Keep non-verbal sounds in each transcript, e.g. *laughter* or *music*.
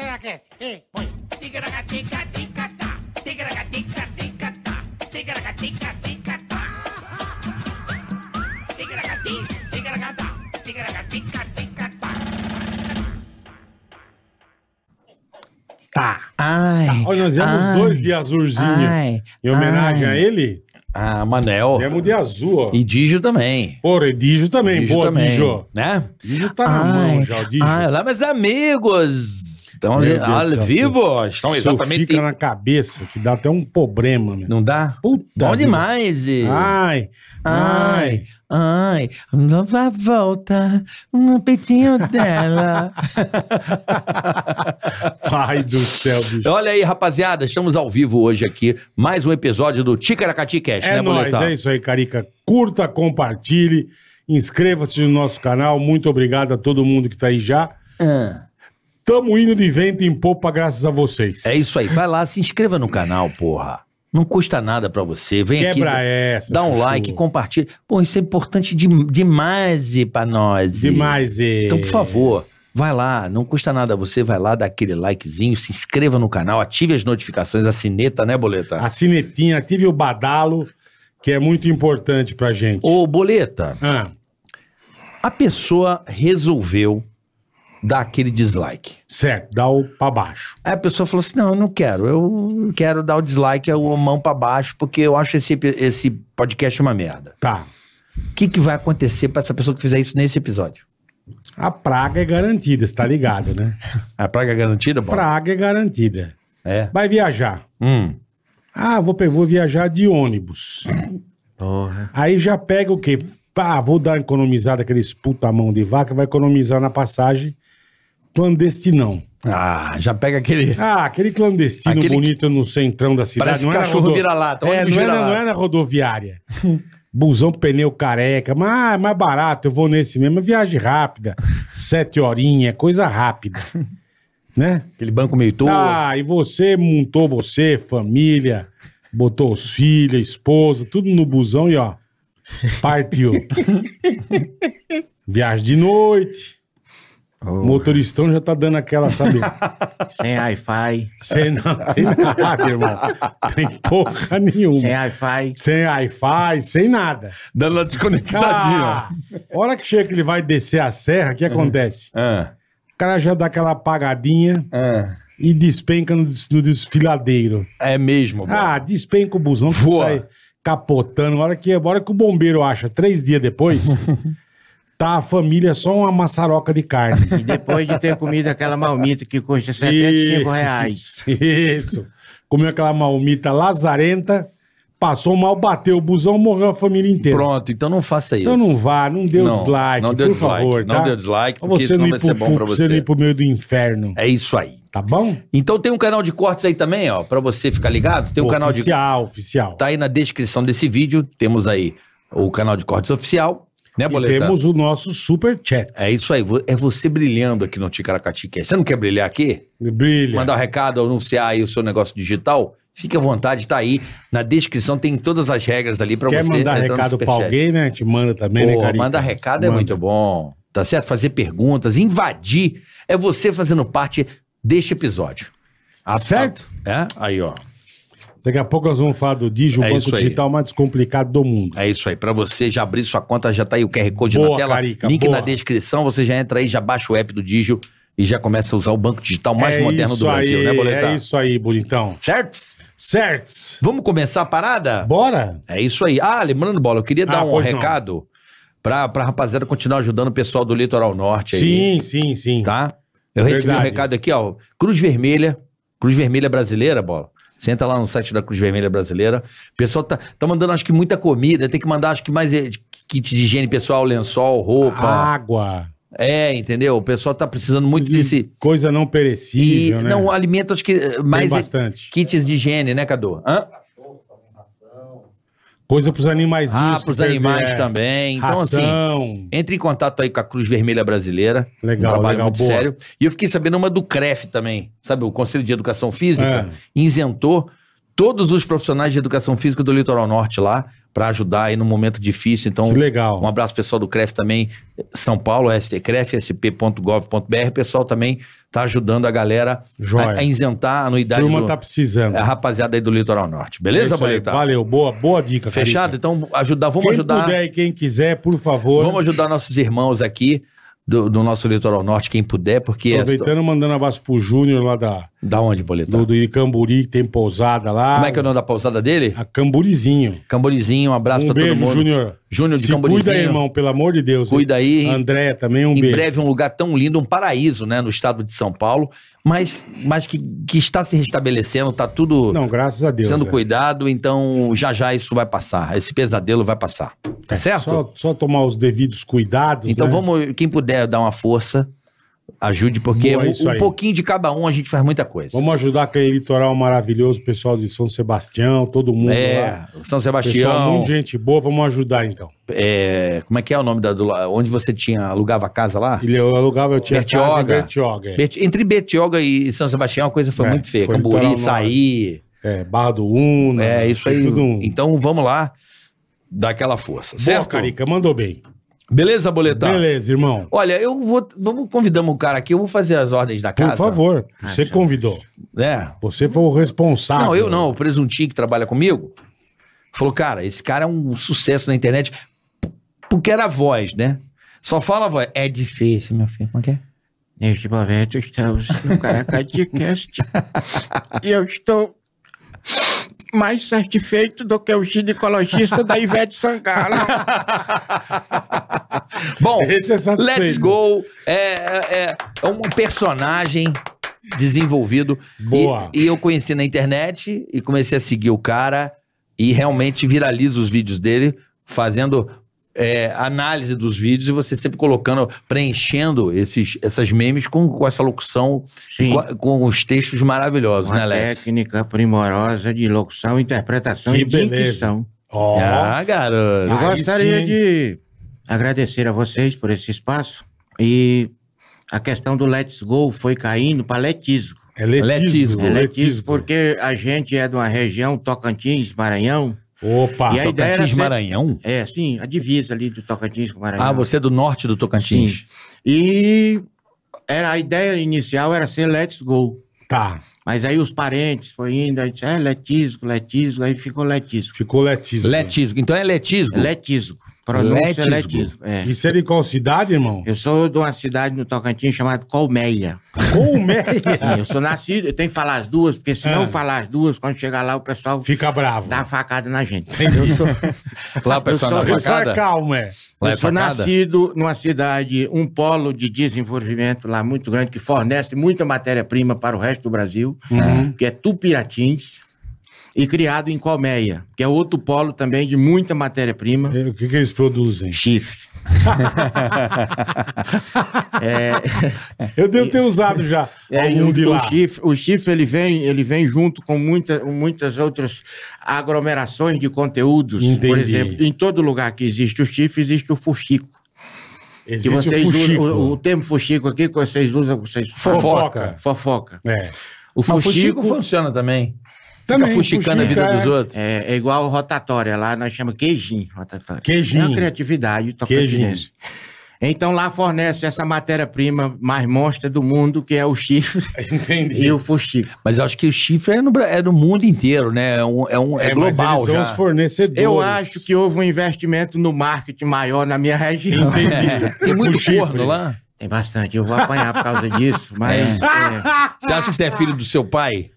Ticaracast, ei, põe. Ticaracatica-ticatá, ticaracatica-ticatá, ticaracatica-ticatá. Ticaracati, ticaracatá, ticaracatica-ticatá. Tá. Ai. Olha, nós viemos ai, dois de azulzinho. Ai. Em homenagem ai. a ele, Ah, Manel. viemos de azul, ó. E Digio também. Porra, e Dijo também. Digio Boa, Dijo. Né? Dijo tá na Ai, mão já, o Dijo. Ai, olá, meus amigos. Estão Meu Deus ao céu, vivo. Estão Isso exatamente... fica na cabeça, que dá até um problema, meu. Não dá? Puta Bom vida. demais. e- Ai, Ai, ai. ai, nova volta no peitinho dela. *laughs* Pai do céu, bicho. Olha aí, rapaziada, estamos ao vivo hoje aqui. Mais um episódio do Ticaracati Cash, É né, nóis, Boletão? é isso aí, Carica. Curta, compartilhe, inscreva-se no nosso canal. Muito obrigado a todo mundo que tá aí já. Ah, Tamo indo de vento em popa graças a vocês. é isso aí. Vai lá, se inscreva no canal, porra. Não custa nada pra você. Vem Quebra aqui, essa. dá um chuchu. like, compartilha. Pô, isso é importante de- demais pra nós. Demais. Então, por favor, vai lá, não custa nada você, vai lá, dá aquele likezinho, se inscreva no canal, ative as notificações, a sineta, né, Boleta? A sinetinha, ative o badalo, que é muito importante pra gente. Ô, Boleta, Ah, a pessoa resolveu dar aquele dislike. certo, dá o pra baixo. Aí a pessoa falou assim: não, eu não quero, eu quero dar o dislike, a mão pra baixo, porque eu acho esse, esse podcast uma merda. Tá. O que, que vai acontecer pra essa pessoa que fizer isso nesse episódio? A praga é garantida, você tá ligado, né? A praga é garantida? Praga é garantida. É. Vai viajar. Hum. Ah, vou, vou viajar de ônibus. Porra. Aí já pega o quê? Ah, vou dar uma economizada, aqueles puta mão de vaca, vai economizar na passagem clandestinão. Ah, já pega aquele. Ah, aquele clandestino Aquele bonito no centrão da cidade. Parece não é na cachorro rodo- vira-lata. É, ônibus não é, na, vira-lata. não é na rodoviária. Busão pneu careca, mas ah, é mais barato, eu vou nesse mesmo. É Viagem rápida, sete horinhas, coisa rápida. *laughs* né? Aquele banco meio torto. Ah, e você montou você, família, botou os filhos, esposa, tudo no busão e ó, partiu. *laughs* Viagem de noite. O motoristão já tá dando aquela, sabe? *laughs* Sem Wi-Fi, Sem não tem nada, irmão. Tem porra nenhuma. sem Wi-Fi. Sem Wi-Fi, sem nada. Dando uma desconectadinha. Ah, hora que chega que ele vai descer a serra, o que acontece? Ah, O cara já dá aquela apagadinha ah. e despenca no, no desfiladeiro. É mesmo. Ah, despenca o busão que Voa. sai capotando. A hora que, a hora que o bombeiro acha, três dias depois, *laughs* tá a família só uma maçaroca de carne. E depois de ter comido aquela marmita que custa 75 Isso. reais. Isso. Comeu aquela malmita lazarenta, passou mal, bateu o busão, morreu a família inteira. Pronto, então não faça isso. Então não vá, não dê o Não, dislike, não dê o por dislike, favor, não tá? dê o dislike, Pra porque você não vai ser bom pra você não você. ir pro meio do inferno, É isso aí. tá bom? Então tem um canal de cortes aí também, ó, pra você ficar ligado. Tem um canal de oficial, oficial. tá aí na descrição desse vídeo. Temos aí o canal de cortes oficial, né, E temos o nosso super chat. É isso aí, é você brilhando aqui no Ticaracati Cast. Você não quer brilhar aqui? Brilha. Mandar um recado, anunciar aí o seu negócio digital? Fique à vontade, tá aí. Na descrição tem todas as regras ali pra Quer você. mandar entrar no recado pra alguém, né? A gente manda também, né, Pô, Carica? mandar recado é Manda. muito bom. Tá certo? Fazer perguntas, invadir. É você fazendo parte deste episódio. Ah, Certo? É? Aí, ó. Daqui a pouco nós vamos falar do Digio, o É banco digital mais descomplicado do mundo. É isso aí. Pra você já abrir sua conta, já tá aí o QR Code Boa, na tela. Carica, link boa. na descrição. Você já entra aí, já baixa o app do Digio e já começa a usar o banco digital mais é moderno do Brasil, aí, né, Boletar? É isso aí, bonitão. Certo? Certos. Vamos começar a parada? Bora? É isso aí. Ah, lembrando, Bola, eu queria dar Ah, um não. recado pra, pra rapaziada continuar ajudando o pessoal do Litoral Norte aí. Sim, sim, sim. Tá? Eu recebi um Verdade. recado aqui, ó. Cruz Vermelha. Cruz Vermelha Brasileira, Bola. Você entra lá no site da Cruz Vermelha Brasileira. O pessoal tá, tá mandando, acho que, muita comida. Tem que mandar, acho que, mais eh, kit de higiene pessoal, lençol, roupa. Água. É, entendeu? O pessoal tá precisando muito E desse... Coisa não E, perecível, né? não, alimento, acho que eh, Tem mais eh, bastante. kits de higiene, né, Cadu? Hã? Coisa pros animais. Ah, pros animais também. Então, assim, Ração. entre em contato aí com a Cruz Vermelha Brasileira. Legal, um trabalho legal, muito boa. sério. E eu fiquei sabendo uma do CREF também, sabe? O Conselho de Educação Física É. isentou todos os profissionais de educação física do Litoral Norte lá. Para ajudar aí no momento difícil. Então, Que legal. um abraço pessoal do CREF também, São Paulo, crefsp.gov.br. O pessoal também tá ajudando a galera Joia. a, a isentar a anuidade Turma do, tá precisando. a rapaziada aí do Litoral Norte. É Beleza, aí. Boleta? Valeu, boa, boa dica, Fechado? Carica. Então, ajudar, vamos quem ajudar. puder e quem quiser, por favor. Vamos ajudar nossos irmãos aqui do, do nosso Litoral Norte, quem puder, porque. essa- Aproveitando, mandando um abraço pro Júnior lá da, Da onde, Boleta? do, do Icamburi, que tem pousada lá. Como é que é o nome da pousada dele? A Camburizinho. Camborizinho, um abraço um pra todo beijo, mundo. Júnior. Júnior de Se Camborizinho. cuida aí, irmão, pelo amor de Deus. Cuida aí. André também, um em beijo. breve um lugar tão lindo, um paraíso, né, no estado de São Paulo, mas, mas que, que está se restabelecendo, tá tudo Não, graças a Deus. sendo é. cuidado, então já já isso vai passar, esse pesadelo vai passar, tá certo? Só, só tomar os devidos cuidados. Então né? vamos, quem puder dar uma força, ajude, porque Boa, um, um pouquinho de cada um a gente faz muita coisa. Vamos ajudar aquele litoral maravilhoso, pessoal de São Sebastião, todo mundo lá. é, São Pessoal, Sebastião, muita gente boa, vamos ajudar então. é, como é que é o nome da, do, onde você tinha, alugava a casa lá? Ele, eu alugava, eu tinha casa em Bertioga. Bertioga. é. Entre Betioga e São Sebastião a coisa foi É, muito feia, foi Camburi, Saí... É, Barra do Una. É, isso aí. Tudo. Então vamos lá, dar aquela força, Boa, certo? Carica, mandou bem. Beleza, Boletar? Beleza, irmão. Olha, eu vou, vamos convidamos um cara aqui, eu vou fazer as ordens da Por casa. favor, você convidou. É. Você foi o responsável. Não, eu não, o presuntinho que trabalha comigo, falou, cara, esse cara é um sucesso na internet, porque era a voz, né? Só fala a voz. É difícil, meu filho. Como é que é? Neste momento estamos no Caracadicast *laughs* e eu estou mais satisfeito do que o ginecologista da Ivete Sangalo. *laughs* Bom, Esse é. Let's Go é, é, é um personagem desenvolvido. Boa. E, e eu conheci na internet e comecei a seguir o cara e realmente viralizo os vídeos dele, fazendo é, análise dos vídeos e você sempre colocando, preenchendo esses, essas memes com, com essa locução, com, com os textos maravilhosos, Uma né, Lex? técnica primorosa de locução, interpretação Que e beleza. dicção. Ó, Ah, garoto. Eu Aí gostaria sim. de agradecer a vocês por esse espaço e a questão do Let's Go foi caindo para Letisgo. é letismo. Letismo. É. Letisgo porque a gente é de uma região, Tocantins, Maranhão. Opa. E a ideia era Tocantins ser- Maranhão? É, sim, a divisa ali do Tocantins com o Maranhão. Ah, você é do norte do Tocantins. Sim. E era, a ideia inicial era ser Let's Go. Tá. Mas aí os parentes foi indo, aí disse, é Letisgo, Letisgo, aí ficou Letisgo. Ficou letismo. Letisgo. Então é letisgo? É Letisgo. Pronúncia Letisgo. Letisgo. É. Isso é de qual cidade, irmão? Eu sou de uma cidade no Tocantins chamada Colmeia. Colmeia. Sim, eu sou nascido, eu tenho que falar as duas, porque se não Ah. falar as duas, quando chegar lá, o pessoal Fica bravo. dá uma facada na gente. Entendi. Eu sou, *laughs* Lá o pessoal Eu na sou- Pessoal, facada? é calmo, é. Lá é eu sou facada? nascido numa cidade, um polo de desenvolvimento lá muito grande, que fornece muita matéria-prima para o resto do Brasil, Uhum. que é Tupiratins, e criado em Colmeia, que é outro polo também de muita matéria-prima, É, O que, que eles produzem? chifre. *laughs* Eu devo ter usado já É, algum o, de o lá. chifre, o chifre ele vem, ele vem junto com muita, muitas outras aglomerações de conteúdos. Por Entendi. exemplo, em todo lugar que existe o chifre, existe o fuxico. Que Existe vocês o usam, fuxico. o, o termo fuxico aqui que vocês usam, vocês Fofoca. fofoca. É. O Mas o fuxico, fuxico funciona também. Também, Fica fuxicando a vida é- dos outros. é, é igual rotatória, lá nós chamamos queijinho rotatória. Queijinho. É uma criatividade Queijinho. tocantinense. Então lá fornece essa matéria-prima mais monstra do mundo, que é o chifre *laughs* Entendi. e o fuxico. Mas eu acho que o chifre é no, é no mundo inteiro, né? É, um, é, um- é mas global eles são já. os fornecedores. Eu acho que houve um investimento no marketing maior na minha região. Entendi. *laughs* Tem muito corno lá. Tem bastante, eu vou apanhar por causa disso, mas é, Você acha que você é filho do seu pai?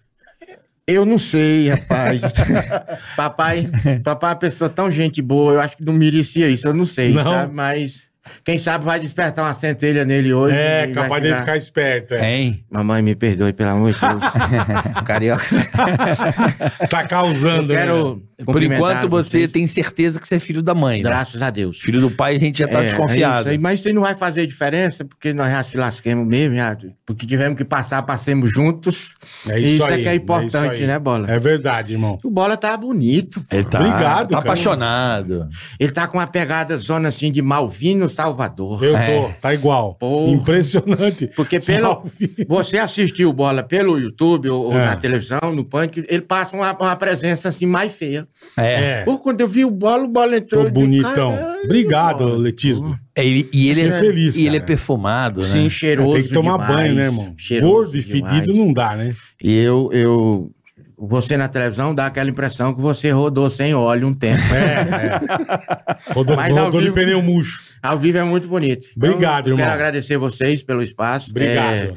Eu não sei, rapaz. *laughs* papai, papai é uma pessoa tão gente boa, eu acho que não merecia isso, eu não sei, Não? sabe? Mas quem sabe vai despertar uma centelha nele hoje. É, e vai capaz de tirar- ficar esperto. É. Hein? Mamãe, me perdoe, pelo amor de Deus. *laughs* Carioca. *laughs* Tá causando. né? Quero Por cumprimentar enquanto você vocês. tem certeza que você é filho da mãe, né? Graças a Deus. Filho do pai a gente já tá É, desconfiado. é isso aí, mas isso aí não vai fazer diferença, porque nós já se lasquemos mesmo, já, porque tivemos que passar, passemos juntos. É isso isso é aí, que é é importante, isso aí. né, Bola? É verdade, irmão. O Bola tá bonito. Ele tá, Obrigado, tá cara. apaixonado. Ele tá com uma pegada zona assim de Malvino Salvador. Eu É. tô, tá igual. Porra. Impressionante. Porque pelo, você assistiu bola pelo YouTube ou, ou É. na televisão, no punk, ele passa uma, uma presença assim mais feia. É. É, Pô, quando eu vi o bola, o bola entrou. tô digo, bonitão. "Caralho, Obrigado, bola." Letismo. É, e, e ele é, feliz, e ele é perfumado, né? Sim, cheiroso. Tem que tomar demais, banho, né, irmão? cheiroso Gordo e fedido não dá, né? E eu, eu. Você na televisão dá aquela impressão que você rodou sem óleo um tempo. É, é. *laughs* Rodou, Mas rodou de vivo- pneu murcho. Ao vivo é muito bonito. Então, Obrigado, irmão. Quero agradecer vocês pelo espaço. Obrigado. É,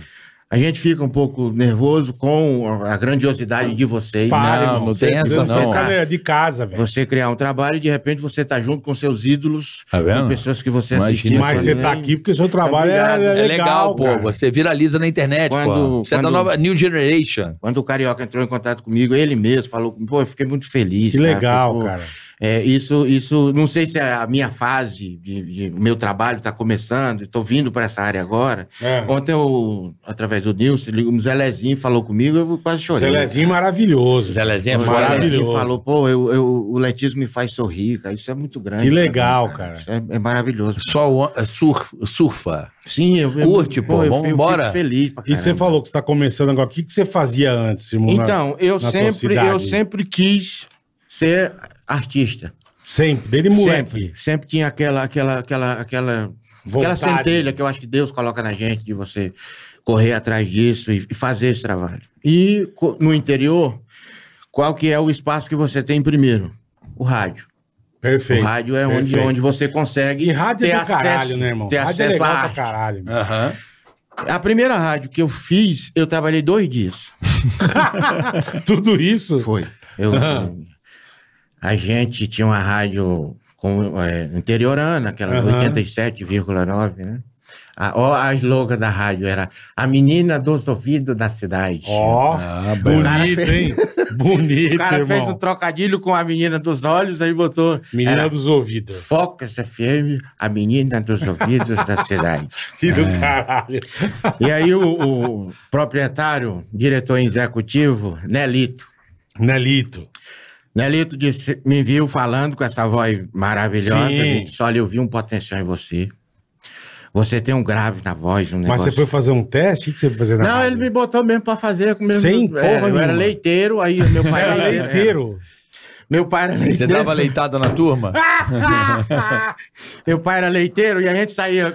a gente fica um pouco nervoso com a grandiosidade de vocês. Para, Não, irmão. não Você- tem essa, não. tá de casa, velho. Você criar um trabalho e de repente você tá junto com seus ídolos, Tá vendo? com pessoas que você Imagina. assistia. Mas você quando tá aqui porque o seu trabalho é, é É legal, pô. cara. Você viraliza na internet, pô. Quando- Você é da quando- nova New Generation. Quando o Carioca entrou em contato comigo, ele mesmo falou, pô, eu fiquei muito feliz. Que cara. legal, Ficou- cara. É, isso, isso, não sei se é a minha fase, de, de- o meu trabalho está começando, estou vindo para essa área agora. É. Ontem, eu, através do Nilson, o Zelezinho falou comigo, eu quase chorei. Zelezinho maravilhoso. Zelezinho é O maravilhoso. Zelezinho falou, pô, eu, eu- o letismo me faz sorrir, cara. Isso é muito grande. Que legal, mim, cara. Isso é, é maravilhoso. Só o, é surf, surfa. Sim, eu eu- Curte, pô, eu, vamos eu embora. fico feliz pra E você falou que você tá começando agora. O que, que você fazia antes, irmão? Então, eu na sempre, eu sempre quis ser artista. Sempre, desde moleque. Sempre, sempre tinha aquela, aquela, aquela, aquela, aquela centelha que eu acho que Deus coloca na gente de você correr atrás disso e, e fazer esse trabalho. E no interior, qual que é o espaço que você tem primeiro? O rádio. Perfeito. O rádio é onde, perfeito. onde você consegue E rádio ter é do acesso, caralho, né, irmão? ter rádio é acesso legal à pra arte. caralho. Aham. A primeira rádio que eu fiz, eu trabalhei dois dias. *laughs* Tudo isso? Foi. Eu, Ah. A gente tinha uma rádio com, é, interiorana, aquela Aham. 87,9, né? A, ó, a slogan da rádio era A Menina dos Ouvidos da Cidade. Ó, Ah, bom. bonito, cara hein? *laughs* Bonito, o cara fez irmão. um trocadilho com a Menina dos Olhos, aí botou Menina era dos ouvidos. Focus FM, A Menina dos Ouvidos da Cidade. *laughs* Que do É. caralho. E aí o, o proprietário, diretor executivo, Nelito, Nelito. Nelito disse, me viu falando com essa voz maravilhosa. Sim. Disse, olha, eu vi um potencial em você. Você tem um grave na voz, um Mas você foi fazer um teste? O que você foi fazer na Não, rádio? ele me botou mesmo pra fazer. Com mesmo, Sem é, porra Eu era leiteiro, aí meu *laughs* pai era leiteiro. leiteiro? Meu pai era leiteiro. Você dava leitada na turma? *laughs* Meu pai era leiteiro e a gente saía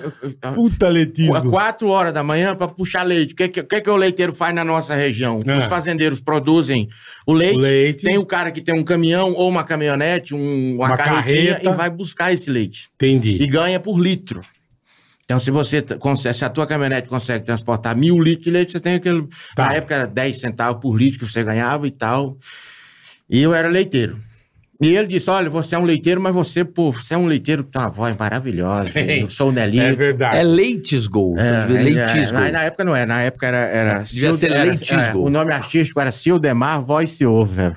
Puta às letismo. quatro horas da manhã pra puxar leite. O que, que, o que o leiteiro faz na nossa região? É. Os fazendeiros produzem o leite, O leite. Tem o cara que tem um caminhão ou uma caminhonete, um- uma, Uma carretinha carreta. e vai buscar esse leite. Entendi. E ganha por litro. Então, se você se a tua caminhonete consegue transportar mil litros de leite, você tem aquele. Tá. Na época era 10 centavos por litro que você ganhava e tal. E eu era leiteiro. E ele disse: Olha, você é um leiteiro, mas você, pô, você é um leiteiro que tem uma voz maravilhosa. *laughs* Tem. Eu sou o Nelito. É verdade. É Leitisgo. É, aí, Leitisgo. é, na época não era, na época era. era Devia ser era- Leitisgo. é, o nome artístico era Sildemar Voice Over.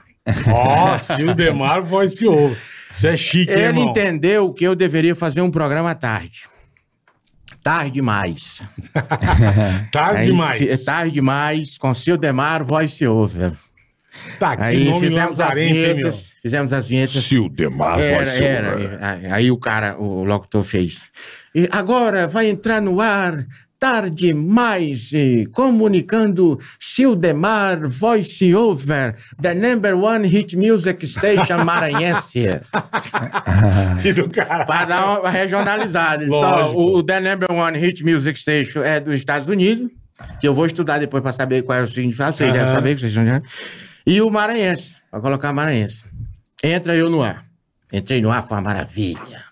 Ó, Sildemar voice over. Isso é chique, Ele irmão? entendeu que eu deveria fazer um programa à tarde. Tarde demais. *laughs* Tarde demais. Tarde demais, com Sildemar Voice Over. Tá, que Aí nome fizemos as vinhetas. Fizemos as vinhetas. Sildemar Era, Voice era. Over. Aí- Aí o cara, o locutor fez. E agora vai entrar no ar tarde mais comunicando Sildemar Voice Over, the number one hit music station *laughs* maranhense. *laughs* Que do caralho. Para dar uma regionalizada. Só, o, o The Number One Hit Music Station é dos Estados Unidos, que eu vou estudar depois para saber qual é o significado. Vocês Aham. devem saber que vocês estão E o Maranhense, para colocar Maranhense. Entra eu no ar. Entrei no ar, foi uma maravilha.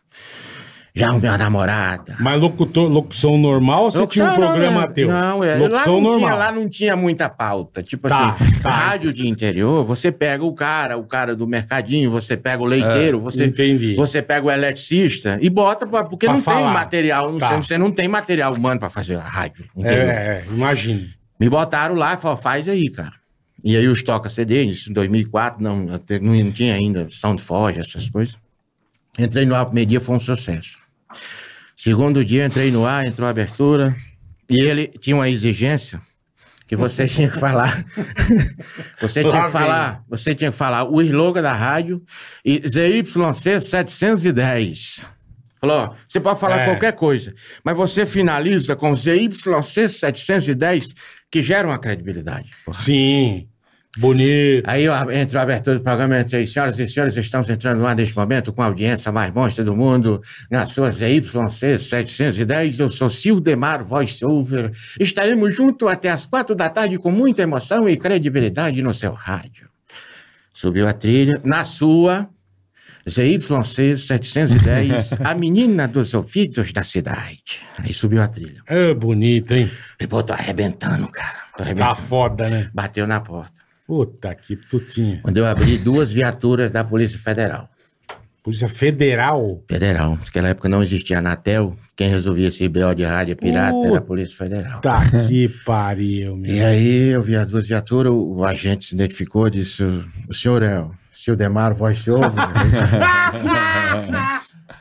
Já arrumei uma namorada. Mas locutor, locução normal ou você tinha um programa não, teu? Não, é, lá, locução não normal. tinha, lá não tinha muita pauta. Tipo Tá, assim, tá. rádio de interior, você pega o cara, o cara do mercadinho, você pega o leiteiro, você, Entendi. você pega o eletricista e bota, pra, porque Pra não falar. tem material, não Tá. você não tem material humano pra fazer a rádio. Entendeu? É, é, imagina. Me botaram lá e falaram, faz aí, cara. E aí os toca CD, isso em 2004, não, não, tinha ainda Soundforge, essas coisas. Entrei no ar, primeiro dia foi um sucesso. Segundo dia, entrei no ar, entrou a abertura, e ele tinha uma exigência que você *laughs* tinha que falar. *laughs* você tinha Lá que falar, você tinha que falar o slogan da rádio e ZYC 710. Falou, você pode falar É. qualquer coisa, mas você finaliza com ZYC 710, que gera uma credibilidade. Sim. Bonito. Aí, ó, entre a abertura do programa, entre as senhoras e senhores, estamos entrando no ar neste momento com a audiência mais monstra do mundo, na sua ZYC 710. Eu sou Sildemar VoiceOver. Estaremos juntos até as quatro da tarde com muita emoção e credibilidade no seu rádio. Subiu a trilha. Na sua, ZYC 710, *laughs* a menina dos ouvidos da cidade. Aí subiu a trilha. É bonito, hein? E pô, tô arrebentando, cara. Tô Tá arrebentando. foda, né? Bateu na porta. Puta que tutinha. Quando eu abri duas viaturas da Polícia Federal. Polícia Federal. Federal. Naquela época não existia Anatel. Quem resolvia esse BO de rádio pirata era a Polícia Federal. Tá que pariu, meu. E aí eu vi as duas viaturas, o, agente se identificou, disse: o senhor é o Sildemar Voice Over? *laughs*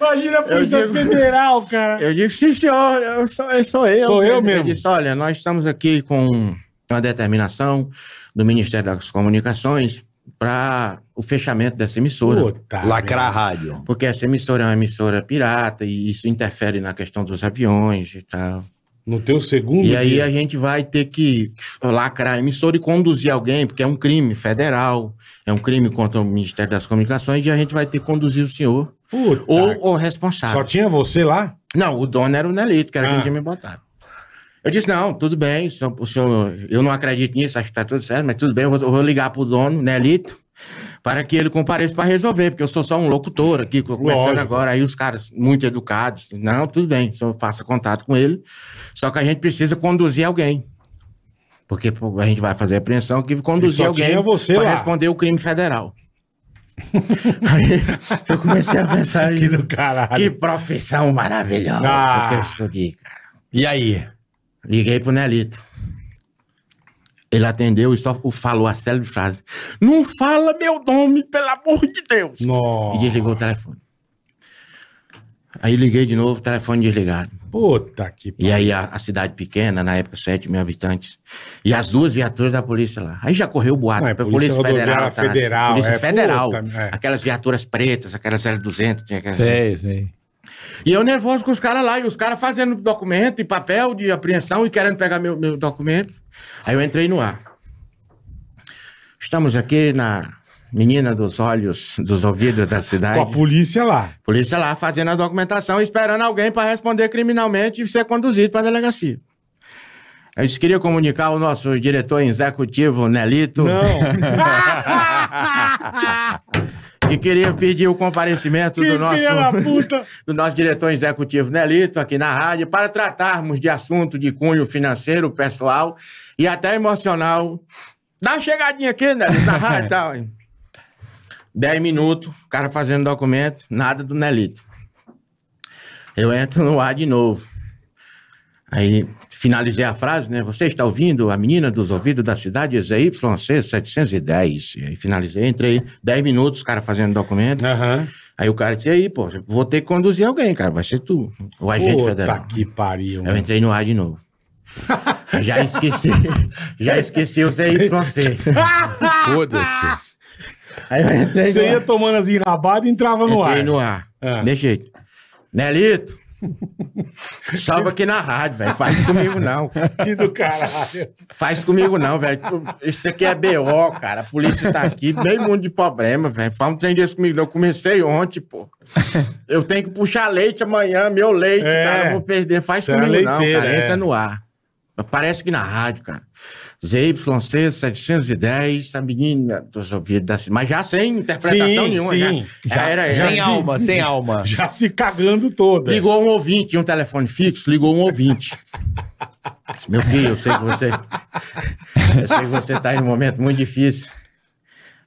Imagina a Polícia digo- Federal, cara. eu digo, sim, senhor, eu sou, eu sou eu. Sou eu Ele mesmo. disse: olha, nós estamos aqui com uma determinação do Ministério das Comunicações para o fechamento dessa emissora. Puta. Lacrar a rádio. Porque essa emissora é uma emissora pirata e isso interfere na questão dos aviões e tal. No teu segundo E aí dia. a gente vai ter que lacrar a emissora e conduzir alguém, porque é um crime federal, é um crime contra o Ministério das Comunicações, e a gente vai ter que conduzir o senhor Puta. ou o responsável. Só tinha você lá? Não, o dono era o Nelito, que era Ah. quem tinha me botado. Eu disse, não, tudo bem, o senhor, o senhor- eu não acredito nisso, acho que tá tudo certo, mas tudo bem, eu vou, eu vou ligar pro dono, Nelito, para que ele compareça para resolver, porque eu sou só um locutor aqui, conversando Lógico. agora, aí os caras muito educados, não, tudo bem, o senhor faça contato com ele, só que a gente precisa conduzir alguém. Porque a gente vai fazer a apreensão que conduzir só alguém para responder o crime federal. *laughs* aí eu comecei a pensar Que do caralho. que profissão maravilhosa Ah. que eu escolhi, cara. E aí? Liguei pro Nelito. Ele atendeu e só falou a célebre frase: Não fala meu nome, pelo amor de Deus. Nossa. E desligou o telefone. Aí liguei de novo, telefone desligado. Puta que E aí a, a cidade pequena, na época, 7 mil habitantes. E as duas viaturas da polícia lá. Aí já correu o boato. Não, é Polícia polícia, Federal. Tá, Federal, Polícia é, Federal. puta, é. Aquelas viaturas pretas, aquelas L200. Tinha aquelas- Sei, sei. E eu nervoso com os caras lá, e os caras fazendo documento e papel de apreensão e querendo pegar meu, meu documento. Aí eu entrei no ar. Estamos aqui na menina dos olhos, dos ouvidos da Com a cidade. polícia lá. Polícia lá fazendo a documentação, esperando alguém para responder criminalmente e ser conduzido para a delegacia. Eu disse, queria comunicar ao nosso diretor executivo, Nelito. Não. *laughs* E queria pedir o comparecimento que do nosso *laughs* do nosso diretor executivo Nelito, aqui na rádio, para tratarmos de assunto de cunho financeiro, pessoal e até emocional. Dá uma chegadinha aqui, Nelito, na rádio e tal. Dez minutos, o cara fazendo documento, nada do Nelito. Eu entro no ar de novo. Aí finalizei a frase, né? Você está ouvindo a menina dos ouvidos da cidade ZYC 710. E aí finalizei, entrei 10 minutos, o cara fazendo documento. Aham. Aí o cara disse, e aí, pô, vou ter que conduzir alguém, cara, vai ser tu, o agente Puta federal. que pariu. Eu mano. entrei no ar de novo. *laughs* já esqueci, já esqueci o ZYC. *laughs* Foda-se. Aí eu entrei Você no ia tomando as enrabadas e entrava no Entrei ar. no ar. Ah. De jeito. Nelito, salva aqui na rádio, velho. Faz comigo não. Que do caralho. Faz comigo não, velho. Isso aqui é BO, cara. A polícia tá aqui, meio mundo de problema, velho. Faz um trem desse comigo. não. Eu comecei ontem, pô. Eu tenho que puxar leite amanhã, meu leite, É. cara. Eu vou perder. Faz Você é comigo não, leiteira, cara. é. Entra no ar. Parece que na rádio, cara. ZYC 710, a menina dos ouvidos. Mas já sem interpretação Sim, nenhuma. sim. Já, já era, Sem era- alma, sem alma. *laughs* Já se cagando toda. Ligou um ouvinte, tinha um telefone fixo, ligou um ouvinte. Meu filho, eu sei que você. Eu sei que você tá em um momento muito difícil.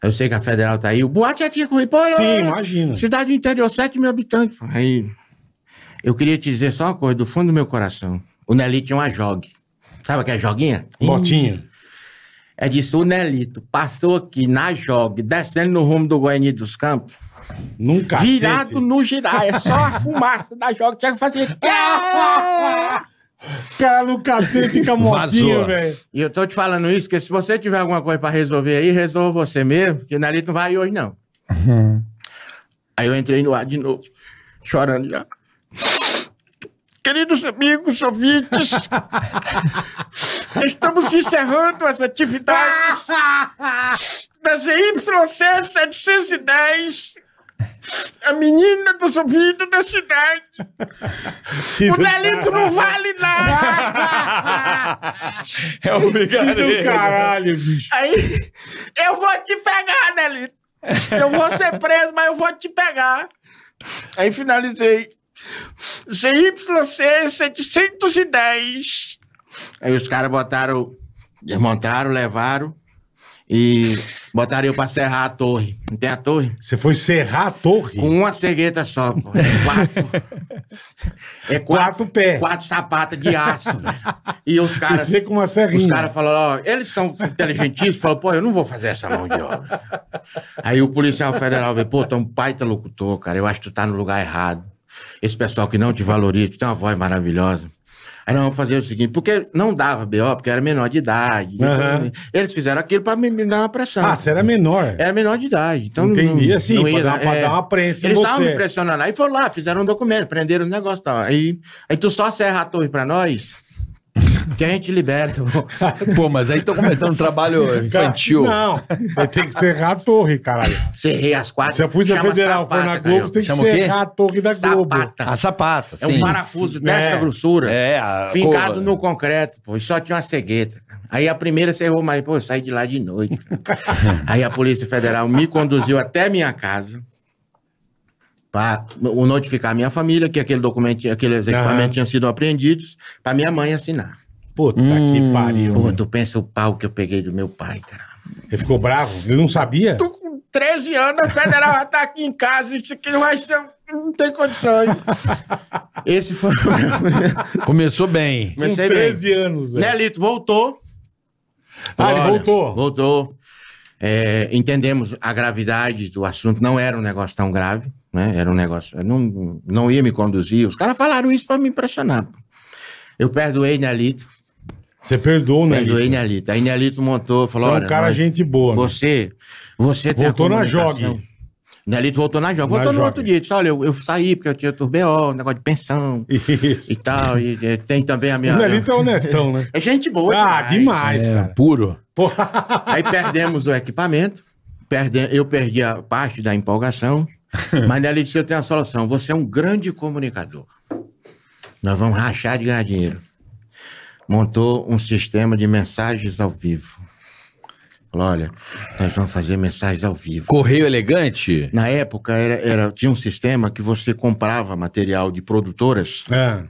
Eu sei que a federal tá aí. O boate já tinha corrido. Pô, Sim, eu- imagina. Cidade do interior, 7 mil habitantes. Aí. Eu queria te dizer só uma coisa, do fundo do meu coração. O Nelito tinha uma jogue. Sabe aquela joguinha? Botinha. É disso, o Nelito passou aqui na jogue, descendo no rumo do Guarani dos Campos, Nunca. virado no girar. É só a fumaça da jogue. Tinha que fazer. *laughs* Cara no cacete com a motinha, Vazou. velho. E eu tô te falando isso, porque se você tiver alguma coisa pra resolver aí, resolva você mesmo, porque o Nelito não vai hoje, não. Aí eu entrei no ar de novo, chorando já. Queridos amigos ouvintes, estamos encerrando as atividades da ZYC 710, a menina dos ouvidos da cidade. O delito não vale nada. É o Do caralho, bicho. Aí, eu vou te pegar, Nelito. Eu vou ser preso, mas eu vou te pegar. Aí finalizei. ZYC 710. Aí os caras botaram, desmontaram, levaram e botaram eu pra serrar a torre. Não tem a torre? Você foi serrar a torre? Com uma cegueta só, pô. É quatro. *laughs* É Quatro quatro, pés. quatro sapatas de aço, velho. E os caras. você com uma serrinha. Os caras falaram, ó, eles são inteligentíssimos, falaram, pô, eu não vou fazer essa mão de obra. Aí o policial federal veio, pô, tu é um baita locutor, cara, eu acho que tu tá no lugar errado. Esse pessoal que não te valoriza, tem uma voz maravilhosa. Aí nós vamos fazer o seguinte, porque não dava BO, porque era menor de idade. Aham. Eles fizeram aquilo pra me, me dar uma pressão. Ah, você era menor. Era menor de idade. Então Entendi, não- assim, não pra ia dar- pra dar uma prensa em Eles estavam me pressionando. Aí foram lá, fizeram um documento, prenderam os negócios e tal. Aí, aí tu só serra a torre pra nós, que a gente liberta. Pô, mas aí tô cometendo um trabalho infantil. Não, vai ter que serrar a torre, caralho. Serrei as quatro. Se a Polícia Federal for na sapata, Globo, você tem que serrar a torre da Globo. Sapata. A sapata, É sim. um parafuso dessa É. grossura. É, a Fincado cova. no concreto, pô, e só tinha uma cegueta. Aí a primeira cerrou, mas, pô, eu saí de lá de noite. *laughs* Aí a Polícia Federal me conduziu até minha casa para notificar a minha família que aquele documento, aqueles Aham. equipamentos tinham sido apreendidos, para minha mãe assinar. Puta Hum. que pariu. Pô, tu pensa o pau que eu peguei do meu pai, cara. Ele ficou bravo? Ele não sabia? Tô com 13 anos, a federal já tá aqui em casa, isso aqui não vai ser. Não tem condições. *laughs* Esse foi o meu. Começou bem. Com Comecei bem. 13 anos, Zé. Nelito voltou. Ah, ele Olha, voltou. Voltou. É, entendemos a gravidade do assunto, não era um negócio tão grave, né? Era um negócio. eu Não, não ia me conduzir. Os caras falaram isso pra me impressionar. Eu perdoei Nelito, Você perdoou, né? perdoei Lito? Nelito. Aí Nelito montou, Você falou: é olha, um cara nós- gente boa. né? você, você tem a Voltou na jogue. Nelito voltou na jogue. Na Voltou no jogue. outro dia. Disse: olha, eu, eu saí porque eu tinha turbeó, negócio de pensão Isso. e tal. E, eh, tem também a minha. O Nelito é honestão, né? *laughs* É gente boa. Ah, demais, É, cara. puro. Porra. *laughs* Aí perdemos o equipamento, perde- eu perdi a parte da empolgação, *laughs* mas Nelly disse: Eu tenho a solução. Você é um grande comunicador. Nós vamos rachar de ganhar dinheiro. Montou um sistema de mensagens ao vivo. Falou: Olha, nós vamos fazer mensagens ao vivo. Correio elegante? Na época, era, era- tinha um sistema que você comprava material de produtoras É.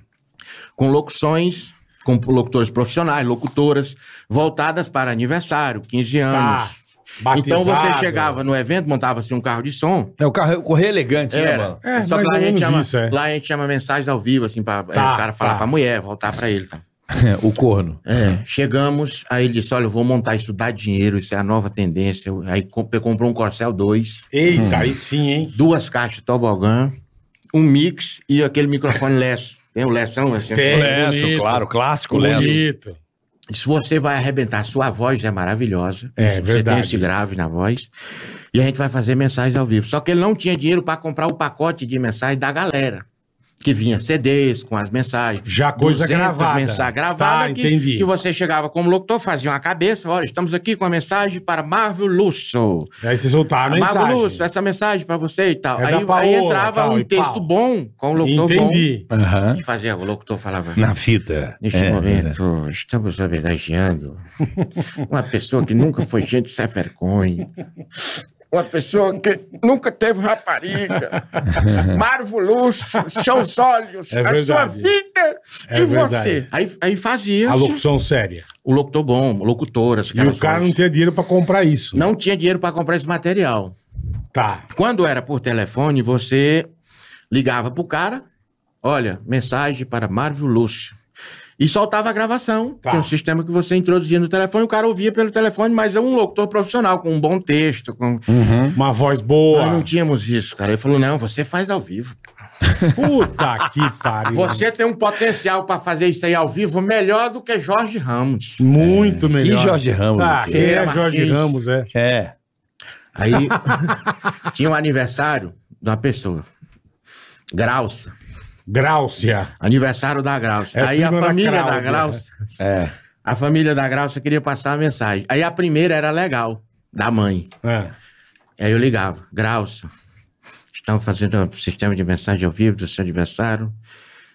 com locuções, com locutores profissionais, locutoras, voltadas para aniversário, 15 anos. Tá. Então você Batizado. chegava no evento, montava-se um carro de som. É o carro, correio elegante, né, Era. mano? É, Só que lá a, gente chama, isso, é. lá a gente chama mensagens ao vivo, assim, para Tá, o cara falar tá. pra mulher, voltar pra ele. Tá? *laughs* o corno. É, chegamos, aí ele disse: Olha, eu vou montar isso, dá dinheiro, isso é a nova tendência. Aí comp- comprou um Corcel 2, Eita, aí sim, hein? duas caixas de tobogã, um mix e aquele microfone Lesso. Tem o Lessão, assim. Tem, Lesso, bonito. claro, clássico Lesso. Bonito. Se você vai arrebentar, sua voz é maravilhosa. É, você verdade. tem esse grave na voz. E a gente vai fazer mensagens ao vivo. Só que ele não tinha dinheiro para comprar o pacote de mensagens da galera. Que vinha CDs com as mensagens. Já coisa 200 gravada. mensagens gravadas. Tá, que, entendi. que você chegava como locutor, fazia uma cabeça. Olha, estamos aqui com a mensagem para Marvel Lusso. Aí você soltava a Marvel mensagem. Lusso, essa mensagem para você e tal. É aí, aí Paola, entrava tal, um texto pau. bom com o locutor Entendi. Bom. E fazia, o locutor falava... Na fita. Neste É, momento, estamos homenageando uma pessoa que nunca foi gente sem vergonha. *laughs* Uma pessoa que nunca teve rapariga. *laughs* Marvo Lúcio, seus olhos, É a verdade. sua vida É e verdade. você. Aí, aí fazia A locução séria. o locutor bom, locutoras. E o cara não tinha dinheiro pra comprar isso. não tinha dinheiro para comprar esse material. Tá. Quando era por telefone, você ligava pro cara, olha, mensagem para Marvel Lúcio. E soltava a gravação. Tá. Tinha um sistema que você introduzia no telefone, o cara ouvia pelo telefone, mas é um locutor profissional, com um bom texto. Com... Uhum. Uma voz boa. Nós não tínhamos isso, cara. Ele falou: não, você faz ao vivo. Puta que *laughs* pariu. Você tem um potencial para fazer isso aí ao vivo melhor do que Jorge Ramos. Muito melhor. Que Jorge Ramos, Ah, quem é Jorge. Ramos, é. É. Aí *laughs* tinha um aniversário de uma pessoa. Grauça. Gráucia. Aniversário da Grauça. É Aí a da família da. Grauça. É. A família da Grauça queria passar a mensagem. Aí a primeira era legal, da mãe. É. Aí eu ligava, Grauça, estamos fazendo um sistema de mensagem ao vivo do seu aniversário.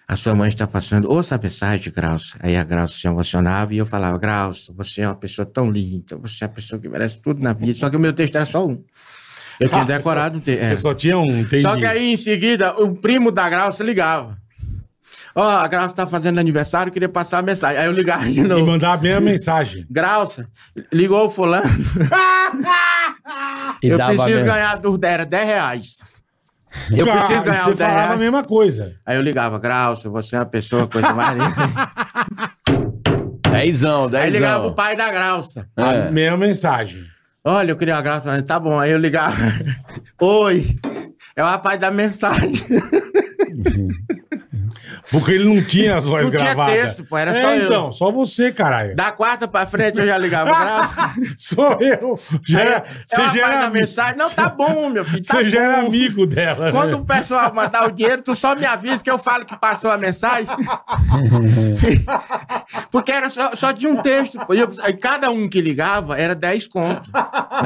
A sua mãe está passando, ouça a mensagem, Grauça. Aí a Grauça se emocionava e eu falava, Grauça, você é uma pessoa tão linda, você é uma pessoa que merece tudo na vida. Só que o meu texto era só um. Eu tinha *laughs* decorado um texto. Você só tinha um, entendi. Só que aí, em seguida, o primo da Grauça ligava. Ó, a Grauça tá fazendo aniversário, queria passar a mensagem. Aí eu ligava de E novo. mandar bem a mensagem. *laughs* Grauça, ligou o fulano. E eu dava preciso mesmo. ganhar, do- era 10 reais. Eu Ah, preciso ganhar Você os 10 falava a reais. mesma coisa. Aí eu ligava, Grauça, você é uma pessoa, coisa mais linda. *laughs* Dezão, Aí ligava o dezão. pai da Grauça. A É. mesma mensagem. Olha, eu queria uma Grauça. Tá bom, aí eu ligava. *laughs* Oi, é o rapaz da mensagem. *laughs* Porque ele não tinha as vozes Não tinha gravadas. texto, pô, era é, só eu. então, só você, caralho. Da quarta pra frente eu já ligava, Grauça. *laughs* Sou eu. Já, era- você já era amigo. mensagem. Não, tá bom, meu filho, tá Você bom. já era amigo dela. Quando né? o pessoal mandar o dinheiro, tu só me avisa que eu falo que passou a mensagem. *laughs* Porque era só, só tinha um texto. pô. E eu- aí cada um que ligava era 10 conto.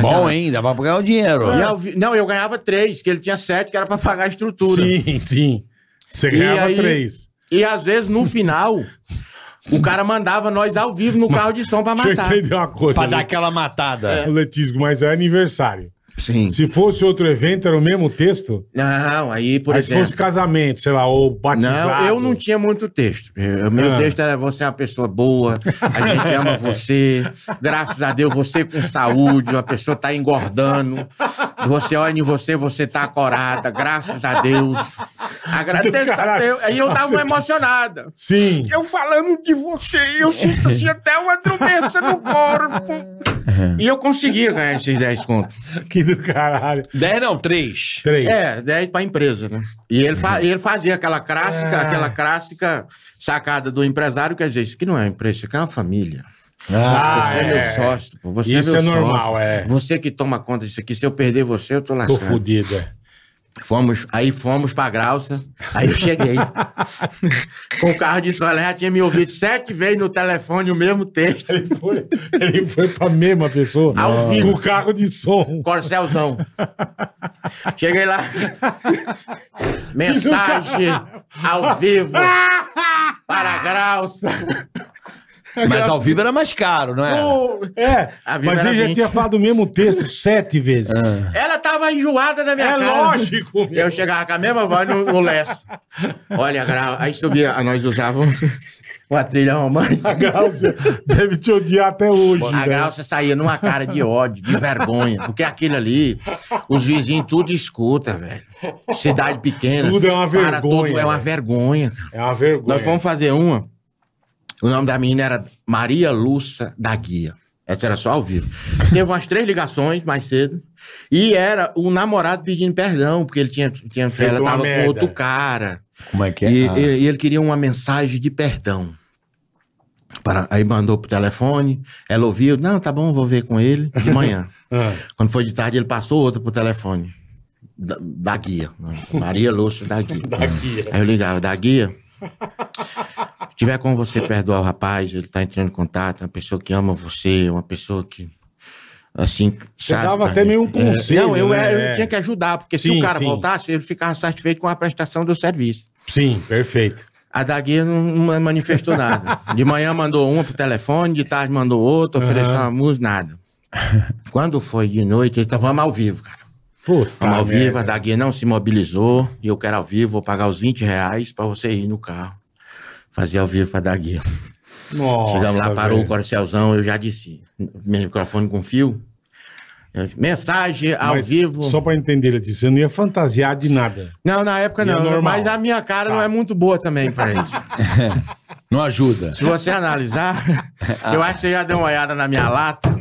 Bom, hein? Dava pra ganhar o dinheiro. E vi- não, eu ganhava três, que ele tinha sete, que era pra pagar a estrutura. Sim, sim. Você ganhava aí- três. E às vezes, no final, o cara mandava nós ao vivo no carro de som pra *laughs* Deixa eu matar. entender uma coisa. Pra dar Le- aquela matada. Letísio, mas é aniversário. Sim. Se fosse outro evento, era o mesmo texto? Não, aí, por Aí se exemplo. fosse casamento, sei lá, ou batizado. Não, eu não tinha muito texto. O meu Ah. texto era você é uma pessoa boa, a gente ama *laughs* você, graças a Deus você com saúde, uma pessoa tá engordando, você olha em você, você tá corada, graças a Deus. Agradeço a. Deus. Aí eu tava Você uma emocionada. Sim. Eu falando de você, eu sinto assim até uma dormência no corpo. E eu conseguia ganhar esses 10 contos. Que do caralho. 10 não, 3. Três. É, 10 pra empresa, né? E ele, fa- e ele fazia aquela clássica, Ah. aquela clássica sacada do empresário, quer dizer, isso aqui não é uma empresa, isso aqui é uma família. Ah, você é, meu sócio, pô, você Isso é é meu normal, sócio. é. Você que toma conta disso aqui, se eu perder você, eu tô Tô lascado. fudido, é. Fomos, aí fomos pra Grauça, aí eu cheguei. *laughs* com o carro de som, ela já tinha me ouvido sete vezes no telefone o mesmo texto. Ele foi, ele foi pra mesma pessoa. Ao vivo. Com o carro de som. Corcelzão. Cheguei lá. Mensagem ao vivo *laughs* para a Grauça. Mas ao vivo era mais caro, não é? É, A vida mas era ele já 20. tinha falado o mesmo texto sete vezes. Ela tava enjoada na minha É cara. lógico, meu. Eu chegava com a mesma voz no, no. Olha, Grau, aí subia, nós usávamos uma trilha romântica. A Gráucia deve te odiar até hoje. A né? Grauça saía numa cara de ódio, de vergonha. Porque aquilo ali, os vizinhos tudo escuta, velho. Cidade pequena. Tudo é uma para vergonha, tudo é uma velho. vergonha. É uma vergonha. Nós fomos fazer uma. O nome da menina era Maria Lúcia da Guia. Essa era só ao vivo. *laughs* Teve umas três ligações mais cedo. E era o namorado pedindo perdão, porque ele tinha. tinha Feito ela tava merda. com outro cara. Como é que é? E, Ah. ele, e ele queria uma mensagem de perdão. Para, aí mandou pro telefone, ela ouviu, não, tá bom, vou ver com ele de *laughs* manhã. Ah, Quando foi de tarde, ele passou outra pro telefone. Da, da guia. Maria Lúcia da guia. *laughs* daqui. Aí eu ligava, da guia. Se tiver como você perdoar o rapaz, ele tá entrando em contato, é uma pessoa que ama você, uma pessoa que. Assim, Você sabe, dava até meio um É, conselho, não, eu, né? eu tinha que ajudar, porque se Sim, o cara sim. voltasse, ele ficava satisfeito com a prestação do serviço. Sim, perfeito. A da guia não, manifestou nada. De manhã mandou uma pro telefone, de tarde mandou outra, ofereceu Aham. uma música, nada. Quando foi de noite, ele tava vamos ao vivo, cara. Puta ao vivo, a merda. da guia não se mobilizou, e eu quero ao vivo, vou pagar os 20 reais pra você ir no carro. Fazer ao vivo pra dar guia. Nossa, Chegamos lá, parou o corcelzão, eu já disse. Meu microfone com fio. Eu- Mensagem ao Mas, vivo. Só pra entender, Letícia, você não ia fantasiar de nada. Não, na época não. normal. Mas a minha cara não Tá. é muito boa também pra isso. *laughs* Não ajuda. Se você analisar, *laughs* eu acho que você já deu uma olhada na minha lata. *laughs*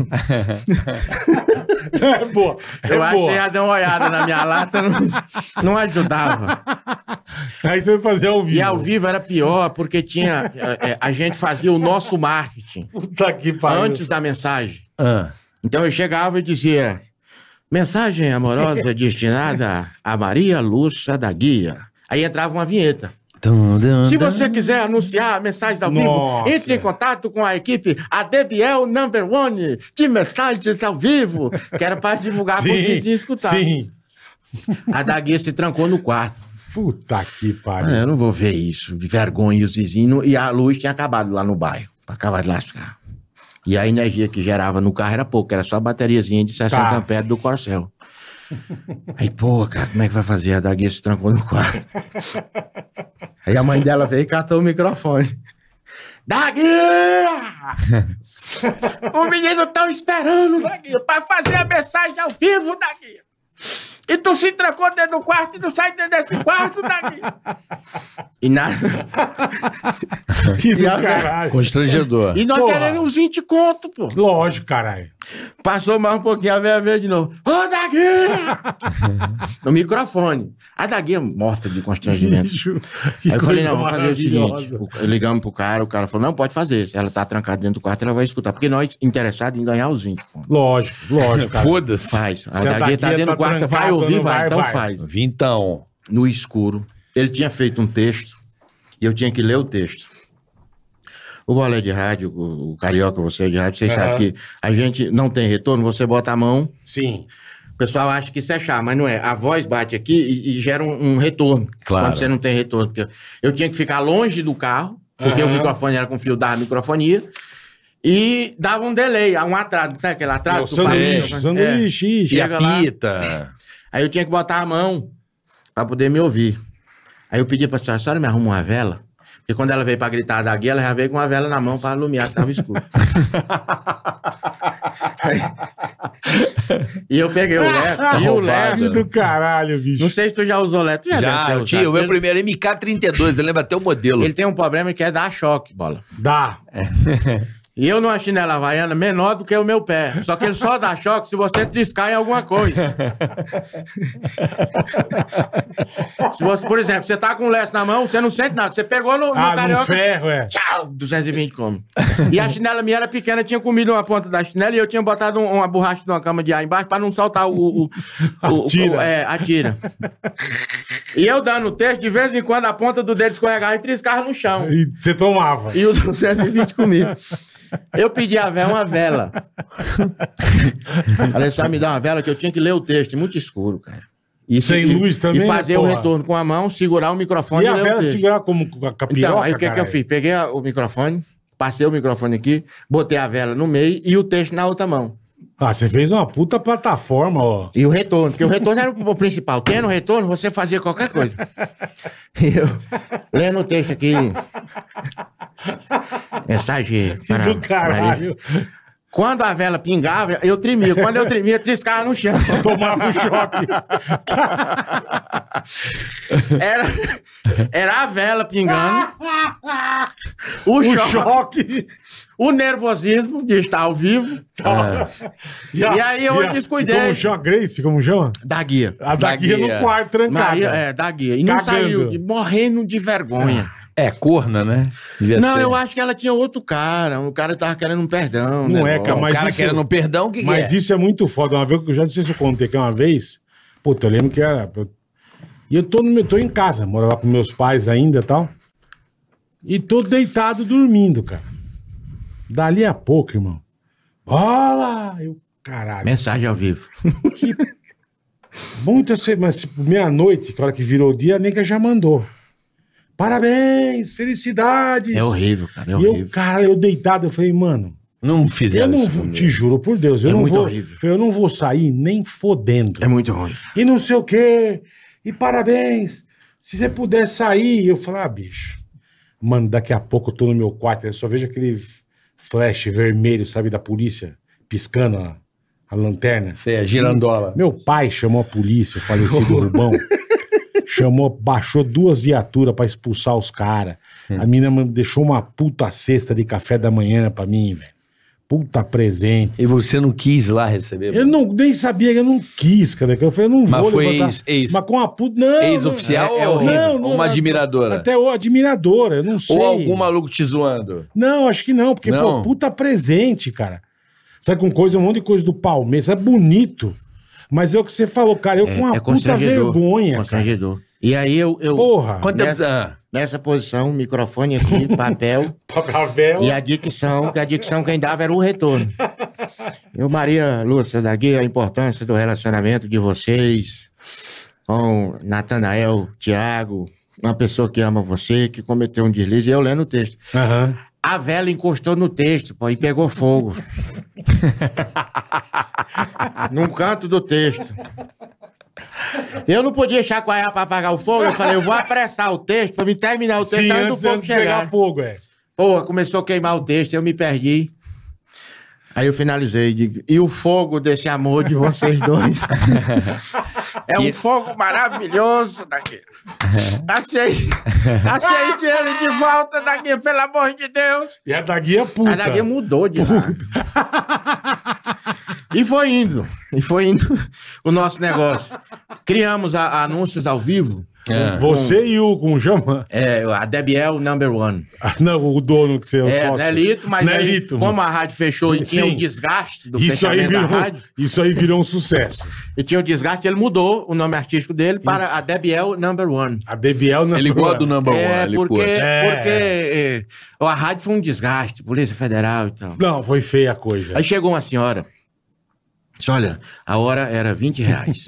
É boa. Eu é acho que boa. você já deu uma olhada na minha lata, não, não ajudava. Aí você vai fazer ao vivo. E ao vivo era pior, porque tinha. é, é, a gente fazia o nosso marketing Puta que pariu. antes da mensagem. Ah. Então eu chegava e dizia: mensagem amorosa *laughs* destinada a Maria Lúcia da Guia. Aí entrava uma vinheta. Se você quiser anunciar mensagens ao vivo, Nossa. entre em contato com a equipe ADBL Number One de mensagens ao vivo, que era para divulgar para os vizinhos escutar. sim. A Daguia se trancou no quarto. Puta que Ah, pariu. eu não vou ver isso, de vergonha, e os vizinhos, e a luz tinha acabado lá no bairro, para acabar de lascar. E a energia que gerava no carro era pouco, era só a bateriazinha de 60 Tá. amperes do Corcel. Aí, pô, cara, como é que vai fazer? A Daguia se trancou no quarto. Aí a mãe dela veio e catou o microfone. Daguia! *laughs* o menino tão esperando, Daguia, pra fazer a mensagem ao vivo, Daguia. E tu se trancou dentro do quarto e não sai dentro desse quarto, Daguia. E nada. *laughs* Que do a- caralho. Constrangedor. E nós Porra. querendo uns 20 conto, pô. Lógico, caralho. Passou mais um pouquinho, a veia veio de novo. Ô, Daguinha! *laughs* no microfone. A Daguinha morta de constrangimento. Aí eu falei, não, vamos fazer o seguinte. Ligamos pro cara, o cara falou, não, pode fazer. Se ela tá trancada dentro do quarto, ela vai escutar. Porque nós, interessados em ganhar os 20 conto. Lógico, lógico, cara. Foda-se. Faz. A a Daguinha tá dentro tá do quarto, vai ouvir, vai, vai, então vai. faz. Vintão. No escuro. Ele tinha feito um texto e eu tinha que ler o texto. O bolé de rádio, o, o carioca, você é de rádio, vocês Aham. sabem que a gente não tem retorno, você bota a mão, Sim. o pessoal acha que isso é chá, mas não é. A voz bate aqui e, e gera um, um retorno. Claro. Quando você não tem retorno. Porque eu tinha que ficar longe do carro, porque Aham. o microfone era com fio da microfonia, e dava um delay, um atraso, sabe aquele atraso? O Tu fala, sanduíche, é. sanduíche, E a lá. pita. Aí eu tinha que botar a mão pra poder me ouvir. Aí eu pedi pra senhora, a senhora me arruma uma vela? Porque quando ela veio pra gritar da guia, ela já veio com uma vela na mão pra iluminar que tava escuro. *laughs* e eu peguei o Leto, e o Leto... do caralho, bicho. Não sei se tu já usou o Leto, tu já, Já, eu tinha o meu ele, primeiro MK32, eu lembro até o modelo. ele tem um problema que é dar choque, bola. Dá. *laughs* E eu numa chinela havaiana menor do que o meu pé. Só que ele só dá choque se você triscar em alguma coisa. se você, por exemplo, você tá com o lenço na mão, você não sente nada. Você pegou no, no Ah, carioca. ferro, é. Tchau, 220 como. E a chinela minha era pequena, tinha comido uma ponta da chinela e eu tinha botado um- uma borracha de uma cama de ar embaixo pra não saltar o. o, o, o- tira. o- é, a tira. E eu dando o texto, de vez em quando a ponta do dedo escorregava e triscava no chão. E você tomava. E os 220 comigo. Eu pedi a vela, uma vela. *laughs* Falei, só me dá uma vela que eu tinha que ler o texto, muito escuro, cara. E, Sem e- luz também, E fazer né, o porra? retorno com a mão, segurar o microfone E a ler o vela texto. segurar como com a capiroca, Então, aí o que, que eu fiz? Peguei a- o microfone, passei o microfone aqui, botei a vela no meio e o texto na outra mão. Ah, você fez uma puta plataforma, ó. E o retorno, porque o retorno era o principal. Tendo retorno, você fazia qualquer coisa. E eu, lendo o texto aqui. *laughs* Mensagem para do Maria. Quando a vela pingava, eu tremia. Quando eu tremia, triscava no chão. *laughs* Tomava um choque. Era, era a vela pingando. O, O choque, choque. o nervosismo de estar ao vivo. E, a- E aí eu e a- descuidei. Como chama? Grace, como chama? Da guia. A Da da guia guia. no quarto trancada. Maria, é, da guia. E não Cagando. saiu, morrendo de vergonha. É, corna, né? Devia Não, ser. eu acho que ela tinha outro cara. O cara tava querendo um perdão. Não né? é, cara, O mas cara isso- querendo perdão, o que, que Mas é? isso é muito foda. Uma vez que eu já não sei se eu contei que uma vez. Puta, eu lembro que era. E eu tô, no meu, tô em casa, morava com meus pais ainda e tal. E tô deitado dormindo, cara. Dali a pouco, irmão. Bola! Eu, caralho. Mensagem ao vivo. *laughs* Mas tipo, meia-noite, que hora que virou o dia, a nega já mandou. Parabéns, felicidades. É horrível, cara. É E eu, horrível. cara, eu deitado, eu falei, mano, Não eu fizeram não isso te juro por Deus, eu É não muito vou, horrível. eu não vou sair nem fodendo. É muito ruim. E não sei o quê, e parabéns. Se você puder sair, eu falei, ah, bicho. Mano, daqui a pouco eu tô no meu quarto, eu só vejo aquele flash vermelho, sabe, da polícia, piscando a, a lanterna. Você é girandola. Meu pai chamou a polícia, o falecido *laughs* Rubão. Chamou, baixou duas viaturas pra expulsar os caras. A mina deixou uma puta cesta de café da manhã pra mim, velho. Puta presente. E você não quis lá receber? Eu não, nem sabia, eu não quis, cara. que Eu falei, eu não Mas vou foi levantar. ex- ex- Mas com a puta. Não. Ex-oficial não, é horrível? Não, não, uma admiradora? Até o admiradora, eu não sei. Ou algum maluco te zoando? Não, acho que não, porque, Não? pô, puta presente, cara. Sabe, com coisa, um monte de coisa do Palmeiras, é bonito. Mas é o que você falou, cara, eu com uma é puta constrangedor. vergonha, cara. Constrangedor. E aí eu. eu Porra. Nessa- nessa posição, microfone aqui, *laughs* papel Pra vela. e a dicção, que a dicção quem dava era o retorno. Eu, Maria Lúcia, daqui a importância do relacionamento de vocês com Natanael, Tiago, uma pessoa que ama você, que cometeu um deslize, e eu lendo o texto. Aham. A vela encostou no texto, pô, e pegou fogo. *laughs* Num canto do texto. Eu não podia chacoalhar pra apagar o fogo. Eu falei, eu vou apressar o texto pra me terminar o texto Sim, antes do fogo antes de pegar chegar. fogo, é. Porra, começou a queimar o texto, eu me perdi. Aí eu finalizei, digo, e o fogo desse amor de vocês dois? *laughs* é um fogo maravilhoso daqui. Aceite, aceite ele de volta daqui, pelo amor de Deus. E a da guia puta. A daqui mudou de lá. e foi indo, e foi indo o nosso negócio. Criamos a- anúncios ao vivo. É. Você e o com chama? É, a Debiel Number One. Ah, Não, o dono que você é o É, sócio. Nelito, mas aí, Nelito. como a rádio fechou e tinha o desgaste do Isso aí, fechamento da virou, rádio, isso aí virou um sucesso. e tinha o desgaste, ele mudou o nome artístico dele para a Debiel Number One. A Debiel não Ele gosta do number É, one, ele porque. É. porque é, a rádio foi um desgaste, Polícia Federal e tal. Não, foi feia a coisa. Aí chegou uma senhora, disse, olha, a hora era 20 reais.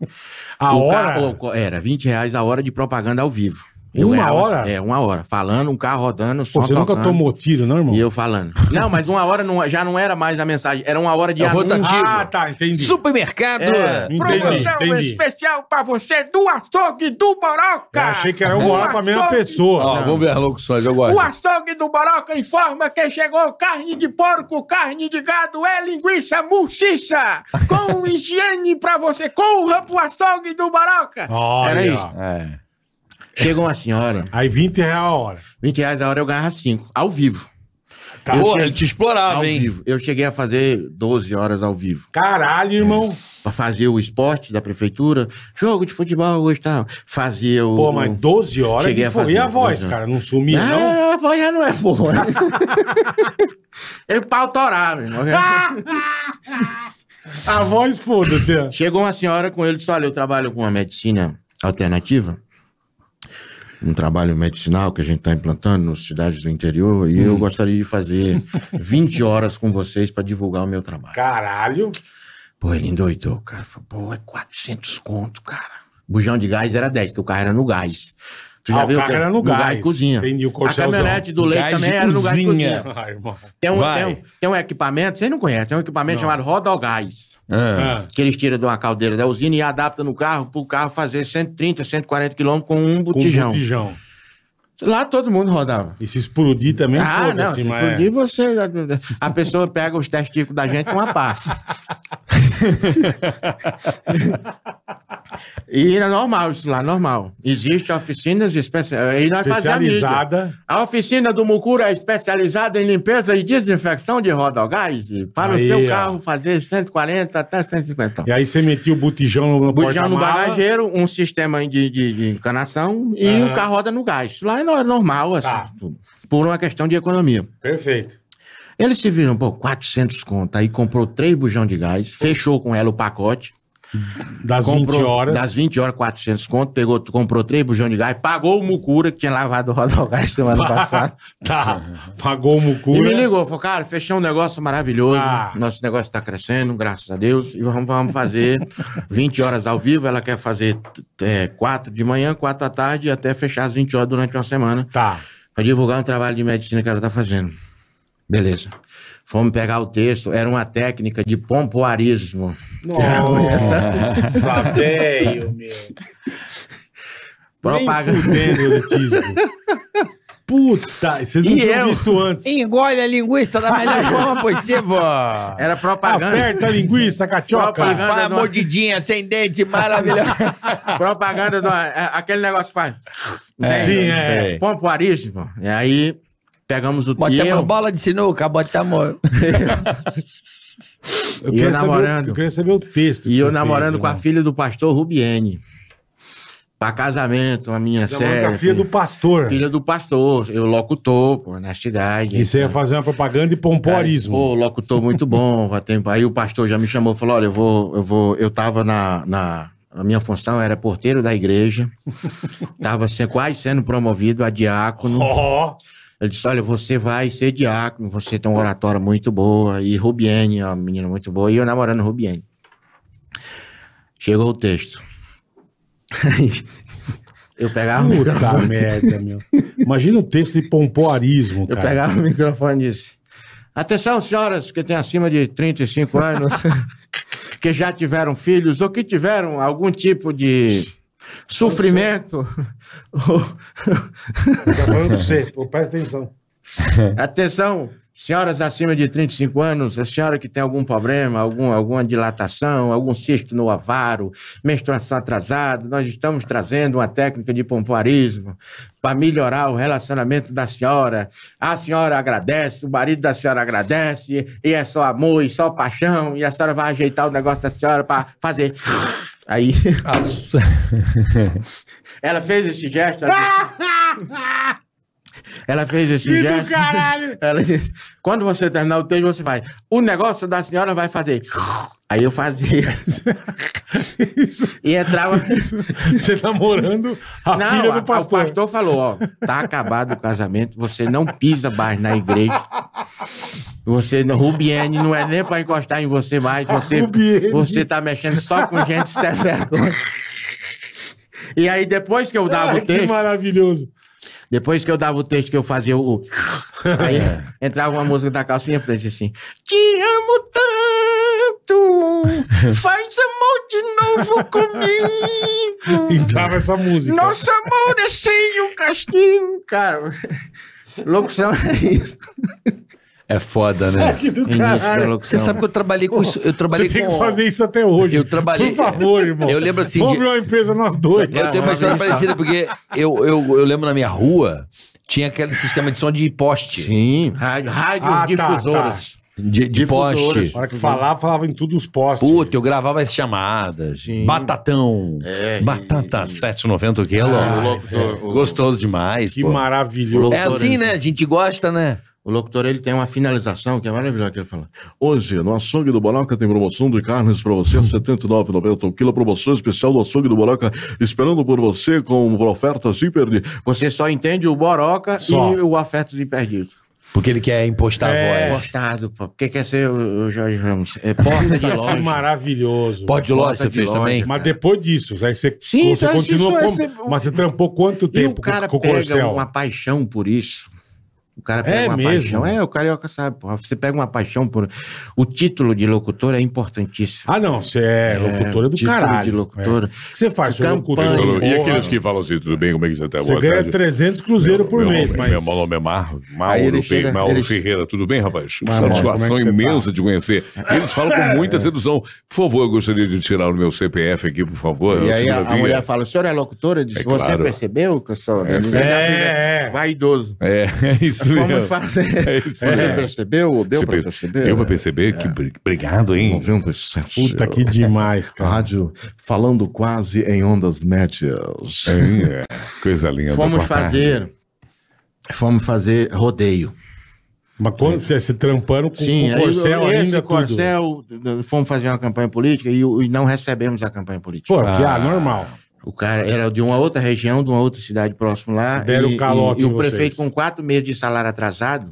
*laughs* A O hora. o- era 20 reais a hora de propaganda ao vivo. Uma hora? É, uma hora. Falando, um carro rodando, Pô, som você nunca tocando, tomou tiro, não, irmão? E eu falando. Não, mas uma hora não- já não era mais a mensagem, era uma hora de É anúncio. Ah, tá, entendi. Supermercado. É, Entendi, promoção entendi. especial pra você do açougue do Boroca. Eu achei que era uma hora pra mesma pessoa. Ó, vamos ver as locuções, eu gosto. O açougue do Boroca informa que chegou carne de porco, carne de gado, é linguiça murciça, com higiene pra você. Corra pro açougue do Boroca. Olha. Era isso. É. Chegou uma senhora, Aí 20 reais a hora. 20 reais a hora eu ganhava 5, ao vivo. Tá. Eu ele te explorava, ao hein? vivo. Eu cheguei a fazer 12 horas ao vivo. Caralho, irmão. Pra fazer o esporte da prefeitura, jogo de futebol hoje e tal. Fazia o. Pô, mas 12 horas Cheguei que a foi. fazer, E a voz, 12 cara? Não sumia, não? Ah, a voz já não é boa. *laughs* Eu pau torar, meu irmão. *laughs* A voz, foda-se. ó. Chegou uma senhora com ele e disse: Olha, eu trabalho com uma medicina alternativa. Um trabalho medicinal que a gente está implantando nas cidades do interior. E eu gostaria de fazer *laughs* 20 horas com vocês para divulgar o meu trabalho. Caralho. Pô, ele endoidou, cara. Falei, pô, é 400 conto, cara. Bujão de gás era 10, porque o carro era no gás. Tu Ah, o viu carro que- era no gás. de cozinha. Entendi, o A caminhonete do leite também era no gás de cozinha. Ah. Tem um, tem, um, tem um equipamento, você não conhece, tem um equipamento Não. chamado rodogás. Ah. Ah, Que eles tiram de uma caldeira da usina e adaptam no carro para o carro fazer 130, 140 quilômetros com um com botijão. botijão. Lá todo mundo rodava. E se explodir também, ah, não, se mas... explodir você... A pessoa pega os testículos da gente com uma pá. *laughs* e é normal isso lá, normal. Existem oficinas. E nós a mídia. Especializada. A oficina do Mucura é especializada em limpeza e desinfecção de rodogás para Aí, o seu ó. carro fazer 140 até 150. E aí você metia o botijão no, Botijão no bagageiro, um sistema de, de, de encanação e o carro roda no gás. Isso Lá é no- normal, assim, Tá. tudo. por uma questão de economia. Perfeito. Eles se viram, pô, 400 conto. Aí comprou três bujão de gás, fechou com ela o pacote. Das comprou, 20 horas. Das 20 horas, 400 conto. Pegou, comprou três bujão de gás, pagou o Mucura, que tinha lavado o rodogás semana *laughs* passada. Tá. Pagou o E mucura. me ligou, falou, cara, fechou um negócio maravilhoso. Ah. Nosso negócio está crescendo, graças a Deus. E vamos, vamos fazer 20 horas ao vivo. Ela quer fazer é, 4 de manhã, 4 da tarde, até fechar as 20 horas durante uma semana. Tá. Para divulgar um trabalho de medicina que ela está fazendo. Beleza. Fomos pegar o texto, era uma técnica de pompoarismo. Nossa, velho, meu. Propaganda. Puta, vocês não E tinham eu? visto antes. Engole a linguiça da melhor *laughs* forma possível. Era propaganda. Aperta a linguiça, cachoca. Propaganda. Faz do- mordidinha sem dente, maravilhosa. *laughs* propaganda do. é, aquele negócio que faz. Sim, é. Pompoarismo. E aí pegamos o e Bota eu- uma bola de sinuca, bota amor. *laughs* Eu, eu queria saber, o- namorando. eu queria saber o texto. E eu namorando fez, com a irmão. filha do pastor Rubiene. Pra casamento, a minha série. com a filha do pastor. Filha do pastor, eu locutor, pô, na cidade. E você ia fazer uma propaganda de pompoarismo. Pô, locutor muito bom. *laughs* Aí o pastor já me chamou e falou: olha, eu vou, eu vou. Eu tava na, na a minha função era porteiro da igreja. *laughs* Estava quase sendo promovido a diácono. Ó, Ele disse: Olha, você vai ser diácono, você tem uma oratória muito boa. E Rubiene, uma menina muito boa. E eu namorando Rubiene. Chegou o texto. *laughs* eu pegava o puta microfone. merda, meu. Imagina o texto de pompoarismo, Eu cara. pegava o microfone e disse: Atenção, senhoras que têm acima de 35 anos, *laughs* que já tiveram filhos ou que tiveram algum tipo de sofrimento. Tá falando com você, presta atenção. Atenção, senhoras acima de 35 anos, a senhora que tem algum problema, algum, alguma dilatação, algum cisto no avaro, menstruação atrasada, nós estamos trazendo uma técnica de pompoarismo para melhorar o relacionamento da senhora. A senhora agradece, o marido da senhora agradece, e é só amor e só paixão, e a senhora vai ajeitar o negócio da senhora para fazer. Aí ela fez esse gesto. Ela *laughs* disse- Ela fez esse Que do gesto. caralho! *laughs* Ela disse: quando você terminar o texto, você vai. O negócio da senhora vai fazer. *laughs* Aí eu fazia. *laughs* Isso, E entrava. isso. Você namorando a não, filha do o pastor. pastor falou: ó, tá acabado o casamento, você não pisa mais na igreja. Você, Rubiene, não é nem pra encostar em você mais. Você, você tá mexendo só com gente sem vergonha. E aí, depois que eu dava Ai, o que texto, maravilhoso. Depois que eu dava o texto que eu fazia o. *laughs* Aí entrava uma música da calcinha preta assim. Te amo tanto, *laughs* faz amor de novo comigo. *laughs* Entrava essa música. Nosso amor é sem um castigo. Cara, locução é isso. É foda, né? Que do caralho. Você sabe que eu trabalhei com isso. Eu trabalhei Você tem com. que fazer isso até hoje. Eu trabalhei- Por favor, irmão. Eu lembro assim Vamos de- uma empresa nós dois. Eu tenho uma história parecida, porque eu, eu, eu lembro na minha rua, tinha aquele sistema de som de poste. Sim, rádio, rádio Ah, tá, difusoras. De, de Difusoras. poste. Na hora que falava, falava em tudo os postes. Puta, eu gravava as chamadas. Sim. Batatão. É, Batata 7,90 quilo. Ah, o locutor- o- Gostoso demais. que pô. maravilhoso. É assim, né? A gente gosta, né? O locutor ele tem uma finalização que é maravilhosa que ele fala. Hoje, no açougue do Boroca tem promoção de carnes para você, R$ 79,90 o quilo. Promoção especial do açougue do Boroca, esperando por você com ofertas imperdíveis. Você só entende o Boroca Só. e o Ofertas Imperdíveis. Porque ele quer impostar É. a voz. Postado, pô. O que quer ser o, o Jorge Ramos? É porta de *laughs* Que loja. maravilhoso. Pode de loja Porta você de fez loja. também? Mas depois disso, aí você, Sim, você mas continua isso é como- ser- Mas você trampou quanto E tempo o cara com, com o pega Corcel? uma paixão por isso. O cara pega É uma mesmo? paixão. É, o carioca sabe, pô. Você pega uma paixão por. O título de locutor é importantíssimo. Ah, não, você é, locutor é do título caralho. de locutor. É. O que você faz, Campanha. locutor? E Porra, aqueles que falam assim, tudo bem, como é que você está? Você Boa ganha tarde. 300 cruzeiros por meu mês, nome, mas... Meu nome é Mauro, Pe- chega- Mauro ele- Ferreira. Tudo bem, rapaz? Mauro, Satisfação é que você imensa tá? de conhecer. Eles falam com muita *laughs* sedução. Por favor, eu gostaria de tirar o meu CPF aqui, por favor. E aí a, a mulher fala: o senhor é locutor? Eu disse: É Você claro. percebeu que eu sou. É, É, fica é. Vaidoso. É, *laughs* é isso Vamos mesmo. fazer. É isso Você mesmo. percebeu? Deu Você pra per- perceber? Deu pra perceber? Que bri- obrigado, hein? 97. Puta, que demais, cara. Rádio falando quase em ondas médias. É, coisa linda. Fomos tarde. fazer. Fomos fazer rodeio. Mas quando você se trampando com, Sim, com o Corcel esse ainda tudo. Corcel, fomos fazer uma campanha política e, e não recebemos a campanha política. Pô, que, ah, Ah. normal. O cara era de uma outra região, de uma outra cidade próxima lá. Deram e, calote e, e o vocês. prefeito com quatro meses de salário atrasado.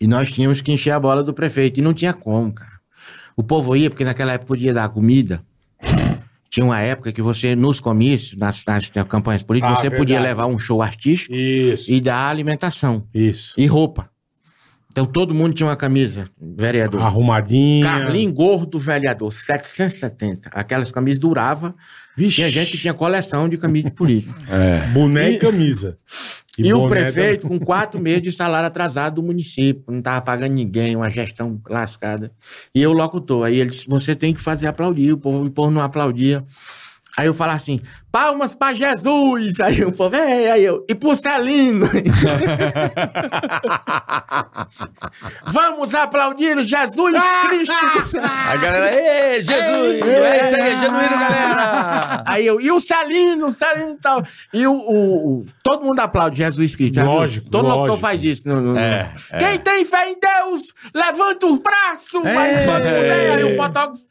E nós tínhamos que encher a bola do prefeito. E não tinha como, cara. O povo ia, porque naquela época podia dar comida. Tinha uma época que você, nos comícios, nas, nas campanhas políticas, Ah, você podia verdade. levar um show artístico Isso, e dar alimentação isso. e roupa. Então todo mundo tinha uma camisa, vereador. Arrumadinha. Carlinho Gordo, vereador, 770. Aquelas camisas duravam. Vixe. Tinha gente que tinha coleção de camisa de político. *laughs* É. Boné e, E- camisa. E, o boné prefeito *laughs* com quatro meses de salário atrasado do município, não estava pagando ninguém, uma gestão lascada. E eu locutor. Aí ele disse: você tem que fazer aplaudir. O povo, o povo não aplaudia. Aí eu falava assim: palmas para Jesus. Aí o povo, é, aí eu, e pro Celino. *laughs* Vamos aplaudir o Jesus Cristo. A galera, ê, Jesus! É isso aí, é genuíno, galera! Aí eu, e o Celino, o Celino e tal. E o, o- o- todo mundo aplaude Jesus Cristo. Lógico, Todo locutor faz isso. no- no- É, Quem tem fé em Deus, levanta os braços. É. Aí, todo mundo? Aí o fotógrafo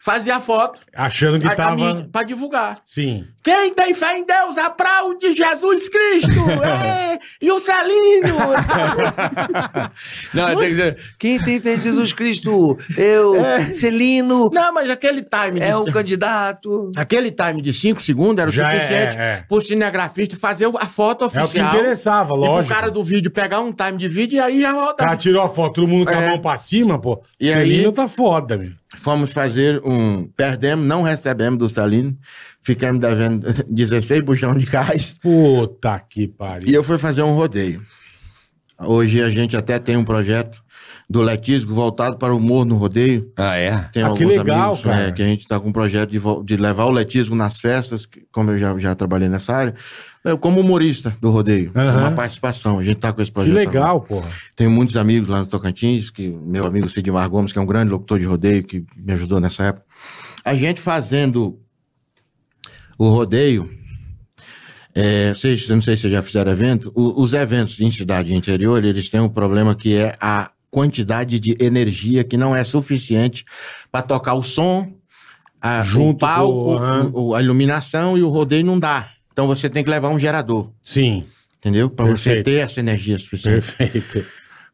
fazia a foto Achando que a- a tava. mídia, pra divulgar. Sim. Quem tem fé em Deus, aplaude Jesus Cristo! *laughs* é, e o Celino! *laughs* Não, tem que dizer, quem tem fé em Jesus Cristo? Eu, Celino, Não, mas aquele time de, é o candidato. aquele time de 5 segundos era o Já é, suficiente é. pro cinegrafista fazer a foto É o que oficial. interessava, e lógico. pro cara do vídeo pegar um time de vídeo e aí já volta. cara tirou a foto, todo mundo com a É. mão pra cima, pô. E Celino aí- tá foda, meu. Fomos fazer um. Perdemos, não recebemos do Celino. Ficamos devendo *laughs* 16 buchão de gás. Puta que E pariu. eu fui fazer um rodeio. Hoje a gente até tem um projeto do Letisco voltado para o humor no rodeio. Ah, é? Tem Ah, que alguns legal, amigos cara. é, que a gente está com um projeto de, de levar o letismo nas festas, que- como eu já, já trabalhei nessa área, eu, como humorista do rodeio. Aham. Uma participação. A gente está com esse Que projeto. legal, porra. Tenho muitos amigos lá no Tocantins, que meu amigo Sidmar Gomes, que é um grande locutor de rodeio, que me ajudou nessa época. A gente fazendo o rodeio, é, vocês, não sei se vocês já fizeram evento, o- os eventos em cidade interior, eles têm um problema que é a quantidade de energia que não é suficiente para tocar o som, a, Junto o palco, com- o- a iluminação e o rodeio não dá. Então você tem que levar um gerador, Sim, entendeu? Para você ter essa energia suficiente. perfeito.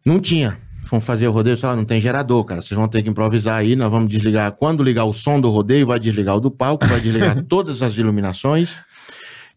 Não tinha. Fomos fazer o rodeio, só não tem gerador, cara. Vocês vão ter que improvisar aí, nós vamos desligar. Quando ligar o som do rodeio, vai desligar o do palco, vai desligar *laughs* todas as iluminações.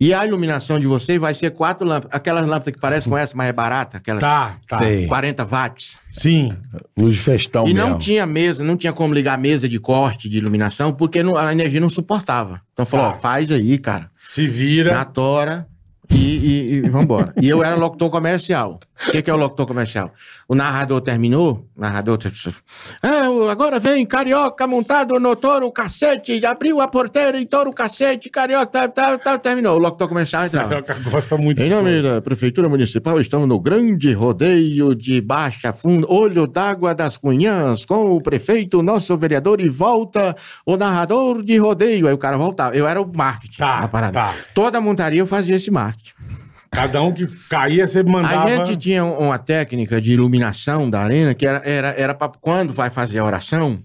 E a iluminação de vocês vai ser quatro lâmpadas. Aquelas lâmpadas que parecem com essa, mas é barata, aquelas Tá, tá. Sei. 40 watts. Sim. Luz de festão e mesmo. não tinha mesa, não tinha como ligar a mesa de corte de iluminação, porque não- a energia não suportava. Então falou, Tá. ó, faz aí, cara. Se vira. Na tora e, e, e vambora. E eu era locutor comercial. O que, que é o locutor comercial? O narrador terminou, o narrador. O- agora vem carioca montado no touro cacete, abriu a porteira e touro cacete, carioca, tá, tá, tá, terminou. O locutor comercial entrava. *laughs* Carioca gosta muito Em nome da Prefeitura Municipal, estamos no grande rodeio de Baixa Fundo, Olho d'Água das Cunhãs, com o prefeito, nosso vereador, e volta o narrador de rodeio. Aí o cara voltava. Eu era o marketing Tá, da parada. tá. Toda montaria eu fazia esse marketing. Cada um que caía, você mandava. A gente tinha um- uma técnica de iluminação da arena que era, era, era para quando vai fazer a oração,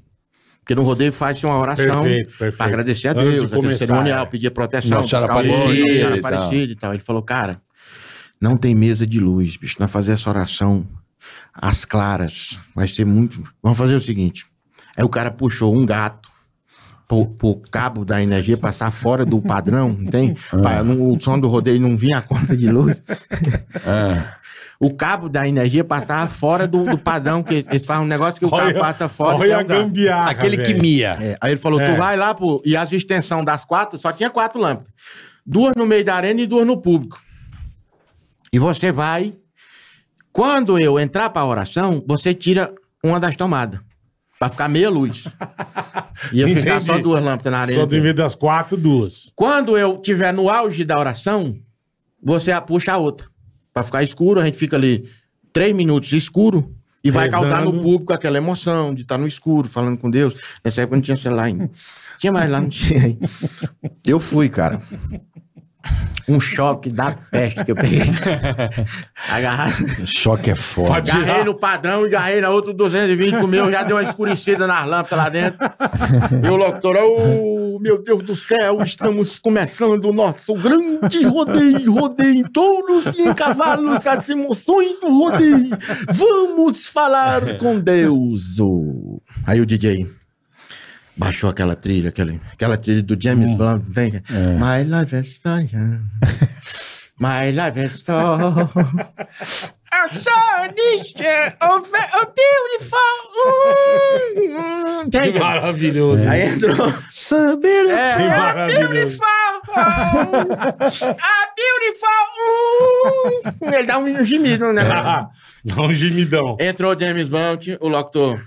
porque no rodeio faz uma oração Perfeito, perfeito. para agradecer a Antes de Deus, começar, cerimonial, é. pedir proteção, Nossa Senhora Aparecida Nossa Senhora e. Aparecida e tal. Ele falou, cara, não tem mesa de luz, bicho, nós fazer essa oração às claras, vai ser muito... Vamos fazer o seguinte, aí o cara puxou um gato, pro, pro cabo da energia passar fora do padrão, entende? Pra não- o som do rodeio não vinha a conta de luz. Ah. O cabo da energia passava fora do, do padrão, que eles fazem um negócio que o cabo passa fora. Olha é a um gambiarra. Aquele que mia. É, Aí ele falou: É. tu vai lá, pô. E as extensão das quatro, só tinha quatro lâmpadas. Duas no meio da arena e duas no público. E você vai. Quando eu entrar pra oração, você tira uma das tomadas. Pra ficar meia luz. *laughs* Ia ficar Entendi. só duas lâmpadas na arena. Só do invés das quatro, duas. Quando eu tiver no auge da oração, você puxa a outra. Pra ficar escuro, a gente fica ali três minutos escuro e vai Rezando. causar no público aquela emoção de estar no escuro, falando com Deus. Nessa época não tinha celular ainda. Tinha mais lá, não tinha. Eu fui, cara. Um choque da peste que eu peguei. *laughs* Agarrado. Choque é. Pode- Agarrei no padrão e agarrei na outra 220 com o meu, já deu uma escurecida nas lâmpadas lá dentro. E o locutor, oh, meu Deus do céu, estamos começando o nosso grande rodeio, rodeio em touros e em cavalos, as emoções do rodeio. Vamos falar com Deus. Aí o DJ baixou aquela trilha, aquela, aquela trilha do James Blunt, não tem? My life is fire. My life is so... I'm so niche, beautiful. Mm. Que maravilhoso. Aí entrou. Saber. É, Que a maravilhoso. beautiful. A beautiful. Ele dá um gemido, né? *laughs* Dá um gemidão. Entrou James Blunt, o locutor.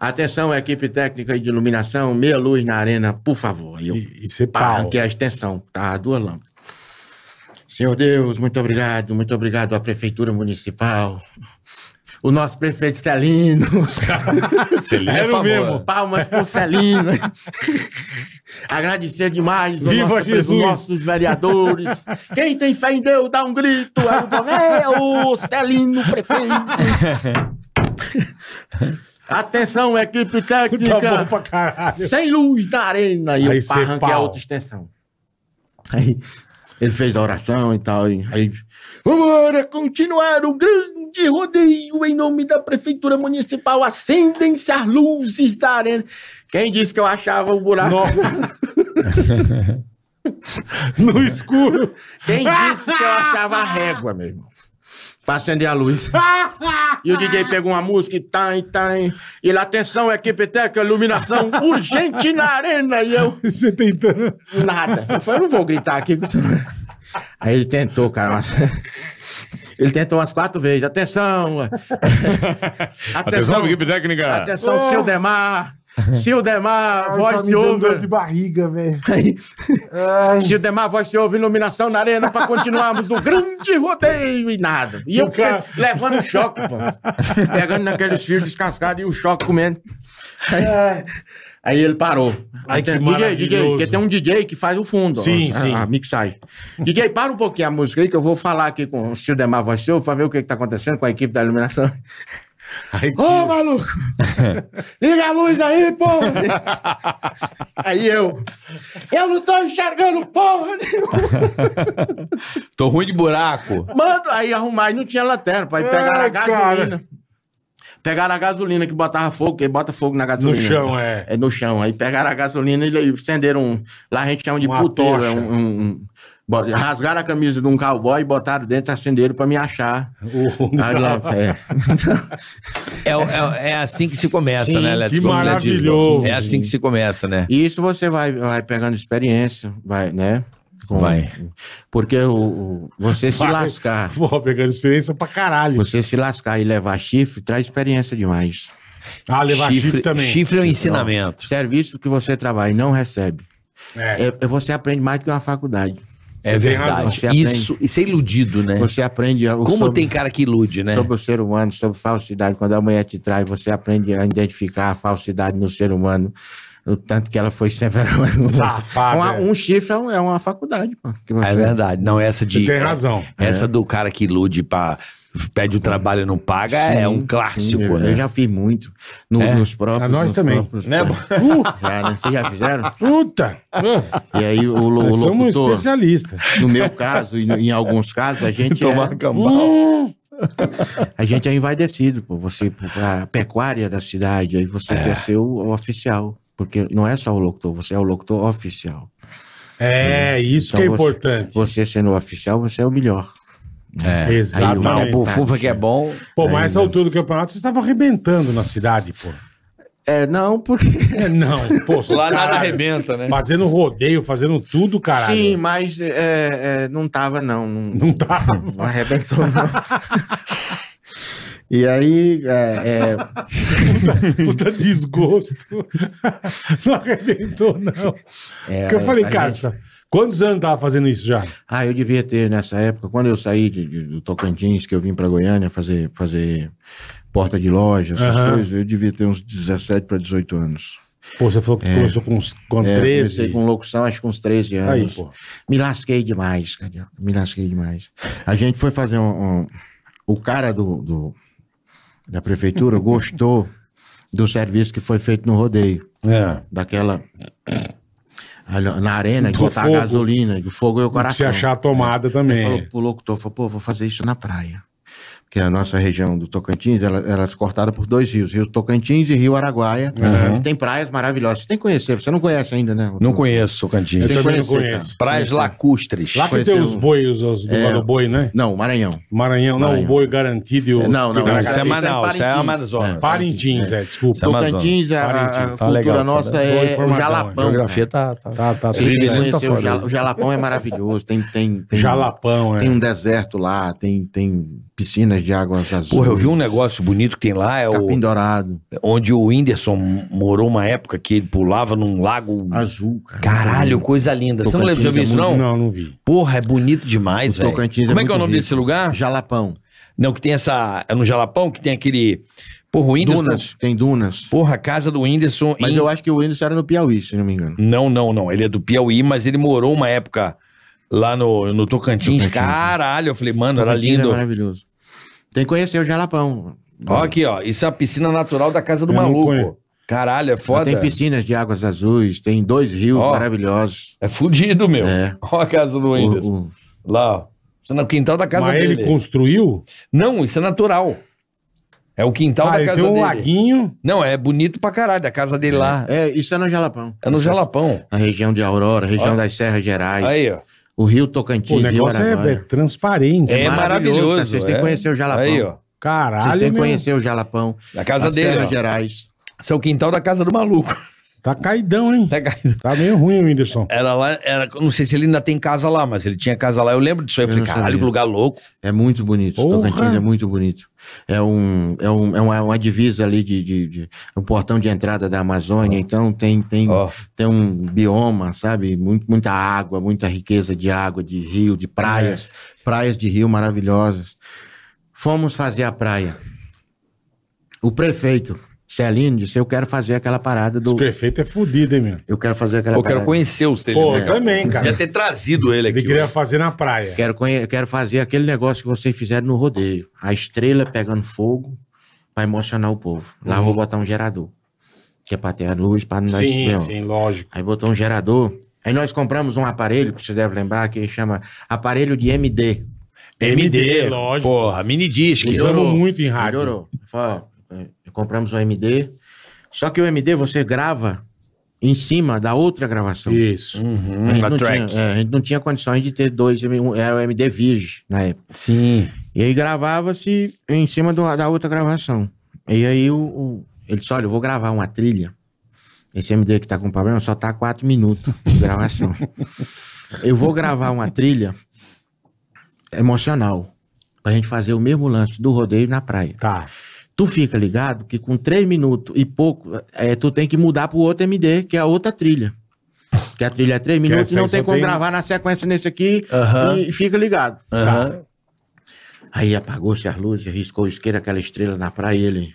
Atenção, equipe técnica de iluminação, meia luz na arena, por favor. Eu E, e pau. arranquei a extensão, tá? Duas lâmpadas. Senhor Deus, muito obrigado, muito obrigado à Prefeitura Municipal, o nosso prefeito Celino, *laughs* Era o mesmo. palmas pro Celino. *laughs* Agradecer demais Viva nosso- os nossos vereadores. Quem tem fé em Deus, dá um grito. Aí o é o Celino, prefeito. *laughs* Atenção, equipe Tá bom técnica. pra caralho. Sem luz na arena. E Aí eu cê arranquei a pau. outra extensão. Aí ele fez a oração e tal. E, aí, vamos continuar o grande rodeio em nome da Prefeitura Municipal. Acendem-se as luzes da arena. Quem disse que eu achava o buraco? No *laughs* *laughs* escuro. Quem disse que eu achava a régua mesmo? Pra acender a luz. *laughs* E o DJ pegou uma música e tá, e tá. E ele, atenção, equipe técnica, iluminação urgente na arena. E eu, *laughs* Você tentando. nada. Eu falei, eu não vou gritar aqui. com você. Aí ele tentou, cara. mas- *laughs* Ele tentou umas quatro vezes. Atenção! Atenção, equipe técnica. atenção, Sildemar. *laughs* Sildemar, voz se Tá dor ouve. de barriga, velho. Aí. Sildemar, voz se ouve, iluminação na arena pra continuarmos o *laughs* grande rodeio e nada. E eu O cara- levando choque, pô. Pegando naqueles fios descascados e o choque comendo. Aí, aí ele parou. Ai, que Aten- DJ, DJ, porque tem um DJ que faz o fundo. Sim, ó, sim. A, a mixagem. DJ, para um pouquinho a música aí que eu vou falar aqui com o Sildemar voz se ouve pra ver o que, que tá acontecendo com a equipe da iluminação. Ai, Ô, maluco! *laughs* Liga a luz aí, porra! aí eu. Eu não tô enxergando porra nenhuma! *laughs* Tô ruim de buraco. Manda aí arrumar. E não tinha lanterna, pra ir pegar a gasolina. Pegaram a gasolina que botava fogo, que bota fogo na no gasolina. chão, é. É no chão. Aí pegaram a gasolina e acenderam um. Lá a gente chama de Uma puteiro. tocha. É um, um- rasgaram a camisa de um cowboy, botaram dentro, acenderam pra me achar. É. É, é, é assim que se começa, Sim, né, Let's que maravilhoso. É assim que se começa, né? E isso você vai, vai pegando experiência, vai, né? Com- Vai. Porque o, o- você se Vai. lascar, *laughs* Pô, pegando experiência pra caralho. você se lascar e levar chifre, traz experiência demais. Ah, levar chifre, também. Chifre é um ensinamento. Serviço que você trabalha e não recebe. É. É, é- você aprende mais do que uma faculdade. É Você tem verdade. aprende. Isso, isso é iludido, né? Você aprende Como sobre, tem cara que ilude, né? sobre o ser humano, sobre falsidade. Quando a mulher te traz, você aprende a identificar a falsidade no ser humano. O tanto que ela foi. *laughs* Safado, Uma- é. um chifre é, um- é uma faculdade. Pô, que você- É verdade. Não, essa de. Você tem razão. Essa do cara que ilude pra. Pede o trabalho e não paga é um Sim, clássico, sim, eu, né? eu já fiz muito. No- É? Nos próprios. A nós também. próprios- Né, *laughs* Já, né? Vocês já fizeram? Puta! E aí o, o Nós somos locutor, especialistas. no meu caso, e no- em alguns casos, a gente Tomar é, cambal. A gente é envaidecido, pô. Você, a pecuária da cidade, aí você É. quer ser o, o oficial. Porque não é só o locutor, você é o locutor oficial. é, isso Então que é você- importante. Você sendo o oficial, você é o melhor. É. Exatamente. Aí o- O Fufa que é bom. Pô, mas Aí, essa né? altura do campeonato, vocês estavam arrebentando na cidade, pô. É, não, porque. É, não, pô. *laughs* Lá nada arrebenta, né? Fazendo rodeio, fazendo tudo, caralho. Sim, mas é, é, não tava, não. Não, *laughs* Não tava. não arrebentou, não. E aí, é, é, Puta desgosto. *laughs* Não arrebentou, não. é, Porque eu falei, cara, gente- quantos anos tava fazendo isso já? Ah, eu devia ter nessa época, quando eu saí de- de- do Tocantins, que eu vim para Goiânia fazer, fazer porta de loja, essas Aham. coisas, eu devia ter uns 17 para 18 anos. Pô, você falou que começou com, uns, com É, 13. comecei com locução, acho que com uns 13 Aí, anos. pô. Me lasquei demais, cara. Me lasquei demais. A gente foi fazer um. um- o cara do, do- da prefeitura gostou do serviço que foi feito no rodeio. É. Daquela. Na arena, Do botar fogo. gasolina, do fogo e o Se coração. achar a tomada Ele também. falou pro locutor, falou, pô, vou fazer isso na praia. Porque a nossa região do Tocantins, ela, ela é cortada por dois rios, Rio Tocantins e Rio Araguaia. E tem praias maravilhosas. Você tem que conhecer, você não conhece ainda, né? Não conheço Tocantins. Eu Tem que também não conhecer, conheço. cara. Praias Conhecer. lacustres. Lá que tem os bois, os, do, É. do boi, né? Não, Maranhão. Maranhão, não, Maranhão. o boi garantido e o. É, não, não, que- Não, isso é isso é Manaus, isso é Parintins. Amazonas. É. Parintins, é, desculpa. Isso é Amazonas. Tocantins, a, a-. Tá cultura legal, nossa é o jalapão. A geografia tá. tá... Tá, tá, que tudo bem. conhecer o jalapão é maravilhoso. Tem, tem, *laughs* tem, Jalapão, é. tem um deserto lá, tem, tem piscinas de águas azuis. Porra, eu vi um negócio bonito que tem lá, é o, Capim dourado, onde o Whindersson morou uma época que ele pulava num lago. azul, cara. Caralho, coisa linda. Você não lembra já viu isso, não? Não, não vi. Porra, é bonito demais, O velho. Tocantins é Como é que é o nome rico. desse lugar? Jalapão. Não, que tem essa. É no Jalapão que tem aquele. Porra, o Whindersson. Dunas, tem dunas. Porra, a casa do Whindersson. Mas em- eu acho que o Whindersson era no Piauí, se não me engano. Não, não, não. Ele é do Piauí, mas ele morou uma época lá no, no Tocantins. Tocantins. Caralho, eu falei, mano, era Tocantins lindo. É maravilhoso. Tem que conhecer o Jalapão. Ó, aqui, ó. Isso é a piscina natural da casa do Eu não maluco. Caralho, é foda. Tem piscinas de águas azuis, tem dois rios Ó. maravilhosos. É fudido, meu. É. Ó a casa do Whindersson. O- o- Lá, ó. Isso é no quintal da casa Mas dele. ele construiu? Não, isso é natural. É o quintal Ah, da ele casa tem um dele. laguinho. Não, é bonito pra caralho. A casa dele lá É, isso é no Jalapão. é no Jalapão. Na região de Aurora, região Ó. das Serras Gerais. Aí, ó. O Rio Tocantins, o Rio negócio é, é transparente. É maravilhoso, maravilhoso. cara. Vocês têm que é. conhecer o Jalapão. Aí, ó. Caralho, Vocês têm que conhecer o Jalapão. A casa as dele, Serras ó. Gerais. É o quintal da casa do maluco. Tá caidão, hein? Tá caído. Tá meio ruim o Whindersson. Era lá, era, não sei se ele ainda tem casa lá, mas ele tinha casa lá. Eu lembro disso aí. Eu Eu falei, caralho, que lugar louco. É muito bonito. Porra! Tocantins é muito bonito. É, um, é, um, é uma, uma divisa ali de, de, de- um portão de entrada da Amazônia. Então tem, tem, Ó. tem um bioma, sabe? Muito, muita água, muita riqueza de água, de rio, de praias. Praias de rio maravilhosas. Fomos fazer a praia. O prefeito, Celino, disse: Eu quero fazer aquela parada Esse do. prefeito é fudido, hein, meu? Eu quero fazer aquela Eu quero parada. conhecer o Pô, Celino. eu também, cara. Queria ter trazido ele aqui. Ele queria hoje. fazer na praia. Quero, conhe- quero fazer aquele negócio que vocês fizeram no rodeio. A estrela pegando fogo pra emocionar o povo. Lá eu vou botar um gerador. Que é pra ter a luz, pra não dar esse Sim, sim, lógico. Aí botou um gerador. Aí nós compramos um aparelho, que você deve lembrar, que chama aparelho de MD. MD, lógico. Porra, mini disc. Usamos muito em rádio. Melhorou. Fala, compramos um MD. Só que o MD você grava em cima da outra gravação. Isso. Uhum, A gente, não track. tinha, é, a gente não tinha condições de ter dois, um- era o MD virgem na época. Sim. E aí gravava-se em cima do- da outra gravação. E aí o, o- ele disse: Olha, eu vou gravar uma trilha. Esse MD que tá com problema só tá quatro minutos de gravação. eu vou gravar uma trilha emocional. Pra gente fazer o mesmo lance do rodeio na praia. Tá. Tu fica ligado que com três minutos e pouco, é, tu tem que mudar pro outro MD, que é a outra trilha. Que a trilha é três minutos, essa aí não tem como tem- gravar na sequência nesse aqui e fica ligado. Aham. Aí apagou-se as luzes, riscou o isqueiro, aquela estrela na praia e ele...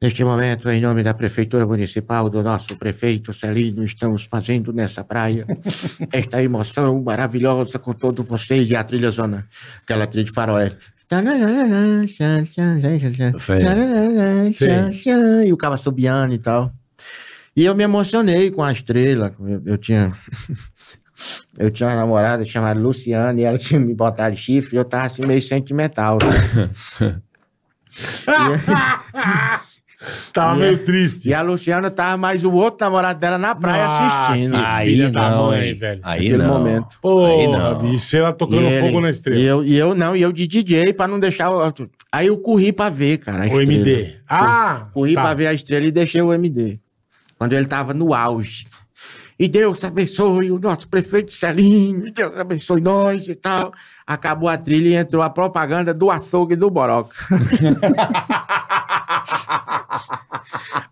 Neste momento, em nome da Prefeitura Municipal, do nosso prefeito Celino, estamos fazendo nessa praia *laughs* esta emoção maravilhosa com todos vocês e a trilha zona, aquela trilha de faroeste. E o cara subiando e tal. E eu me emocionei com a estrela. Eu, eu tinha. *laughs* Eu tinha uma namorada chamada Luciana e ela tinha me botado chifre e eu tava assim meio sentimental. né? *laughs* *laughs* Tava meio triste. E a Luciana tava mais o outro namorado dela na praia Ah, assistindo. que Aí filha da não, mãe, hein? velho. Aí Naquele não. momento. Pô, Aí não. bicho, ela E tocando ele- fogo na estrela. E eu, e eu não, e eu de DJ pra não deixar. o- Aí eu corri pra ver, cara. a O estrela. MD. Ah! Corri tá. pra ver a estrela e deixei o MD. Quando ele tava no auge. E Deus abençoe o nosso prefeito Celinho, Deus abençoe nós e tal. Acabou a trilha e entrou a propaganda do açougue do Boroca. *laughs*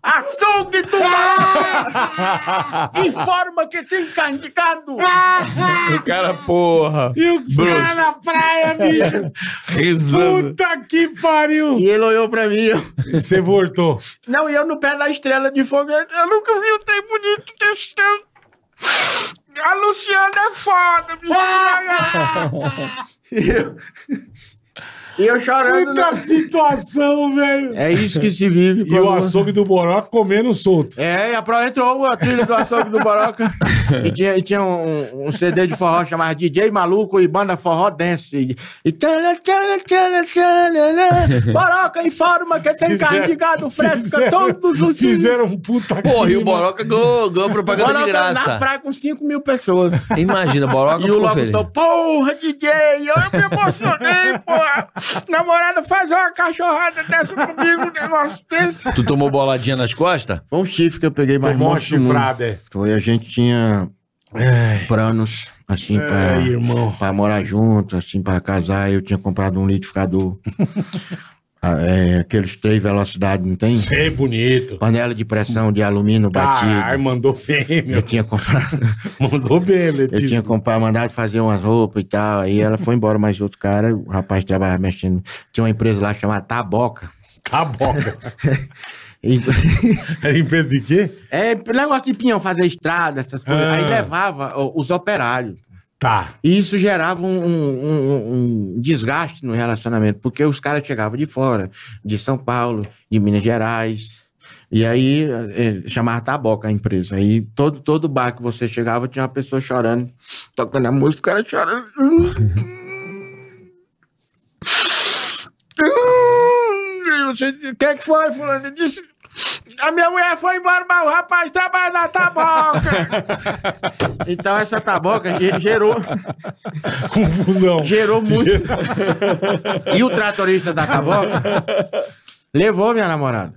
açougue do Boroca! Informa que tem candidato! O cara, porra. E os caras na praia, bicho. *laughs* Rezando. Puta que pariu. E ele olhou pra mim. eu- você voltou. Não, e eu no pé da estrela de fogo. Eu eu nunca vi um trem bonito desse tanto. A Luciana é foda, bicho. *laughs* e, eu, e eu chorando. Puta né? situação, velho. É isso que se vive. E o açougue do Boró comendo solto. É, e a Pro entrou a trilha do açougue do Boroca. e tinha, e tinha um, um CD de forró chamado DJ Maluco e Banda Forró Dance. E Boroca informa que tem Fizeram- carne de gado fresca fizeram- todos os dias. Fizeram um puta Porra, e o. Boroca ganhou, ganhou propaganda de Boroca na graça. praia com 5 mil pessoas. Imagina, Boroca E o locutor, porra, DJ, eu me emocionei, porra. *laughs* Namorada, faz uma cachorrada dessa comigo, um negócio desse. Tu tomou boladinha nas costas? Foi um chifre que eu peguei mais Tomou uma chifrada, é. Foi, a gente tinha planos, assim, pra, Ai, irmão. pra morar junto, assim, pra casar. Eu tinha comprado um liquidificador. *laughs* Ah, é, aqueles três velocidades, não tem? Sei, bonito. Panela de pressão de alumínio Caralho, batido. mandou bem, Eu meu. tinha comprado... *laughs* Mandou bem, Eu Letícia. tinha comprado, mandado fazer umas roupas e tal. Aí ela foi embora, mas outro cara, o rapaz trabalhava mexendo. Tinha uma empresa lá chamada Taboca. Tá bom. E- Era empresa de quê? É negócio de pinhão, fazer estrada, essas coisas. Ah. Aí levava ó, os operários. Tá. E isso gerava um, um- um- desgaste no relacionamento, porque os caras chegavam de fora, de São Paulo, de Minas Gerais. E aí eh, chamava Taboca a empresa. Aí todo, todo bar que você chegava tinha uma pessoa chorando, tocando a música, o cara chorando. *laughs* E você, o que, que foi, fulano? Ele disse. A minha mulher foi embora, mas o rapaz trabalha na taboca. *laughs* então, essa taboca ge- gerou, Confusão. gerou muito. *laughs* e o tratorista da taboca levou minha namorada.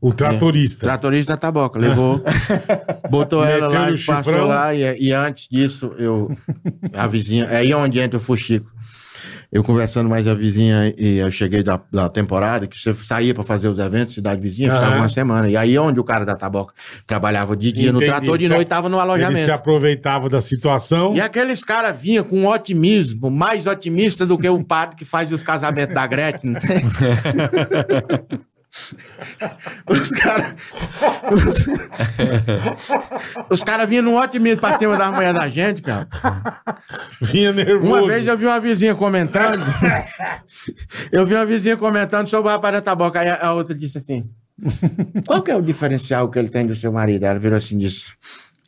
O tratorista. Tratorista da taboca, levou. *laughs* Botou ela lá e passou lá. E, e antes disso, eu. A vizinha. É aí onde entra o Fuxico. Eu conversando mais a vizinha e eu cheguei da, da temporada, que você saía pra fazer os eventos, cidade vizinha, ficava Aham. uma semana. E aí onde o cara da taboca trabalhava de dia no Entendi. trator, de Se- noite tava no Ele se alojamento. aproveitava da situação. E aqueles caras vinham com otimismo, mais otimista do que o padre que faz os casamentos da Gretchen? *laughs* *laughs* Os caras. Os, os caras vinham num otimismo pra cima da mulher da gente, cara. Vinha nervoso. Uma vez eu vi uma vizinha comentando. eu vi uma vizinha comentando sobre o rapaz da taboca. Aí a, a outra disse assim: *laughs* Qual que é o diferencial que ele tem do seu marido? Ela virou assim e disse.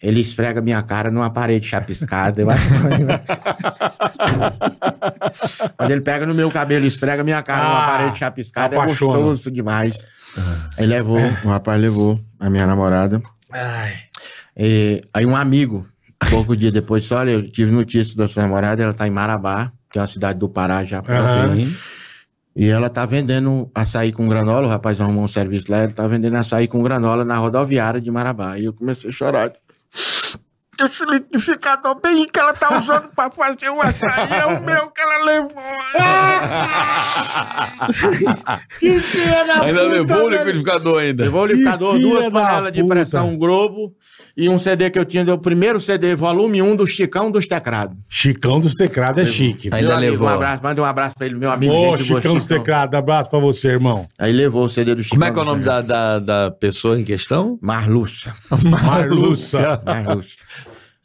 Ele esfrega minha cara numa parede chapiscada. Eu acho que- *laughs* Quando ele pega no meu cabelo esfrega minha cara numa Ah, parede chapiscada, é apaixona. gostoso demais. Aí levou, o rapaz levou a minha namorada. E aí um amigo, pouco dia depois, disse, olha, eu tive notícia da sua namorada, ela tá em Marabá, que é uma cidade do Pará já você. E ela tá vendendo açaí com granola, o rapaz arrumou um serviço lá, ela tá vendendo açaí com granola na rodoviária de Marabá. E eu comecei a chorar. Esse liquidificador bem que ela tá usando pra fazer o açaí é o meu que ela levou. *laughs* que filha da Ainda puta, levou o velho. liquidificador ainda. Levou o Que liquidificador, filha duas da panelas de puta. pressão, um globo e um CD que eu tinha, o primeiro CD, volume 1 do Chicão dos Teclados. Chicão dos teclados é chique. Ainda amigo, levou. Um abraço, manda um abraço pra ele, meu amigo. Ô, gente Chicão dos teclados, abraço pra você, irmão. Aí levou o CD do Chicão. Como é que é o nome da, da, da pessoa em questão? Marluça. Marluça. Marluça.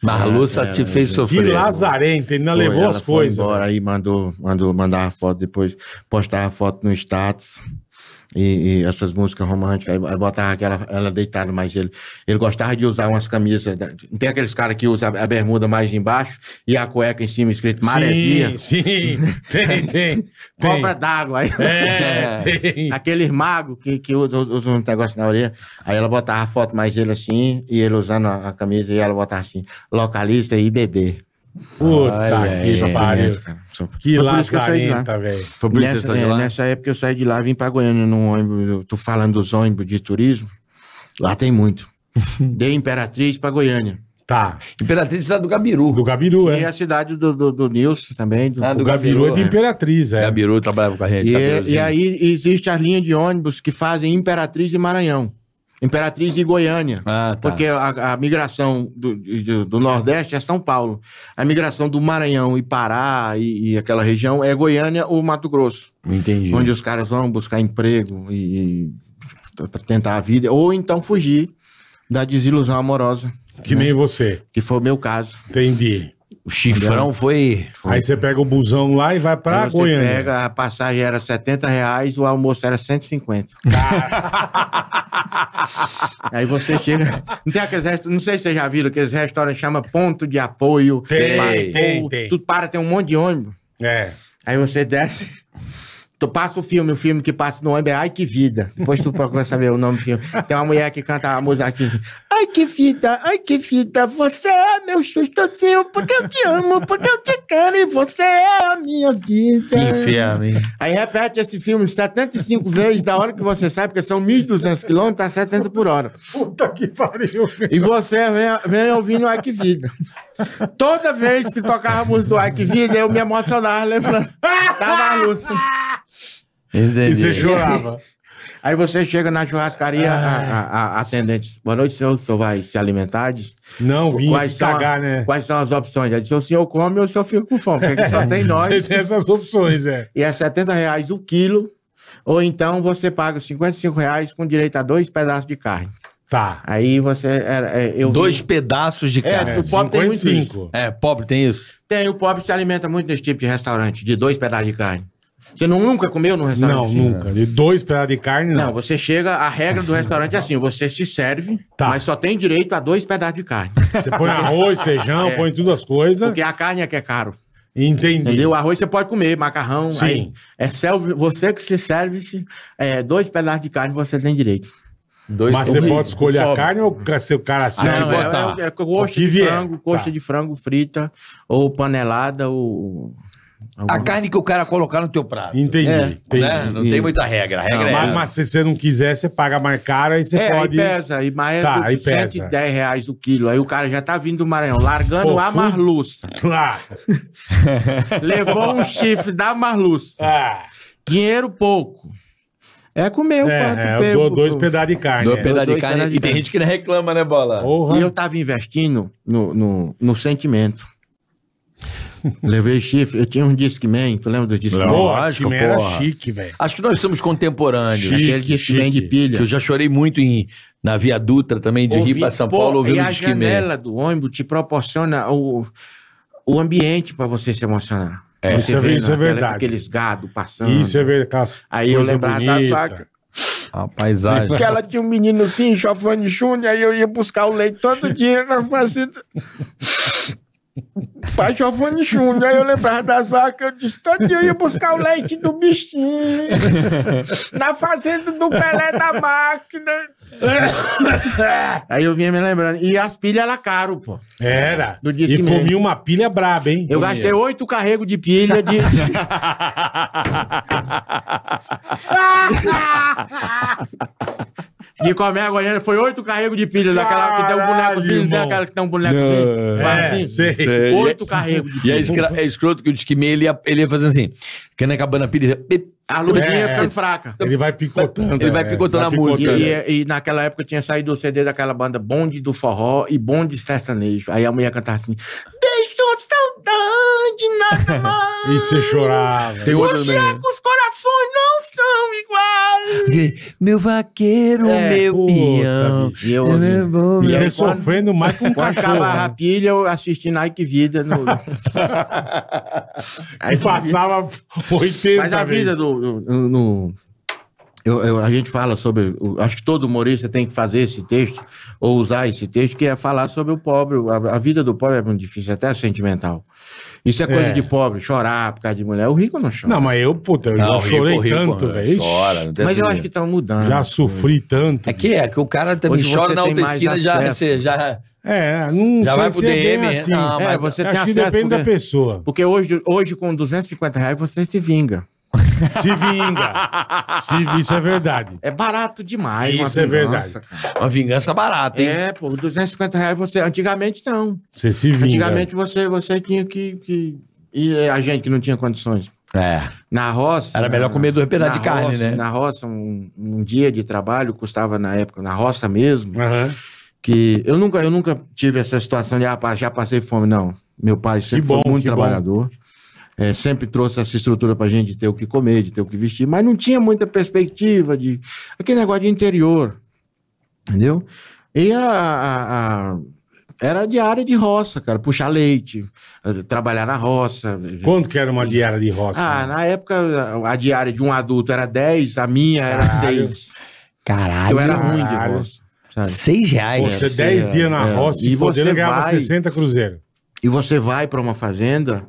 Marluça É, te é, fez Que sofrer. lazarento, ele ainda Foi, levou ela as foi coisas. embora aí, mandou, mandou mandar a foto depois, postava a foto no status. E, e essas músicas românticas, aí, aí botava aquela, ela deitada, mas ele, ele gostava de usar umas camisas. tem aqueles caras que usam a bermuda mais embaixo e a cueca em cima escrito maresia. Sim, *laughs* sim. Tem, tem. Cobra d'água. Aí, É, *laughs* tem. Aqueles magos que, que usam, usam um negócio na orelha. Aí ela botava a foto mais ele assim, e ele usando a, a camisa, e ela botava assim, localista e bebê. Puta ai, que ai. pariu. Que Foi por isso que eu saí de lá. lazarenta, velho. Foi por isso que Nessa, você saiu de é, lá? nessa época eu saí de lá, vim pra Goiânia num ônibus. Eu tô falando dos ônibus de turismo. Lá tem muito. *laughs* Dei Imperatriz pra Goiânia. Tá. Imperatriz é do Gabiru. Do Gabiru, E é. a cidade do, do, do Nilson também. do- Ah, O do Gabiru é de é. Imperatriz, é. Gabiru trabalhava com a gente. E, e aí existe as linhas de ônibus que fazem Imperatriz e Maranhão. Imperatriz e Goiânia. Ah, tá. Porque a, a migração do, do, do Nordeste é São Paulo. A migração do Maranhão e Pará e, e aquela região é Goiânia ou Mato Grosso. Entendi. Onde os caras vão buscar emprego e, e tentar a vida. Ou então fugir da desilusão amorosa, Que nem você. que foi o meu caso. Entendi. O chifrão foi... Aí você pega o busão lá e vai pra Aí você Goiânia. pega, a passagem era 70 reais, o almoço era 150. *laughs* Aí você chega. Não tem aqueles restaurantes, não sei se vocês já viram, aqueles restaurantes chama ponto de apoio. Tem, Para- tem, ou tem. Tu para, tem um monte de ônibus. É. Aí você desce. Tu passa o filme, o filme que passa no ônibus é Ai Que Vida. Depois tu procura saber o nome do filme. Tem uma mulher que canta a música aqui. Ai que vida, ai que vida, você é meu chustozinho, porque eu te amo, porque eu te quero e você é a minha vida. Que inferno, hein? Aí repete esse filme 75 vezes, da hora que você sai, porque são 1.200 quilômetros, tá 70 por hora. Puta que pariu. E você vem, vem ouvindo Ai Que Vida. Toda vez que tocava a música do Ai Que Vida, eu me emocionava, lembrando. Tava a luz. Entendi. E você chorava. Aí você chega na churrascaria, a, a, a- a atendente, boa noite, senhor, o senhor vai se alimentar? Diz, Não, vim quais, são, cagar, né? quais são as opções? Ela disse, o senhor come ou o senhor fica com fome? Porque aqui só tem *laughs* Você nós. tem essas opções, é. E é 70 reais o quilo, ou então você paga 55 reais com direito a dois pedaços de carne. Tá. Aí você era. é, eu Dois pedaços de É, carne. o pobre tem muito 55. É, pobre tem isso. Tem, o pobre se alimenta muito nesse tipo de restaurante, de dois pedaços de carne. Você não, nunca comeu num restaurante? Não, assim? nunca. De dois pedaços de carne, não. Não, você chega, a regra do restaurante é assim: você se serve, Tá. mas só tem direito a dois pedaços de carne. Você põe arroz, feijão, *laughs* É. põe tudo as coisas. Porque a carne é que é caro. Entendi. Entendeu? O arroz você pode comer, macarrão. Sim. Aí é self, você que se serve, se, é, dois pedaços de carne você tem direito. Dois Mas você pode escolher a carne ou ca- se o cara assim? Ah, não, é, botar. é, é O coxa de frango, coxa Tá. de frango frita, ou panelada, ou. A alguma- carne que o cara colocar no teu prato. Entendi. É, entendi. Né? Não E- tem muita regra. A regra Não, é mas, mas se você não quiser, você paga mais caro, aí você É, pode. aí pesa, aí, mas Tá, é aí do pesa. 110 reais o quilo. Aí o cara já tá vindo do Maranhão, largando Pô, a fu- marluça. *laughs* Ah, Levou um *laughs* chifre da marluça. ah, Dinheiro pouco. É comer o quanto é, é, eu pego dou dois pedaços de carne. Dois é. pedaços de carne. E tem gente que não reclama, né, Bola? Porra. E eu tava investindo no, no, no sentimento. *laughs* Levei chifre, eu tinha um Discman, tu lembra do Discman? Pô, Lógico, Discman era chique, velho. Acho que nós somos contemporâneos. Chique, Aquele Discman de chique. pilha. Que eu já chorei muito em, na Via Dutra também, de Rio Ouvi- para São pô, Paulo, ouvindo E o a Disque Man. janela do ônibus te proporciona o, o ambiente pra você se emocionar. É, você isso é- vê isso é verdade. Aqueles gado passando. Isso é verdade. Aí eu lembrava da vaca. A paisagem. Que ela tinha um menino assim, chofane Júnior, aí eu ia buscar o leite todo dia na fazenda. Pai Giovanni Júnior, aí eu lembrava das vacas, eu disse, todo dia eu ia buscar o leite do bichinho, na fazenda do Pelé da máquina. aí eu vinha me lembrando, e as pilhas eram caro, pô. Era. Do e Discman. comia uma pilha braba, hein? Eu gastei oito carregos de pilha de... *laughs* De comer a Goiânia, foi oito carregos de pilha, daquela que tem um boneco assim, não tem irmão. aquela que tem um boneco Não. assim, É, assim, sei. Sei. Oito carregos de E é, pilha. escra- é escroto que o Disque Man, ele ia, ele ia fazendo assim, que acabando a pilha, A luzinha É, ia é. ficando fraca. Ele vai picotando. Ele vai é, picotando a música. E, picotando. e- e naquela época tinha saído o CD daquela banda Bonde do Forró e Bonde Sertanejo. Aí a mulher cantava assim: Deixou saudade, nada mais. *laughs* E você chorava. Tem outro Hoje é que os corações não são iguais. Meu vaqueiro, É, meu puta, peão. bicho. E eu é ouvi. meu bom, E E meu- aí, você quando- sofrendo mais com um Quando cachorro. acabava a né? pilha, eu assisti Nike Vida. No... *laughs* Aí passava 80 Mas a vida do- no- no- eu- eu- a gente fala sobre. o- acho que todo humorista tem que fazer esse texto, ou usar esse texto, que é falar sobre o pobre. A, a vida do pobre é muito difícil, até sentimental. Isso é coisa É. de pobre, chorar por causa de mulher. O rico não chora. Não, mas eu, puta, eu Não, já chorei rico, tanto, velho. Chora, não tem mas eu acho que estão mudando. Já sofri tanto. É que é, que o cara também Hoje chora na outra esquina, já, você já... É, não Já sei vai pro se é DM, assim. não, É, mas você Acho tem que acesso. depende da Porque, pessoa. porque hoje, hoje, com 250 reais, você se vinga. Se vinga. Se, isso é verdade. É barato demais. Isso uma é vingança, verdade. cara. Uma vingança barata, hein? É, pô, 250 reais você. Antigamente não. Você se vinga. Antigamente você, você tinha que, que. E a gente que não tinha condições. É. Na roça. Era melhor comer dois pedaços de carne, roça- né? Na roça, um, um dia de trabalho custava na época, na roça mesmo, Aham. que eu nunca, eu nunca tive essa situação de ah, pá, já passei fome, não. Meu pai sempre bom, foi muito que bom. É, sempre trouxe essa estrutura pra gente de ter o que comer, de ter o que vestir, mas não tinha muita perspectiva de. aquele negócio de interior. Entendeu? E a- a- a era diária de roça, cara. Puxar leite, eh, trabalhar na roça. Quanto que era uma diária de roça? Ah, na época a a diária de um adulto era 10, a minha era Caralho. 6. Caralho. Eu era ruim de roça. sabe? Seis reais. Você é, 10 é, dias na é. roça E e você ganhava vai- 60 cruzeiros. E você vai para uma fazenda,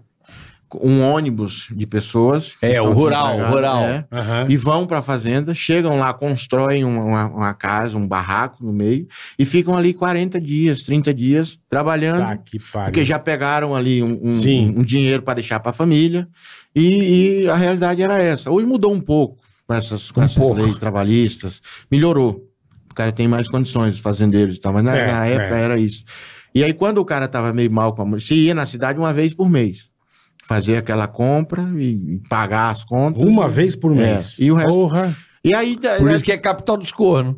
um ônibus de pessoas. É, o rural, rural. é, Aham. e vão para a fazenda, chegam lá, constroem uma, uma- uma casa, um barraco no meio, e ficam ali 40 dias, 30 dias, trabalhando. Tá que pariu. Porque já pegaram ali um, um- um dinheiro para deixar para a família. E, e a realidade era essa. Hoje mudou um pouco com essas, com Um essas pouco. leis trabalhistas. Melhorou. O cara tem mais condições, os fazendeiros e tal. Mas na, É, na época é. era isso. E aí, quando o cara tava meio mal com a mulher, se ia na cidade uma vez por mês. Fazer aquela compra e, e pagar as contas. Uma vez por mês. É, e o resto- Porra. E aí. Por isso que é capital dos cornos.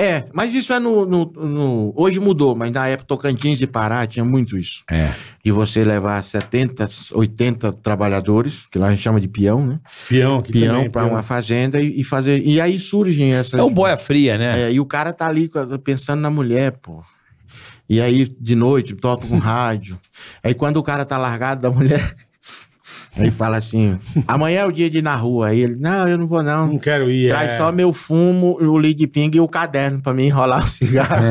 É, mas isso é no, no- no- Hoje mudou, mas na época Tocantins e Pará tinha muito isso. É. De você levar 70, 80 trabalhadores, que lá a gente chama de peão, né? Peão, aqui Peão também, para peão. uma fazenda e, e fazer. E aí surgem essas. É o boia fria, né? É, e o cara tá ali pensando na mulher, pô. E aí, de noite, toca com *laughs* rádio. Aí quando o cara tá largado da mulher, aí fala assim: amanhã é o dia de ir na rua. Aí ele, não, eu não vou, não. Não quero ir. Traz é. só meu fumo, o lead ping e o caderno pra mim enrolar o cigarro.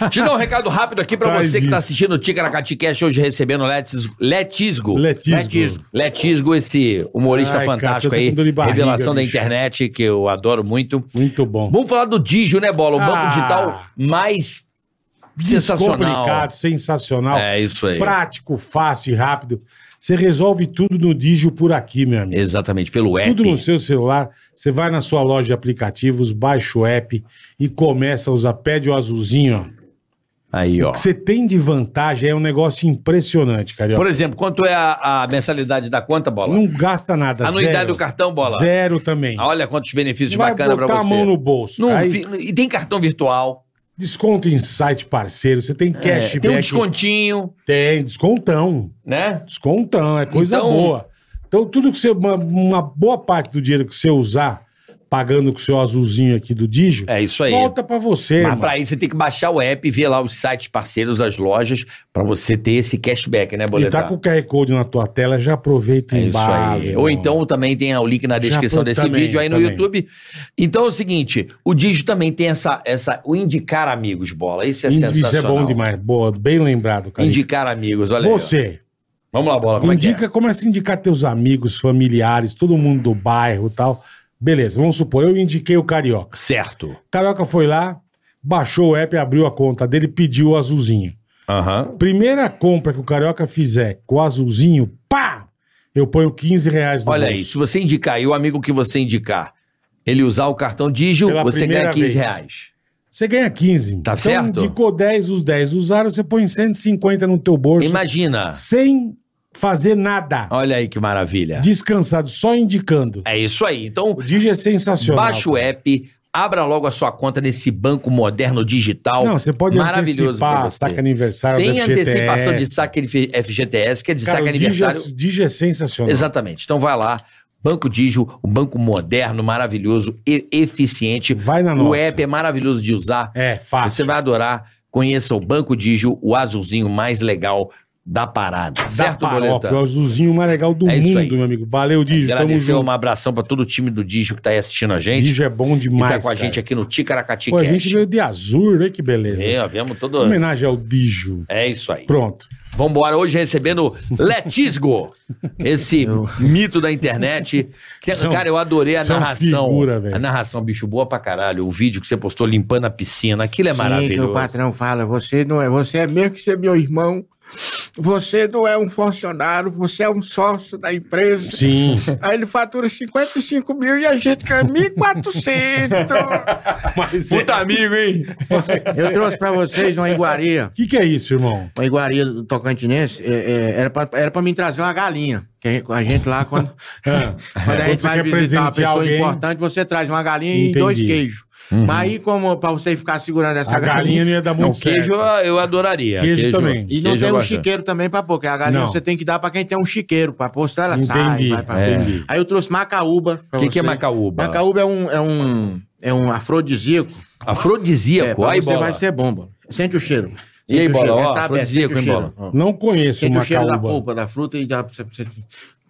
Deixa eu dar um recado rápido aqui pra Traz você que tá isso. assistindo o Ticaracati Cash hoje recebendo Letis- Letisgo. Letisgo. Letisgo. Letisgo, esse humorista Ai, cara, fantástico tô aí, barriga, revelação da bicho. internet, que eu adoro muito. Muito bom. Vamos falar do Digio, né, Bola? O banco Ah. digital mais sensacional. Sensacional. É isso aí. Prático, fácil e rápido. Você resolve tudo no Digio por aqui, meu amigo. Exatamente, pelo app. Tudo no seu celular. Você vai na sua loja de aplicativos, baixa o app e começa a usar. Pede o azulzinho, ó. Aí, ó. O que você tem de vantagem é um negócio impressionante, cara. Por exemplo, quanto é a, a mensalidade da conta, Bola? Não gasta nada. Anuidade zero. do cartão, Bola? Zero também. Olha quantos benefícios Vai bacanas pra botar você. a mão no bolso. Não Aí, E tem cartão virtual. Desconto em site parceiro. Você tem É, cashback. tem um descontinho, Tem, descontão. né? Descontão, é coisa Então- boa. Então, tudo que você. Uma, uma boa parte do dinheiro que você usar, pagando com o seu azulzinho aqui do Digio, É isso aí. volta pra você. Mas pra isso você tem que baixar o app e ver lá os sites parceiros, as lojas, pra você ter esse cashback, né, E Boletar? tá com o QR Code na tua tela, já aproveita É e isso embala. aí. Ou então também tem o link na descrição desse também, vídeo aí no também. YouTube. Então é o seguinte, o Digio também tem essa, essa o indicar amigos, bola. Isso é Indi- Isso é sensacional. bom demais. Boa, bem lembrado, cara. Indicar amigos, olha aí. Você, Vamos lá, bola. Como indica, é que começa a indicar teus amigos, familiares, todo mundo do bairro e tal. Beleza, vamos supor, eu indiquei o Carioca. Certo. Carioca foi lá, baixou o app, abriu a conta dele, pediu o azulzinho. Aham. Primeira compra que o Carioca fizer com o azulzinho, pá! Eu ponho 15 reais no Olha bolso. aí, se você indicar e o amigo que você indicar, ele usar o cartão Digio, Pela você ganha primeira 15 vez. reais. Você ganha 15. Tá então, certo? indicou 10, os 10 usaram, você põe 150 no teu bolso. Imagina. Sem fazer nada. Olha aí que maravilha. Descansado, só indicando. É isso aí. Então, O Digi é sensacional. baixa o app, abra logo a sua conta nesse banco moderno digital. Não, você pode Maravilhoso antecipar você. saque aniversário Tem do FGTS. antecipação de saque FGTS, que é de Cara, saque o aniversário. é, Digi é sensacional. Exatamente. Então vai lá. Banco Digio, um banco moderno, maravilhoso e eficiente. Vai na O nossa. app é maravilhoso de usar. É, fácil. Você vai adorar. Conheça o Banco Digio, o azulzinho mais legal da parada. Da certo, paróquia, Boleta? o azulzinho mais legal do É mundo, meu amigo. Valeu. Tamo Agradecer junto. um abração pra todo o time do Digio que tá aí assistindo a gente. Digi é bom e demais, tá com a cara. gente aqui no Ticaracati Pô, a Cash. gente veio de azul, olha que beleza. É, viemos todo... Homenagem ao Digio. É isso aí. Pronto. Vambora, hoje recebendo Letisgo, *laughs* esse mito da internet. Que, *laughs* São- cara, eu adorei a narração. figura, velho. a narração, bicho, boa pra caralho. O vídeo que você postou limpando a piscina, aquilo é Sim, que o maravilhoso. patrão fala, você não é, você é mesmo que ser meu irmão. Você não é um funcionário, você é um sócio da empresa. Sim. *laughs* Aí ele fatura 55 mil e a gente ganha 1.400. *laughs* Mas é- Puta amigo, hein? *laughs* Eu trouxe pra vocês uma iguaria. O que, que é isso, irmão? Uma iguaria do Tocantinense. é, é, era, pra, era pra mim trazer uma galinha. Que a gente, a gente lá, quando, Ah, quando a gente vai visitar uma pessoa alguém, importante, você traz uma galinha e Entendi. dois queijos. Mas aí, como pra você ficar segurando essa A galinha não ia dar muito Não, queijo eu, certo. adoraria. Queijo também. E não queijo tem um chiqueiro também pra pôr, porque a galinha Não. você tem que dar pra quem tem um chiqueiro, pra pôr se ela sai. Entendi, Vai pra... entendi. Aí eu trouxe macaúba. O que, que é macaúba? Macaúba é um, é um, é um afrodisíaco. É, Afrodisíaco. pra aí, você bola. vai ser bomba. Sente o cheiro. E aí, Sente o bola, ó, afrodisíaco, sente o hein, bola? Não conheço Sente uma o cheiro da polpa da fruta e dá pra você...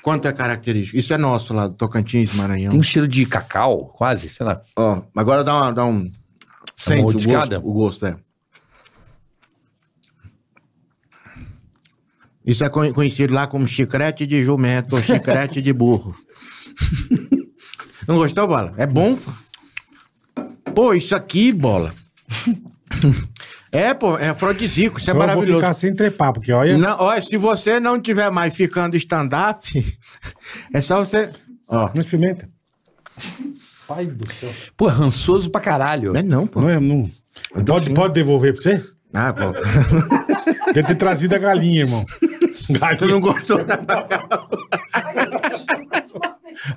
Quanto é característico. Isso é nosso lá do Tocantins, Maranhão. Tem um cheiro de cacau, quase, sei lá. Ó, agora dá, uma, dá um... Sente o gosto, o gosto, é. Isso é conhe- conhecido lá como chicrete de jumento ou chicrete de burro. *laughs* Não gostou, Bola? É bom? Pô, isso aqui, Bola. É, pô, é afrodisíaco, isso é Então eu vou maravilhoso. ficar sem trepar, porque olha... Não, olha, se você não tiver mais ficando stand-up, *laughs* é só você... Ó, Não experimenta. Pai do céu. Pô, é rançoso pra caralho. não é não, pô. Não é, não... Pode, pode devolver pra você? Ah, pô. *laughs* Quer ter trazido a galinha, irmão. *laughs* Tu Galinha. não gostou da...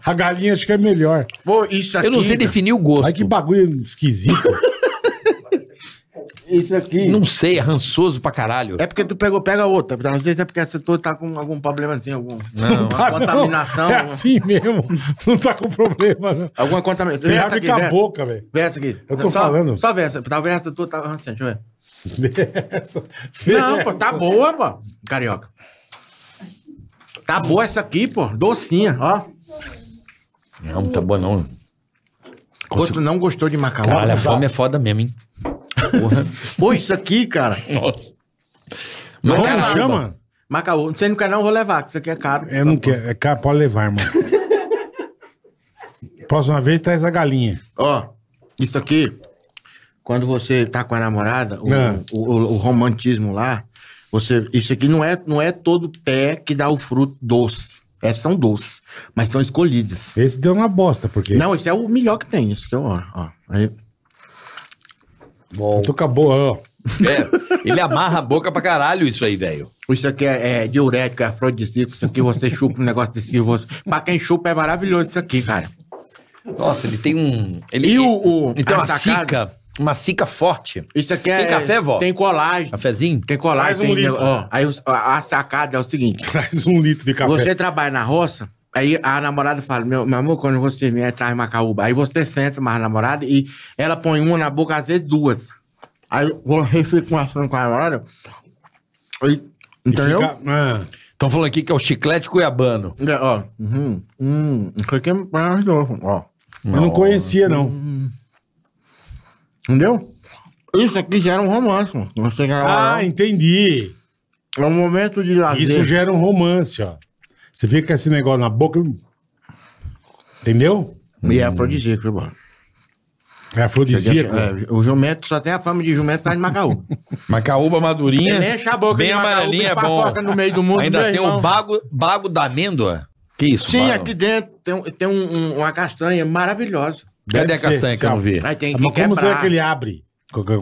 A galinha acho que é melhor. Pô, isso aqui. Eu não sei definir o gosto. Ai, que bagulho esquisito. Isso aqui. Não sei, é rançoso pra caralho. É porque tu pegou, pega outra. Às vezes é porque essa tua tá com algum problema assim, algum, Não. uma Tá, não. contaminação. É assim mesmo. Não tá com problema, não. Alguma contaminação. Vê essa aqui, a essa. boca, velho. Vê essa aqui. Eu tô só, falando. Só vê essa. Talvez essa tua tá rancendo, deixa eu ver. Essa- Não, pô, tá essa- boa, pô. Carioca. Tá boa essa aqui, pô. Docinha, ó. Não, tá bom não. Pô, tu não gostou de macarrão? Caralho, a fome é foda mesmo, hein? Porra. Pô, isso aqui, cara. Nossa. Como Macarrão. chama? Macarrão. Você não quer não, vou levar, que isso aqui é caro. Eu não quero. É caro, pode levar, irmão. *laughs* Próxima vez traz a galinha. Ó, isso aqui, quando você tá com a namorada, o, É. o, o- o romantismo lá, você, isso aqui não é, não é todo pé que dá o fruto doce. É, são doces, mas são escolhidas. Esse deu uma bosta, porque. Não, esse é o melhor que tem, isso que eu ó, ó. Aí, Eu tô com a boa, ó. É, ele amarra a boca pra caralho isso aí, velho. isso aqui é, é diurético, é afrodisíaco, isso aqui você chupa um negócio desse que você... Pra quem chupa é maravilhoso isso aqui, cara. Nossa, ele tem um... Ele, E o- o- ele tem a sacada? cica, uma cica forte. Isso aqui é... Tem café, vó? Tem colagem. Cafezinho? Tem colagem, Faz um tem... litro. Ó, aí a sacada é o seguinte... *laughs* Traz um litro de café. Você trabalha na roça, aí a namorada fala, meu, meu amor, quando você vier, traz macaúba. Aí você senta mais a namorada e ela põe uma na boca, às vezes duas. Aí você fica conversando com a namorada. E entendeu? Estão falando aqui que é o chiclete cuiabano. É, Ó, uhum, hum, isso aqui é maravilhoso, ó. eu não conhecia, não. Entendeu? Isso aqui gera um romance, mano. Você Ah, ah, entendi. é um momento de lazer. Isso gera um romance, ó. Você fica com esse negócio na boca. Entendeu? E é afrodisíaco, bola? É afrodisíaco. É, o jumento só tem a fama de jumento por causa de Macaú. *laughs* Macaúba madurinha. Ele enche a boca bem de macaúba amarelinha é bom. no meio do mundo, Ainda tem irmão. o bago, bago da amêndoa. Que isso, Sim, bago? aqui dentro tem, tem um- um- uma castanha maravilhosa. Cadê Deve a ser, castanha que eu não vi? Aí tem que Mas como será quebrar. que ele abre?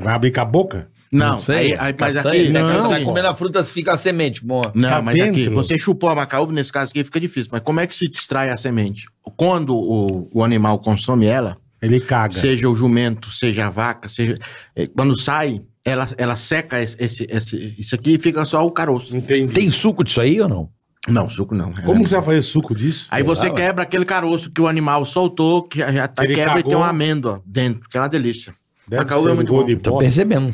Abre com a boca? Não, sei. aí, aí, mas Castanha, aqui... né? não, você vai comendo a fruta, fica a semente. Bom. Não, Tá mas aqui, dentro. você chupou a macaúba, nesse caso aqui fica difícil. Mas como é que se extrai a semente? Quando o, o animal consome ela, Ele caga. seja o jumento, seja a vaca, seja... eh, Quando sai, ela, ela seca esse, esse, esse- isso aqui e fica só o caroço. Entendi. Tem suco disso aí ou não? Não, suco não. Como que você vai fazer suco disso? Aí você lá, quebra aquele caroço que o animal soltou, que já, tá Ele quebra e tem cagou. uma amêndoa dentro, que é uma delícia. Deve Macaúba ser é muito bom. de Tô percebendo.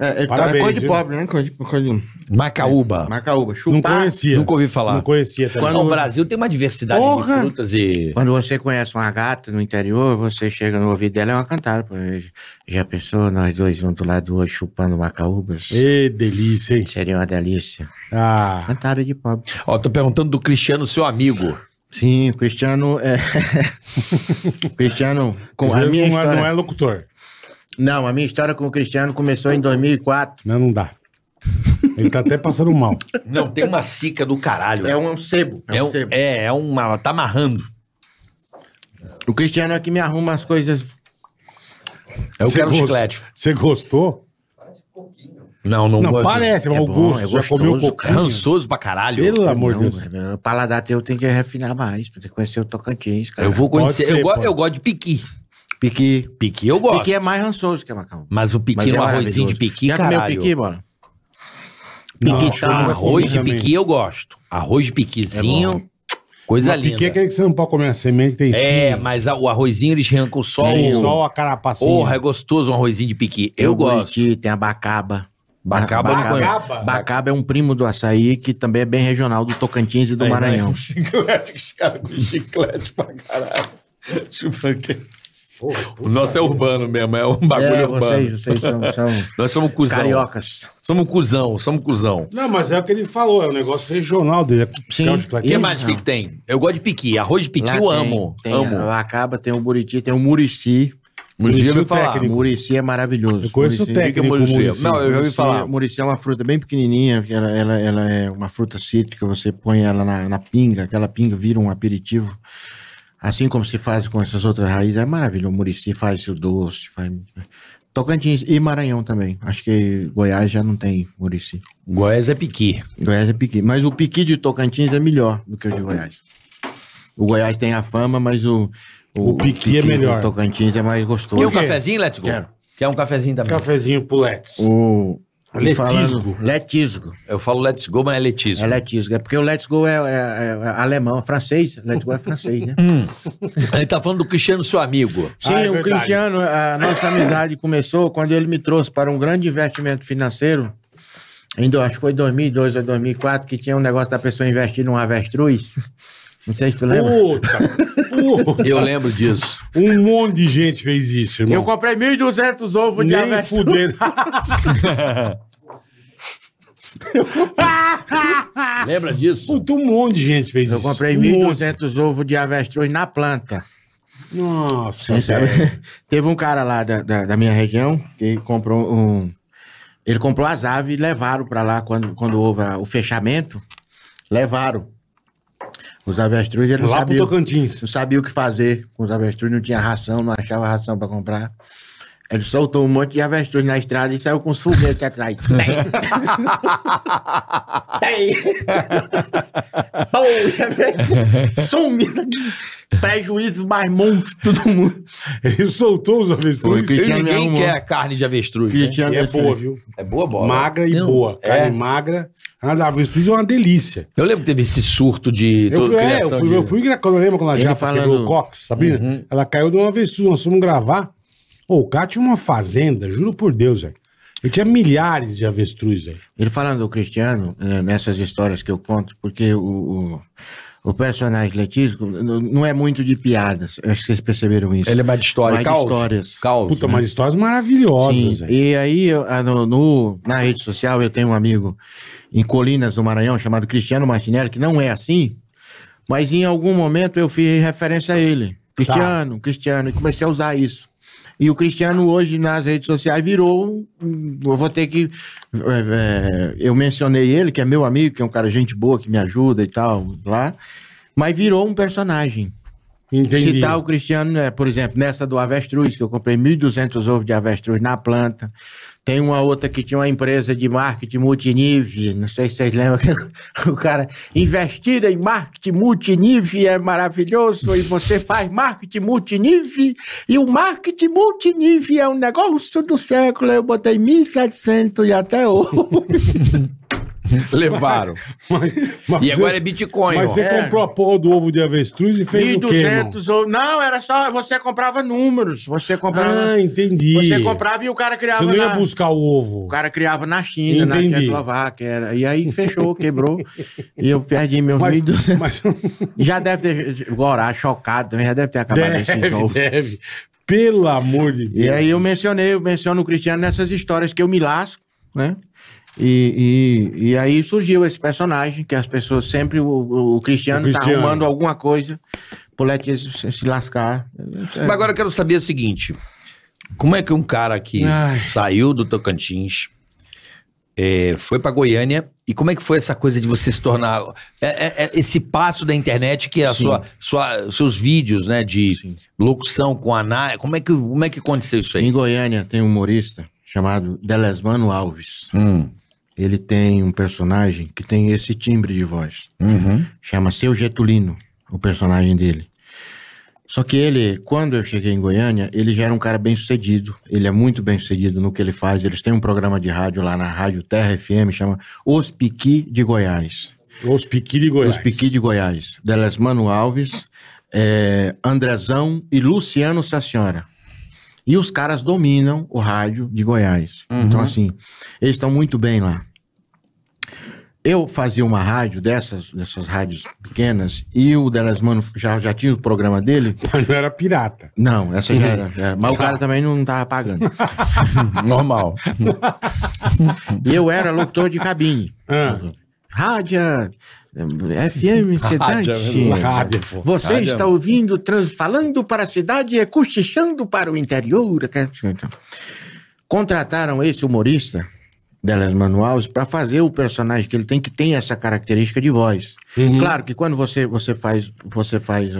É, é, Parabéns, é coisa de viu? pobre, né? Coisa de, coisa de... Macaúba. Macaúba. Chupar. Não conhecia. Nunca ouvi falar. Não conhecia também. Quando- Não, o Brasil tem uma diversidade Porra! de frutas e... Quando você conhece uma gata no interior, você chega no ouvido dela, é uma cantada. Pô. Já pensou nós dois um do lado do outro chupando macaúbas? Ê, delícia, hein? Seria uma delícia. Ah, Cantada de pobre. Ó, tô perguntando do Cristiano, seu amigo. Sim, o Cristiano é. O *laughs* Cristiano. Com a não, minha é, história. não é locutor. Não, a minha história com o Cristiano começou em 2004. Não, não dá. Ele tá até passando mal. Não, tem uma cica do caralho. É um sebo. É É, um um- sebo. é, é uma... Tá amarrando. O Cristiano é que me arruma as coisas. Eu Você quero gost- chiclete. Você gostou? Não, não, Não, gosto. parece, mas É o bom, gosto. é já comeu um É pouquinho. rançoso pra caralho. Pelo amor de Não, Deus. velho, O paladar teu tem que refinar mais, pra você conhecer o Tocantins, cara. Eu vou conhecer. Ser, eu, go- pode. eu gosto de piqui. Piqui. Piqui eu gosto. Piqui é mais rançoso que macarrão. Mas o piqui Mas é no arrozinho de piqui, Já caralho. comeu piqui? Não, Piqui, nunca arroz comi de piqui eu gosto. Arroz de piquizinho, coisa Mas linda. piqui é aquele que você não pode comer a semente, tem espinho. É, mas a- o arrozinho eles arrancam só Tem o... só a carapacinha. Porra, é gostoso um arrozinho de piqui. Tem Eu o gosto. Buriti, tem a bacaba. Bacaba eu não conheço. Bacaba? Bacaba é um primo do açaí que também é bem regional do Tocantins e do Maranhão. Chiclete, os caras com chiclete pra caralho. O nosso é urbano mesmo, é um bagulho É, urbano. vocês, vocês são, são *laughs* Nós somos cuzão. cariocas. Somos cuzão, somos cuzão. Não, mas é o que ele falou, é um negócio regional dele. É Sim. O O que mais que, que tem? Eu gosto de piqui. Arroz de piqui Lá eu tem- amo. Tem amo. a bacaba, tem o buriti, tem o murici. Murici eu ouvi Murici falar. técnico. Murici é maravilhoso. Eu conheço o Murici- que é técnico murici? Muricy. Não, eu já ouvi Murici- falar. Murici é uma fruta bem pequenininha, que ela, ela, ela é uma fruta cítrica, você põe ela na, na pinga, aquela pinga vira um aperitivo. Assim como se faz com essas outras raízes, é maravilhoso. O Murici faz o doce, faz... Tocantins e Maranhão também. Acho que Goiás já não tem Murici. Goiás é piqui. Goiás é piqui. Mas o piqui de Tocantins é melhor do que o de Goiás. O Goiás tem a fama, mas o. O piqui é melhor. do Tocantins é mais gostoso. Quer um cafezinho, Let's Go? Quero. Quer um cafezinho também? Cafezinho pro Let's. O. Letisgo. falando- Letisgo. Eu falo Let's Go, mas é letíssimo. É Letisgo. É porque o Let's Go é, é- é alemão, é francês. Let's Go é francês, né? *laughs* Ele tá falando do Cristiano, seu amigo. Sim, Ah, é o verdade. Cristiano, a nossa amizade começou quando ele me trouxe para um grande investimento financeiro. Ainda acho que foi 2002 ou 2004 que tinha um negócio da pessoa investir num avestruz. Não sei se tu lembra. Puta. Eu lembro disso. Um monte de gente fez isso, irmão. Eu comprei 1.200 ovos de Nem avestruz. fudendo. *laughs* Lembra disso? Puta, um monte de gente fez Eu isso. comprei um 1.200 ovos de avestruz na planta. Nossa, Sim, sabe? velho. *laughs* Teve um cara lá da, da, da minha região que comprou um. Ele comprou as aves e levaram para lá quando, quando houve a- o fechamento. Levaram. Os avestruz, ele não Lá pro sabia, Tocantins. não sabia o que fazer com os avestruz, não tinha ração, não achava ração para comprar. Ele soltou um monte de avestruz na estrada e saiu com os foguetes atrás. *laughs* Tem! Pô, Some! Prejuízo mais monstro do mundo. Ele soltou os Foi, avestruz. Ninguém arrumou. quer carne de avestruz. né? Cristiano é boa, viu? É boa bola. Magra e Não, boa. É. Carne magra. A da avestruz é uma delícia. Eu lembro que teve esse surto de Eu fui, é, eu fui, de- eu fui, quando eu lembro quando a Japa falando- quebrou o Cox, sabia? Ela caiu de uma avestruz, nós fomos gravar. Ô, o cara tinha uma fazenda, juro por Deus, velho. Ele tinha milhares de avestruz, velho. Ele falando do Cristiano, eh, nessas histórias que eu conto, porque o, o, o personagem Letísco n- não é muito de piadas. Eu acho que vocês perceberam isso. Ele é mais de história. Mais de Caos. histórias. Caos. Puta, né? mas histórias maravilhosas, Sim, velho. e aí, eu- no, no- na rede social, eu tenho um amigo em Colinas do Maranhão chamado Cristiano Martinelli, que não é assim, mas em algum momento eu fiz referência a ele. Cristiano, Cristiano, e comecei a usar isso. E o Cristiano hoje nas redes sociais virou. um- Eu vou ter que. é, é, eu mencionei ele, que é meu amigo, que é um cara gente boa, que me ajuda e tal, lá. Mas virou um personagem. Entendi. Citar o Cristiano, né, por exemplo, nessa do avestruz, que eu comprei 1.200 ovos de avestruz na planta. Tem uma outra que tinha uma empresa de marketing multinive, não sei se vocês lembram, *laughs* o cara, investir em marketing multinive é maravilhoso, e você faz marketing multinive, e o marketing multinive é um negócio do século, eu botei 1.700 e até hoje. *laughs* *laughs* Levaram. Mas- mas E você- agora é Bitcoin. Mas ó. você É. comprou a porra do ovo de avestruz e fez o quê, irmão? 1.200 ovos, não, era só, você comprava números, você comprava... Ah, entendi. Você comprava e o cara criava Você não ia na... buscar o ovo. O cara criava na China, na Entendi. Tchecoslováquia. Era. E aí fechou, quebrou. *laughs* e eu perdi meus Mas, 1.200. mas *laughs* Já deve ter. Agora, chocado também, já deve ter acabado esse deve, jogo. deve. Pelo amor de Deus. E aí eu mencionei, eu menciono o Cristiano nessas histórias que eu me lasco, né? E, e, e aí surgiu esse personagem, que as pessoas sempre, o, o- o Cristiano, O tá arrumando alguma coisa pro Letícia se, se lascar. Mas agora eu quero saber o seguinte: como é que um cara que Ai. saiu do Tocantins, é, foi pra Goiânia, e como é que foi essa coisa de você se tornar. é- é- é esse passo da internet que é a Sim. sua, sua, seus vídeos, né, de locução com a Ana. Como é, que, como é que aconteceu isso aí? Em Goiânia tem um humorista chamado Delesmano Alves. Hum, Ele tem um personagem que tem esse timbre de voz. uhum. Chama Seu Getulino, o personagem dele. Só que ele, quando eu cheguei em Goiânia, ele já era um cara bem sucedido. Ele é muito bem sucedido no que ele faz. Eles têm um programa de rádio lá na Rádio Terra FM, chama Os Piqui de Goiás. Os Piqui de Goiás. Os Piqui de Goiás. Delesmano Alves, é, Andrezão e Luciano Sassiora. E os caras dominam o rádio de Goiás. Então, assim, eles estão muito bem lá. Eu fazia uma rádio dessas, dessas rádios pequenas e o Delesmano já, já tinha o programa dele. *laughs* Mas não era pirata. Não, essa já era. já era. Mas o cara também não tava pagando. *laughs* Normal. E eu era locutor de cabine. Ah, Rádio FM Rádio, Cidade. rádio, pô. Você Rádio. está ouvindo, trans, falando para a cidade e cochichando para o interior. Contrataram esse humorista, Delas Manuais, para fazer o personagem que ele tem, que tem essa característica de voz. Uhum. Claro que quando você, você faz, você faz.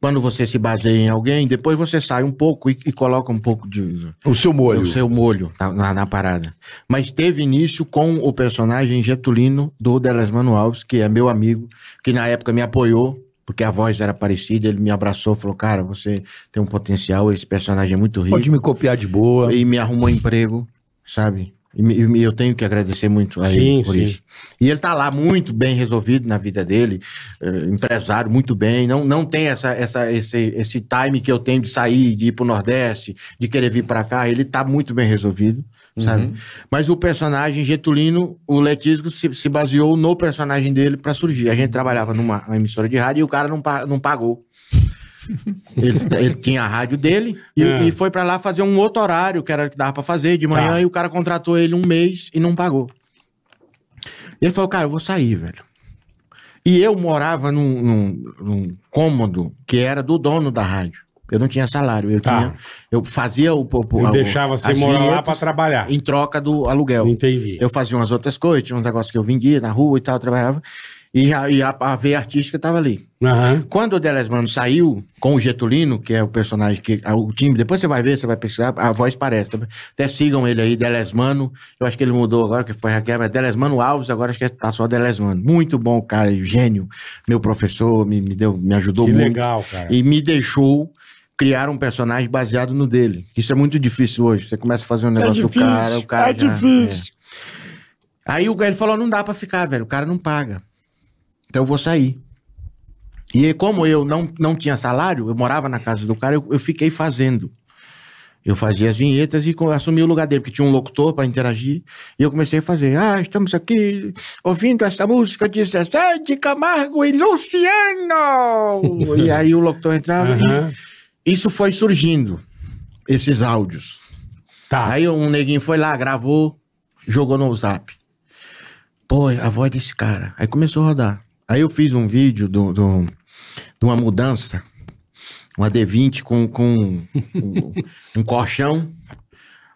Quando você se baseia em alguém, depois você sai um pouco e, e coloca um pouco de, O seu molho. o seu molho na, na- na parada. Mas teve início com o personagem Getulino do Delas Alves, que é meu amigo, que na época me apoiou, porque a voz era parecida, ele me abraçou, falou, cara, você tem um potencial, esse personagem é muito rico. Pode me copiar de boa. E me arrumou emprego, sabe? E, eu tenho que agradecer muito a Sim, ele por sim. isso. E ele tá lá muito bem resolvido na vida dele, eh, empresário muito bem, não, não tem essa, essa, esse, esse time que eu tenho de sair, de ir pro Nordeste, de querer vir para cá, ele tá muito bem resolvido, sabe? Mas o personagem Getulino, o Letísio se, se baseou no personagem dele para surgir. A gente trabalhava numa uma emissora de rádio e o cara não, não pagou. Ele, ele tinha a rádio dele e, É. e foi pra lá fazer um outro horário que era que dava pra fazer de manhã Tá. e o cara contratou ele um mês e não pagou. Ele falou, cara, eu vou sair, velho. E eu morava num, num- num cômodo que era do dono da rádio. Eu não tinha salário, eu Tá. tinha, eu fazia o, o, o- deixava você morar lá pra trabalhar. em troca do aluguel. Entendi. Eu fazia umas outras coisas, tinha uns negócios que eu vendia na rua e tal, eu trabalhava. E a, e a, a veia artística tava ali. Aham. Quando o Delesmano saiu com o Getulino, que é o personagem que. O time, depois você vai ver, você vai pesquisar, a voz parece. Até sigam ele aí, Delesmano. Eu acho que ele mudou agora, que foi Raquel, mas Delesmano Alves, agora acho que tá só Delesmano. Muito bom, cara, gênio. Meu professor, me, me, deu, me ajudou Que muito. legal, cara. E me deixou criar um personagem baseado no dele. Isso é muito difícil hoje. Você começa a fazer um negócio do cara, o cara. é já- difícil. é. Aí o ele falou: não dá pra ficar, velho. O cara não paga. Então eu vou sair. E como eu não, não tinha salário, eu morava na casa do cara, eu, eu fiquei fazendo. Eu fazia as vinhetas e assumi o lugar dele, porque tinha um locutor para interagir. E eu comecei a fazer. Ah, estamos aqui ouvindo essa música de Zezé de Camargo e Luciano. *laughs* e aí o locutor entrava Aham. e isso foi surgindo, esses áudios. Tá. Aí um neguinho foi lá, gravou, jogou no zap. Pô, a voz desse cara. Aí começou a rodar. Aí eu fiz um vídeo do, do- de uma mudança, uma D20 com, com um, um colchão,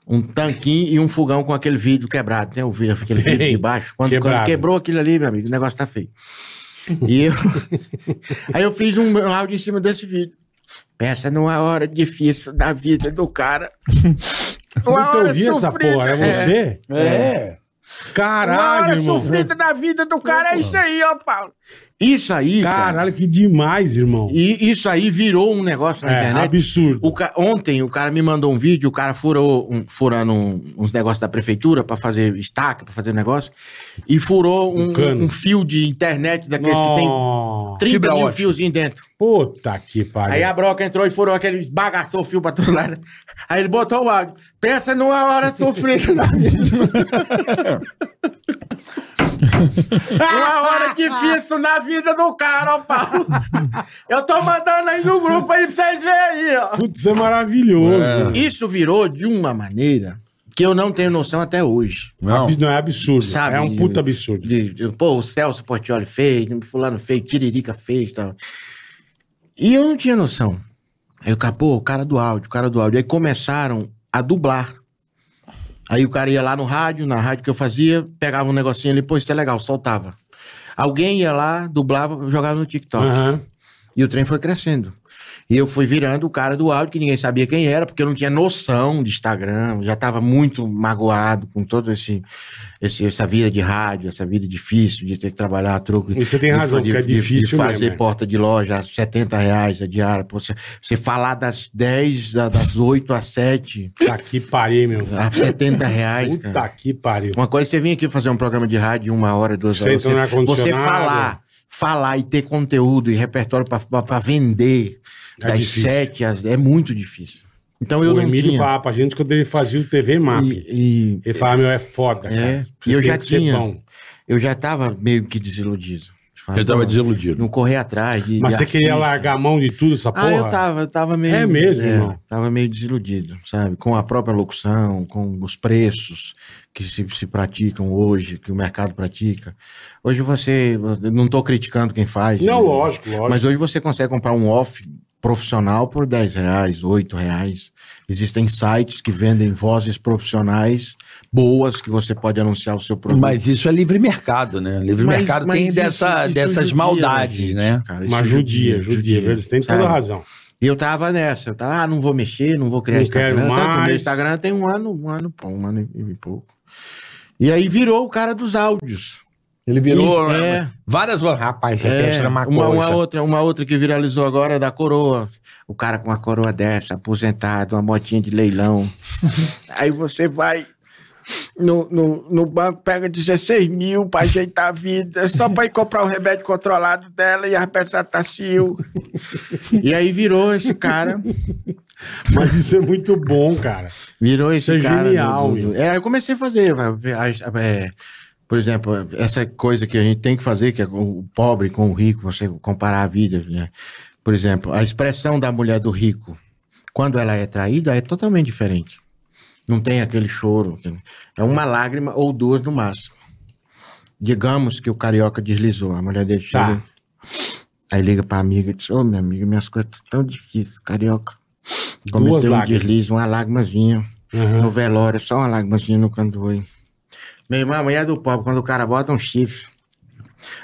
um tanquinho e um fogão com aquele vidro quebrado. Tem o vidro, aquele vidro Tem, de baixo. Quando, quando quebrou aquilo ali, meu amigo, o negócio tá feio. E eu... *laughs* Aí eu fiz um áudio em cima desse vídeo. Pensa numa hora difícil da vida do cara. *laughs* Uma Nunca hora ouvi essa sofrida. porra. É você? É. Uma Caralho, hora sofrida da vida do cara, é isso aí, ó, Paulo. Isso aí, cara. Caralho, que demais, irmão. E isso aí virou um negócio na É, internet. absurdo. O ca- Ontem o cara me mandou um vídeo, o cara furou um- furando um- uns negócios da prefeitura pra fazer estaca, pra fazer negócio, e furou um, Um um fio de internet daqueles que tem Nossa. 30 Fibra mil fiozinhos dentro. Puta que pariu. Aí a broca entrou e furou aquele, esbagaçou o fio pra todo lado. Aí ele botou o áudio. Pensa numa hora sofrida na vida. *laughs* Uma hora difícil na vida do cara, ó, Paulo. Eu tô mandando aí no grupo aí pra vocês verem aí, ó. Putz, isso é maravilhoso. Isso virou de uma maneira que eu não tenho noção até hoje. Não. Não é absurdo. Sabe? É um puta absurdo. De- de- pô, o Celso Portioli fez, fulano fez, Tiririca fez e tal. E eu não tinha noção. Aí o cara, pô, o cara do áudio, o cara do áudio. Aí começaram a dublar. Aí o cara ia lá no rádio, na rádio que eu fazia, pegava um negocinho ali, pô, isso é legal, soltava. Alguém ia lá, dublava, jogava no TikTok. Aham. E o trem foi crescendo. E eu fui virando o cara do áudio, que ninguém sabia quem era, porque eu não tinha noção de Instagram, já estava muito magoado com toda esse, esse, essa vida de rádio, essa vida difícil de ter que trabalhar a troco. E você tem de- razão, de, porque é de- difícil De fazer mesmo, é. porta de loja a 70 reais a diária. Pô, Você, você falar das 10, da- das 8 às 7, Tá que pariu, meu. a 70 reais, Puta cara. que pariu. Uma coisa você vir aqui fazer um programa de rádio, uma hora, duas Você horas. Você, você falar, falar e ter conteúdo e repertório para vender É das difícil. sete às é muito difícil. Então eu o não Emílio tinha. falava pra gente quando ele fazia o TV Map. E, e Ele falava, meu, é foda, É, cara. e eu já tinha. bom. eu já tava meio que desiludido. Ele tava desiludido. Não correr atrás. De, Mas de você queria artista. largar a mão de tudo, essa porra? Ah, eu tava, eu tava meio. É mesmo, irmão? Tava meio desiludido, sabe? Com a própria locução, com os preços que se, se praticam hoje, que o mercado pratica. Hoje você. Não tô criticando quem faz. Não, né? lógico, lógico. Mas hoje você consegue comprar um off profissional por 10 reais, 8 reais. Existem sites que vendem vozes profissionais boas que você pode anunciar o seu produto. Mas isso é livre mercado, né? Livre Mas- mercado mas tem isso- dessa, isso dessas judia, maldades, gente, né? cara, Uma judia, judia, judia, Você tem toda a razão. E eu tava nessa, eu tava, ah, não vou mexer, não vou criar Não Instagram. quero mais. meu Instagram tem um ano, um ano, pô, um ano e, e pouco. E aí virou o cara dos áudios. Ele virou Isso, né, é. várias. Rapaz, você É, pensa numa uma, coisa. uma outra, uma outra que viralizou agora é da coroa. O cara com uma coroa dessa, aposentado, uma motinha de leilão. *laughs* Aí você vai no, no, no banco, pega 16 mil pra ajeitar a vida, só pra ir comprar o remédio controlado dela e a Bezetacil. e aí virou esse cara. Mas isso é muito bom, cara. Virou esse Isso é cara. genial, do- do- meu. É, eu comecei a fazer. é, por exemplo, essa coisa que a gente tem que fazer, que é o pobre com o rico, você comparar a vida. Né? Por exemplo, a expressão da mulher do rico, quando ela é traída, é totalmente diferente. Não tem aquele choro. É uma lágrima ou duas no máximo. Digamos que o carioca deslizou, a mulher dele Tá. Aí liga pra amiga e diz: Ô, minha amiga, minhas coisas estão tão difíceis, carioca. Duas Cometeu um lágrimas. deslize, uma lágrimazinha. Uhum. No velório, só uma lágrimazinha no canto do olho. Meu irmão, a mulher do pobre, quando o cara bota um chifre.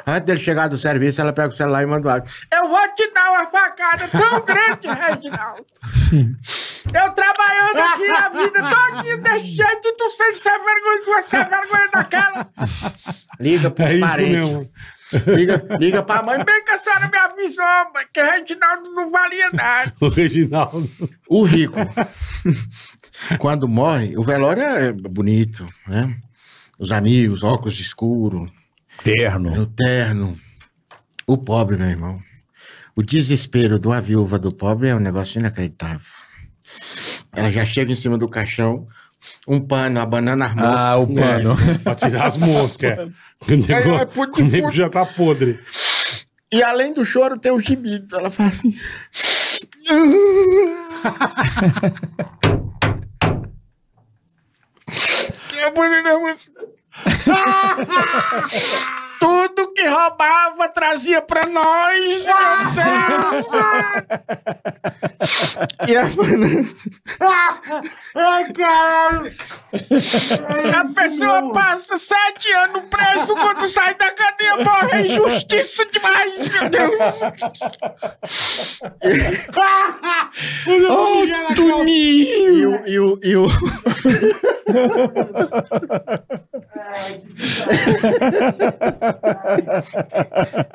Antes dele chegar do serviço, ela pega o celular e manda o áudio. Eu vou te uma facada tão grande, Reginaldo. Eu trabalhando aqui a vida todinha desse jeito e tu sendo sem vergonha com você vergonha daquela. Liga pros É parentes. mesmo. Liga, liga pra mãe. Bem que a senhora me avisou, mãe, que Reginaldo não valia nada. *laughs* O Reginaldo. O rico, quando morre, o velório é bonito, né? Os amigos, óculos escuros, Terno. o terno. O pobre, meu irmão. O desespero de uma viúva do pobre é um negócio inacreditável. Ela já chega em cima do caixão, um pano, abanando as mãos. Ah, o pano. É, *laughs* pra tirar as moscas. *laughs* O nego, É, é já tá podre. E além do choro, tem o gemido. Ela faz assim. *laughs* E a mulher- Tudo que roubava trazia pra nós, meu Deus! *laughs* e a *laughs* Ai, caralho! A pessoa passa sete anos preso quando sai da cadeia, morre. É injustiça demais, meu Deus! E o, e o, e o...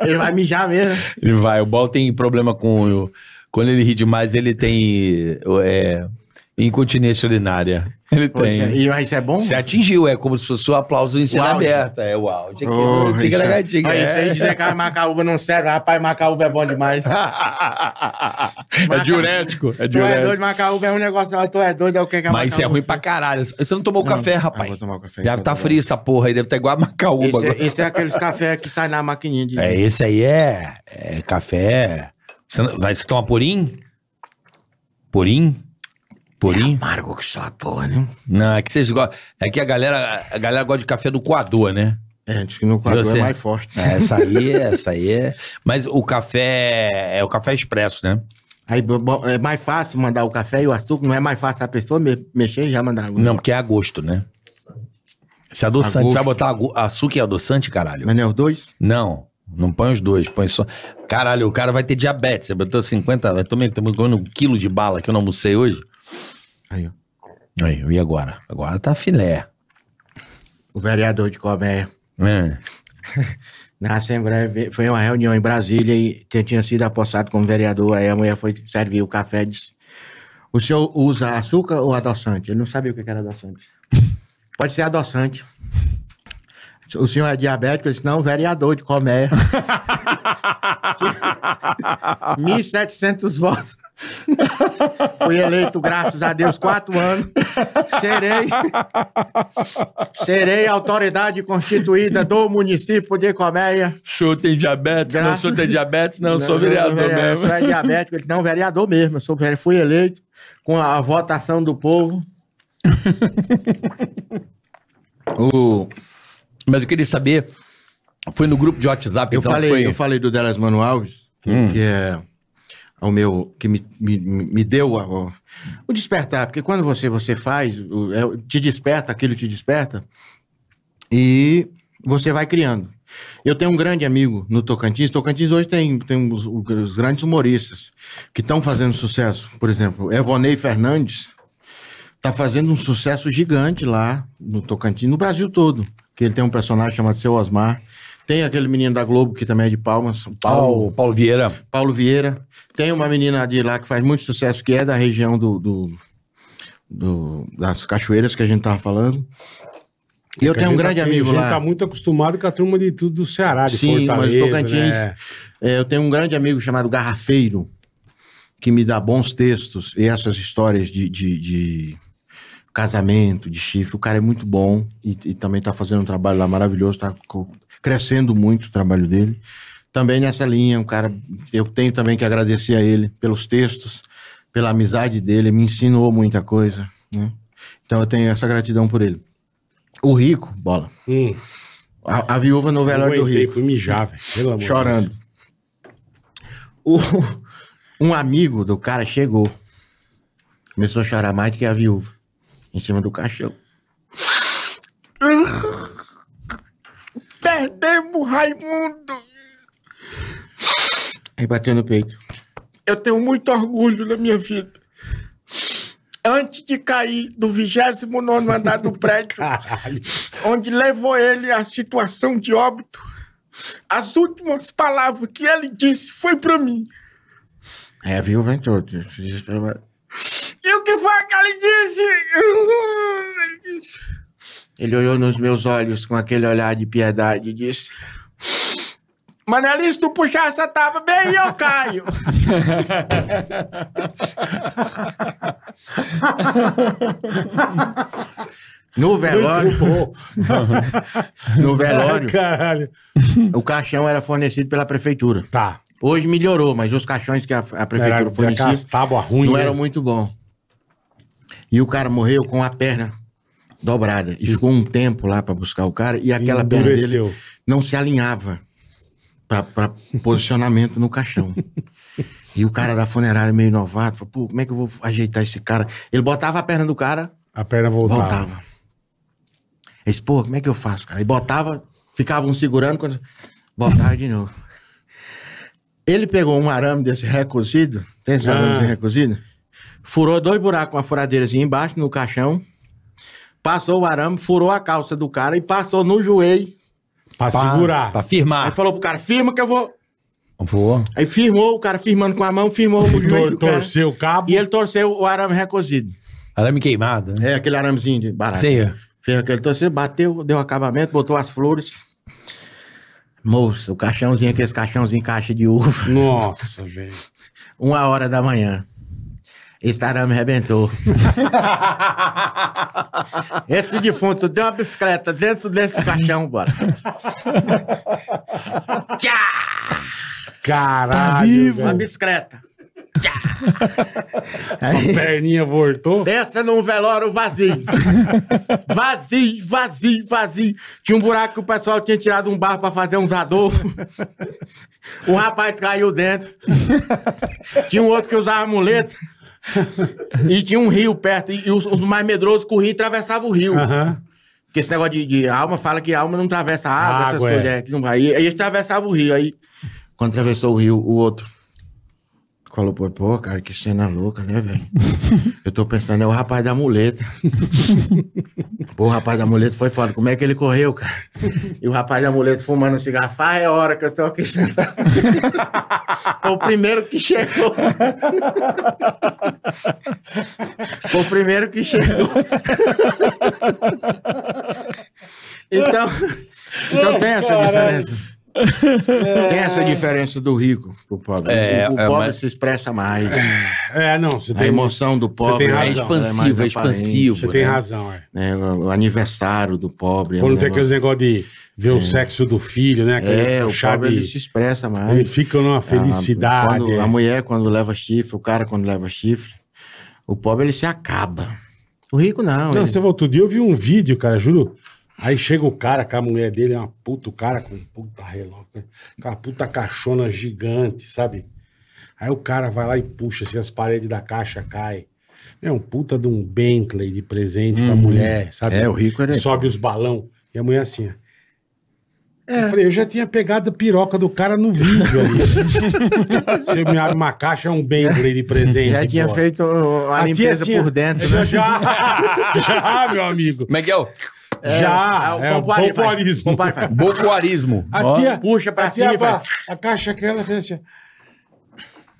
Ele vai mijar mesmo. Ele vai. O Bol tem problema com. Quando ele ri demais, ele tem. É, incontinência urinária. Ele Poxa, tem. e mas isso é bom? Você atingiu, é como se fosse o aplauso em cena aberta. É o áudio aqui. Oh, tica-tica-tica, Aí, é. isso aí dizer que a Macaúba não serve, rapaz, Macaúba é bom demais. *laughs* É diurético, é Tu é diurético. doido, Macaúba é um negócio, tu é doido, é o que que a Mas isso é Macaúba ruim pra caralho. Você não tomou Não, café, eu rapaz. vou tomar o café Deve estar eu- frio essa porra aí, deve estar igual a macaúba Esse, agora. é- esse é aqueles cafés que sai na maquininha de... É, esse aí é, é café. Você não, vai, você toma purim? Purim? Purim? Amargo que só a porra, né? Não, é que vocês gostam. É que a galera, a galera gosta de café do coador, né? É, diz que no quadro Você- é mais forte. É, essa aí, essa aí é. Mas o café é o café expresso, né? Aí é mais fácil mandar o café e o açúcar, não é mais fácil a pessoa me- mexer e já mandar. Não, porque é a gosto, né? É adoçante. Você vai botar açúcar e adoçante, caralho? Mas não é os dois? Não, não põe os dois, põe só. Caralho, o cara vai ter diabetes. Você botou 50, vai tomar, tô comendo um quilo de bala que eu não almocei hoje. Aí, ó. Aí, e agora? Agora tá filé. O vereador de Colmeia. É. *laughs* Na Assembleia foi uma reunião em Brasília e tinha sido apossado como vereador. Aí a mulher foi servir o café e disse: O senhor usa açúcar ou adoçante? Ele não sabia o que era adoçante. *laughs* Pode ser adoçante. O senhor é diabético? Ele disse: Não, vereador de Colmeia. *laughs* 1.700 votos. *laughs* Fui eleito, graças a Deus, quatro anos. Serei. Serei autoridade constituída do município de Colmeia. O senhor tem diabetes? Graças- Não, o senhor tem diabetes? Não, eu sou Não, vereador não, mesmo. Eu sou é diabético. Ele, não, vereador mesmo. Eu sou, fui eleito com a, votação do povo. *laughs* o, Mas eu queria saber, foi no grupo de WhatsApp, eu, então falei, foi... eu falei do Delas Mano Alves, que- Hum. que é o meu, que me, me, me deu a- o, despertar, porque quando você, você faz, é, te desperta, aquilo te desperta, e você vai criando. Eu tenho um grande amigo no Tocantins. Tocantins hoje tem, tem os, os grandes humoristas que estão fazendo sucesso. Por exemplo, Evonei Fernandes está fazendo um sucesso gigante lá no Tocantins, no Brasil todo. Que ele tem um personagem chamado Seu Osmar. Tem aquele menino da Globo que também é de Palmas, Paulo, Paulo, Paulo Vieira. Paulo Vieira. Tem uma menina de lá que faz muito sucesso, que é da região do, do- do- das cachoeiras que a gente tava falando. E eu Porque tenho um grande tá- amigo A gente lá. tá muito acostumado com a turma de tudo do Ceará, de Sim, mas Fortaleza, Tocantins- né? É, eu tenho um grande amigo chamado Garrafeiro, que me dá bons textos e essas histórias de, de- de casamento, de chifre. O cara é muito bom e, e também está fazendo um trabalho lá maravilhoso, está crescendo muito o trabalho dele. Também nessa linha, um cara, eu tenho também que agradecer a ele pelos textos, pela amizade dele, me ensinou muita coisa. né? Então eu tenho essa gratidão por ele. O Rico, bola. Hum, A, a viúva no velório do Rico. fui mijar, velho. Chorando. O- um amigo do cara chegou. Começou a chorar mais do que a viúva. Em cima do caixão. Perdemos Raimundo. Aí bateu no peito. Eu tenho muito orgulho na minha vida. Antes de cair do 29 andar do *laughs* prédio, Caralho. onde levou ele à situação de óbito, as últimas palavras que ele disse foi pra mim. É, a viúva entrou. desesperada. E o que foi que ele disse? *laughs* Ele olhou nos meus olhos com aquele olhar de piedade e disse: Manelista, se tu puxar essa tábua bem, eu caio. *laughs* No velório, *laughs* no velório, Caralho. o caixão era fornecido pela prefeitura. Tá. Hoje melhorou, mas os caixões que a, a prefeitura Era aquelas fornecia tábuas ruins. não né? eram muito bons. E o cara morreu com a perna dobrada. E ficou um tempo lá pra buscar o cara e aquela perna dele não se alinhava pra- pra posicionamento no caixão. E o cara da funerária meio novato, falou, pô, como é que eu vou ajeitar esse cara? Ele botava a perna do cara, A perna voltava. voltava. Ele disse, pô, como é que eu faço, cara? E botava, ficava um segurando, quando... botava de novo. Ele pegou um arame desse recozido, tem esse Ah. arame recozido? Furou dois buracos com a furadeirazinha embaixo no caixão, passou o arame, furou a calça do cara e passou no joelho. Pra Pra- segurar. Pra Aí firmar. falou pro cara, firma que eu vou... Vou. Aí firmou, o cara firmando com a mão, firmou o *laughs* joelho Tor do cara. torceu o cabo. E ele torceu o arame recozido. Arame queimado, né? É, aquele aramezinho de barato. Sei. Fez aquele torceu, bateu, deu acabamento, botou as flores. Moço, o caixãozinho, aqueles caixãozinho caixa de uva. Nossa, velho. *laughs* Uma hora da manhã. Esse arame arrebentou. *laughs* Esse defunto deu uma bicicleta dentro desse caixão, bora. Caralho. Uma velho. bicicleta. A perninha voltou. Pensa num velório vazio. vazio, vazio, vazio. Tinha um buraco que o pessoal tinha tirado um barro pra fazer uns adornos. Um rapaz caiu dentro. Tinha um outro que usava muleta. *laughs* E tinha um rio perto. E os, os mais medrosos corriam e atravessavam o rio. Porque esse negócio de, de alma fala que alma não atravessa água, essas Água, é. coisas. é, que não vai. E aí eles atravessavam o rio. Aí, quando atravessou o rio, o outro falou, pô, pô, cara, que cena louca, né, velho? *laughs* Eu tô pensando, é o rapaz da muleta. *laughs* pô, o rapaz da muleta foi foda. Como é que ele correu, cara? E o rapaz da muleta fumando um cigarro. Faz é hora que eu tô aqui sentado. *laughs* Foi o primeiro que chegou. Foi o primeiro que chegou. Então, então tem essa Caralho. Diferença. Tem essa diferença do rico pro pobre. É, o o é, pobre mas- se expressa mais. É, não, você A tem emoção do pobre tem É razão, ela expansivo, mais é expansivo. Você tem né? razão, é. né? O aniversário do pobre. é Quando um tem aqueles negócio- de ver o sexo do filho, né? Aquele É, o pobre de- ele se expressa mais. Ele fica numa Ah, felicidade. quando- é. a mulher quando leva chifre, o cara quando leva chifre, o pobre ele se acaba. O rico não. Não, ele- você outro dia eu vi um vídeo, cara, juro. Aí chega o cara com a mulher dele, é uma puta, o cara com um puta relógio, aquela puta caixona gigante, sabe? Aí o cara vai lá e puxa, assim, as paredes da caixa caem. É um puta de um Bentley de presente pra mulher, sabe? É, o rico ele- Sobe os balão. E a mulher assim, ó. Eu falei, eu já tinha pegado a piroca do cara no vídeo ali. *laughs* Você me abre uma caixa, é um Bentley de presente. já tinha porra. feito a A tia limpeza tinha- por dentro, Já, né? já, *laughs* já, meu amigo. Como é que é o... Já, é o pompoarismo. pompoarismo. A tia, puxa pra a tia cima e a caixa aquela fez assim.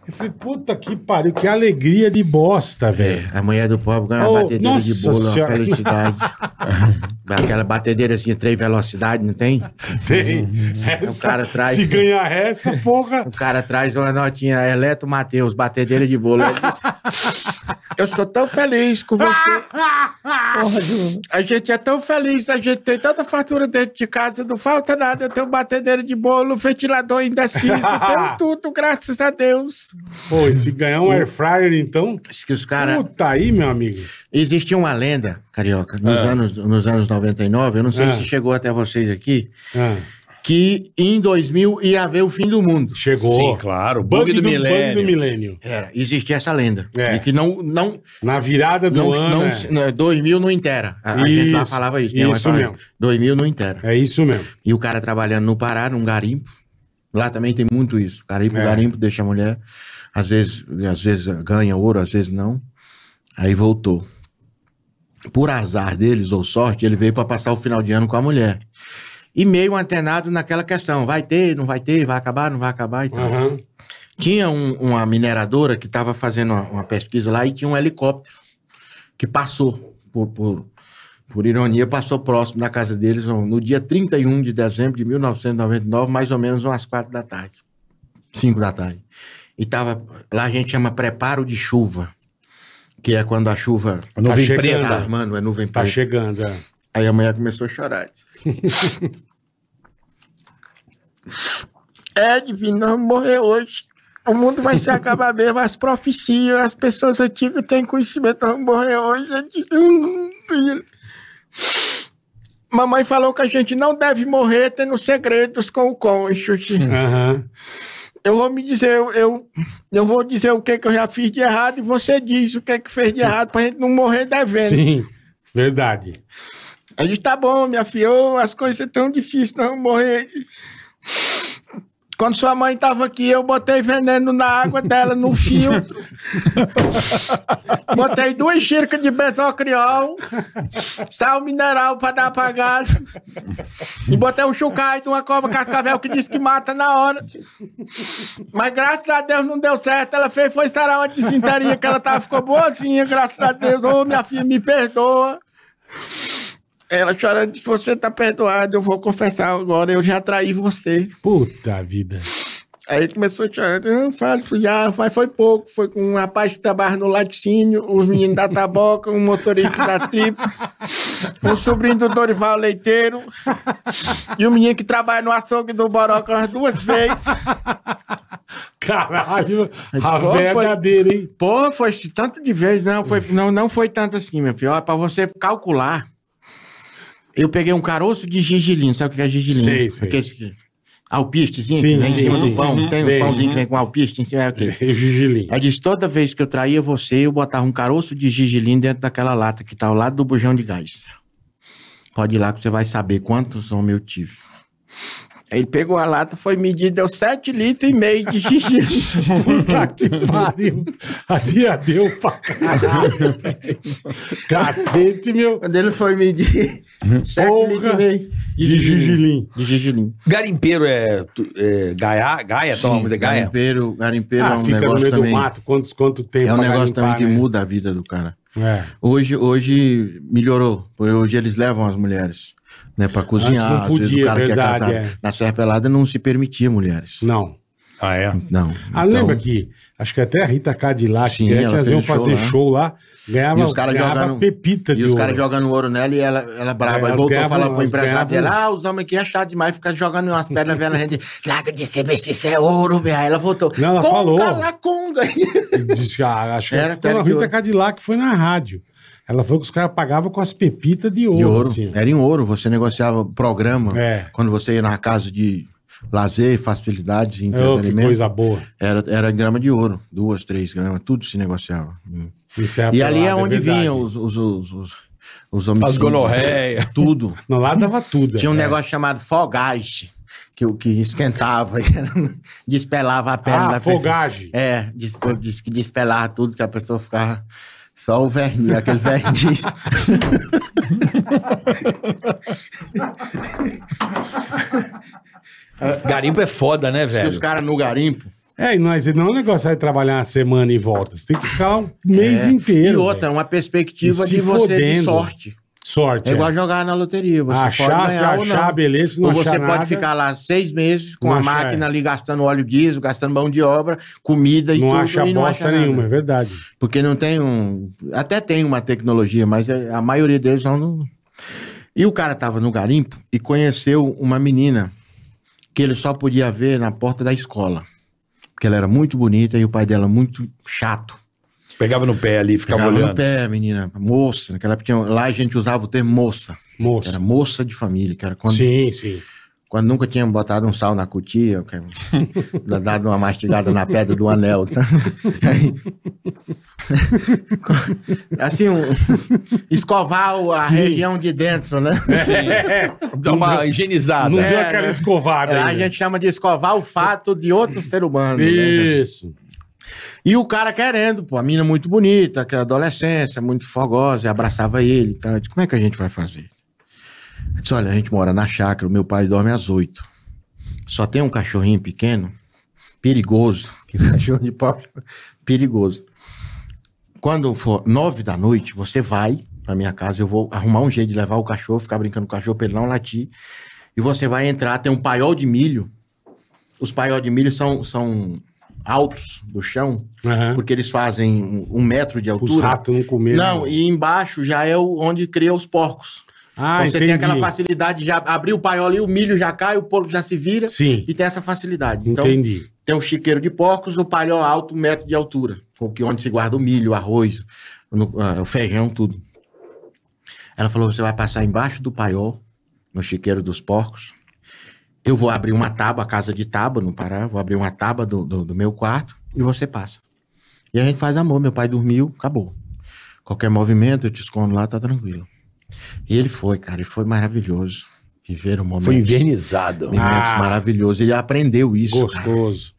Eu falei, puta que pariu, que alegria de bosta, velho. É, a mulher do pobre ganha Oh, uma batedeira de bolo, uma Senhora. felicidade. *laughs* Aquela batedeira assim, três velocidades, não tem? Tem. Essa, O cara traz- Se ganhar essa, porra. O cara traz uma notinha, Eleto Matheus, batedeira de bolo. *laughs* Eu sou tão feliz com você. *laughs* Porra. A gente é tão feliz, a gente tem tanta fatura dentro de casa, não falta nada. Eu tenho batedeira de bolo, ventilador indeciso, tenho tudo, graças a Deus. Pô, e se ganhar um air fryer, então. Diz que os caras. Puta aí, meu amigo. Existia uma lenda, carioca, nos, anos, nos anos 99, eu não sei Ah. se chegou até vocês aqui, Ah, que em 2000 ia haver o fim do mundo. chegou. Sim, claro. Bug, Bug, do, do, bug do milênio. milênio. Era, existia essa lenda. É. De que não, não, Na virada do não, ano. não, é. não, 2000 não inteira. A, a gente lá falava isso. mãe isso falava, mesmo. 2000 não inteira. É isso mesmo. E o cara trabalhando no Pará, num garimpo. Lá também tem muito isso. O cara ir pro É. garimpo, deixa a mulher. Às vezes, às vezes ganha ouro, às vezes não. Aí voltou. Por azar deles, ou sorte, ele veio para passar o final de ano com a mulher. E meio antenado naquela questão. Vai ter, não vai ter, vai acabar, não vai acabar e tal. Aham. Tinha um- uma mineradora que estava fazendo uma, uma pesquisa lá e tinha um helicóptero que passou, por, por, por ironia, passou próximo da casa deles no, no dia 31 de dezembro de 1999, mais ou menos umas quatro da tarde, cinco da tarde. E tava, lá a gente chama preparo de chuva, que é quando a chuva Nuvem chegando. preta. tá armando, é nuvem Tá preta. chegando, é. Aí a mulher começou a chorar. *laughs* é, divino, nós vamos morrer hoje. O mundo vai se acabar mesmo. As profecias, as pessoas antigas têm conhecimento, nós vamos morrer hoje. Eu disse, "Hum, filho." Mamãe falou que a gente não deve morrer tendo segredos com o cônjuge. Aham. Eu vou me dizer, eu, eu, vou dizer o que, que eu já fiz de errado e você diz o que, que fez de errado pra gente não morrer devendo. Sim, verdade. A gente tá bom, minha filha, ô, as coisas são tão difíceis, não morrer. Quando sua mãe tava aqui, eu botei veneno na água dela, no filtro. botei duas xícaras de bezocriol, sal mineral pra dar apagado. E botei um chucai de uma cobra cascavel que disse que mata na hora. Mas graças a Deus não deu certo. Ela fez, foi sarar uma disenteria que ela tava, ficou boazinha, graças a Deus. Ô, minha filha, me perdoa. Ela chorando, disse, você tá perdoado, eu vou confessar agora, eu já traí você. Puta vida. Aí ele começou chorando, não faz, já, mas foi pouco, foi com um rapaz que trabalha no laticínio, os meninos da taboca, um motorista da tripa, um sobrinho do Dorival Leiteiro, e o menino que trabalha no açougue do Boroca umas duas vezes. Caralho, a Pô, foi- verdadeira, hein? Pô, foi tanto de vezes, não foi, não, não foi tanto assim, meu filho. Ó, pra você calcular, eu peguei um caroço de gergelim, sabe o que é gergelim? Sei, sei. Aqueles que- alpistezinho Sim, que vem sim, em cima sim. do pão, Uhum. tem uns Vem. pãozinhos que vem com alpiste em cima, é o quê? *laughs* E Gigilim. Aí disse, toda vez que eu traía você, eu botava um caroço de gergelim dentro daquela lata que tá ao lado do bujão de gás. Pode ir lá que você vai saber quantos homens eu tive. Ele pegou a lata, foi medir, deu 7 litros e meio de gergelim. *laughs* Puta que pariu. A tia deu pra caralho. Cacete, meu. Quando ele foi medir, 7 Porra litros e meio De Gigilim. De gergelim. Garimpeiro é, é Gaia? Gaia? Toma muita Gaia? Garimpeiro, garimpeiro é Ah, um fica no negócio meio também. do mato. Quantos, quanto tempo É um negócio garimpar, também que né? muda a vida do cara. É. Hoje, hoje melhorou. porque Hoje eles levam as mulheres né, para cozinhar. Antes não Às vezes podia, o cara verdade, que é casado. é. Na Serra Pelada não se permitia mulheres. Não. Ah, é? Não. Ah, Então, lembra que acho que até a Rita Cadillac, Sim, elas fez iam show fazer lá. show lá, ganhava, E os caras ganhava jogando- pepita de E os caras jogando ouro nela e ela, ela brava. É, elas voltou a ganhavam- falar pro empresário dela: Ah, os homens aqui é chato demais, ficar jogando umas pedras vendo a gente. *laughs* Larga de ser besta, isso é ouro, velho. Aí ela voltou. Não, ela conga falou. La conga. Diz ah, acho que Era era a Rita. Cadillac foi na rádio. Ela falou que os caras pagavam com as pepitas de ouro. De ouro. assim. Era em ouro. Você negociava programa. É. Quando você ia na casa de lazer, facilidades, Oh, que entretenimento. coisa boa. Era, era grama de ouro. Duas, três gramas. Tudo se negociava. Isso é E ali é apelado, onde verdade. vinham os, os, os, os, os As homicídios. gonorreia. *laughs* Tudo. *laughs* Não, lá dava tudo. Tinha um é. negócio chamado fogagem, que, o- que esquentava, *laughs* despelava a pele Ah, da pessoa. fogagem. É, diz, diz que despelava tudo, que a pessoa ficava Só o verniz, aquele verniz. Garimpo é foda, né, que os velho? caras no garimpo. É, e nós não é um negócio de trabalhar uma semana e volta. Você tem que ficar um mês É. inteiro. E outra, velho. uma perspectiva E se de você de fodendo. sorte. Sorte. É igual é. jogar na loteria. Você Achar, pode se ganhar ou achar, não. beleza. Se não Ou você pode nada, ficar lá seis meses com a achar, máquina é. ali gastando óleo diesel, gastando mão de obra, comida e Não tudo. acha e não bosta acha nada. nenhuma, é verdade. Porque não tem um. Até tem uma tecnologia, mas é- a maioria deles não- E o cara tava no garimpo e conheceu uma menina que ele só podia ver na porta da escola. Porque ela era muito bonita e o pai dela muito chato. Pegava no pé ali, ficava Pegava olhando. no pé, menina, moça. Naquela época, tinha- lá a gente usava o termo moça. Moça. Era moça de família, que era quando, Sim, sim. quando nunca tinha botado um sal na cutia, que- dado uma mastigada na pedra do anel. sabe? Aí- *laughs* assim, um- escovar o- a Sim. região de dentro, né? Dá uma higienizada. Não É, deu aquela né? escovada a aí. gente chama de escovar o fato de outro ser humano. né? Isso. E o cara querendo, pô, a mina muito bonita, que é adolescência, muito fogosa, e abraçava ele. Então, eu disse, como é que a gente vai fazer? Eu disse, olha, a gente mora na chácara, o meu pai dorme às oito. Só tem um cachorrinho pequeno, perigoso, *laughs* que cachorro de pau, perigoso. Quando for nove da noite, você vai pra minha casa, eu vou arrumar um jeito de levar o cachorro, ficar brincando com o cachorro pra ele não latir. E você vai entrar, tem um paiol de milho. Os paiol de milho são, são altos do chão, Aham. porque eles fazem um- um metro de Os altura. ratos não comeram. Não, e embaixo já é onde cria os porcos. Ah, então você entendi. tem aquela facilidade de já abrir o paiol ali, o milho já cai, o porco já se vira Sim, e tem essa facilidade. Então entendi. tem o chiqueiro de porcos, o paiol alto, um metro de altura, com que onde se guarda o milho, o arroz, ah, o feijão, tudo. Ela falou: você vai passar embaixo do paiol, no chiqueiro dos porcos. Eu vou abrir uma tábua, a casa de tábua no Pará, vou abrir uma tábua do, do, do meu quarto e você passa. E a gente faz amor. Meu pai dormiu, acabou. Qualquer movimento, eu te escondo lá, tá tranquilo. E ele foi, cara, e foi maravilhoso. Viver um momento. Foi invernizado. Momentos Ah. maravilhosos. Ele aprendeu isso. cara Gostoso.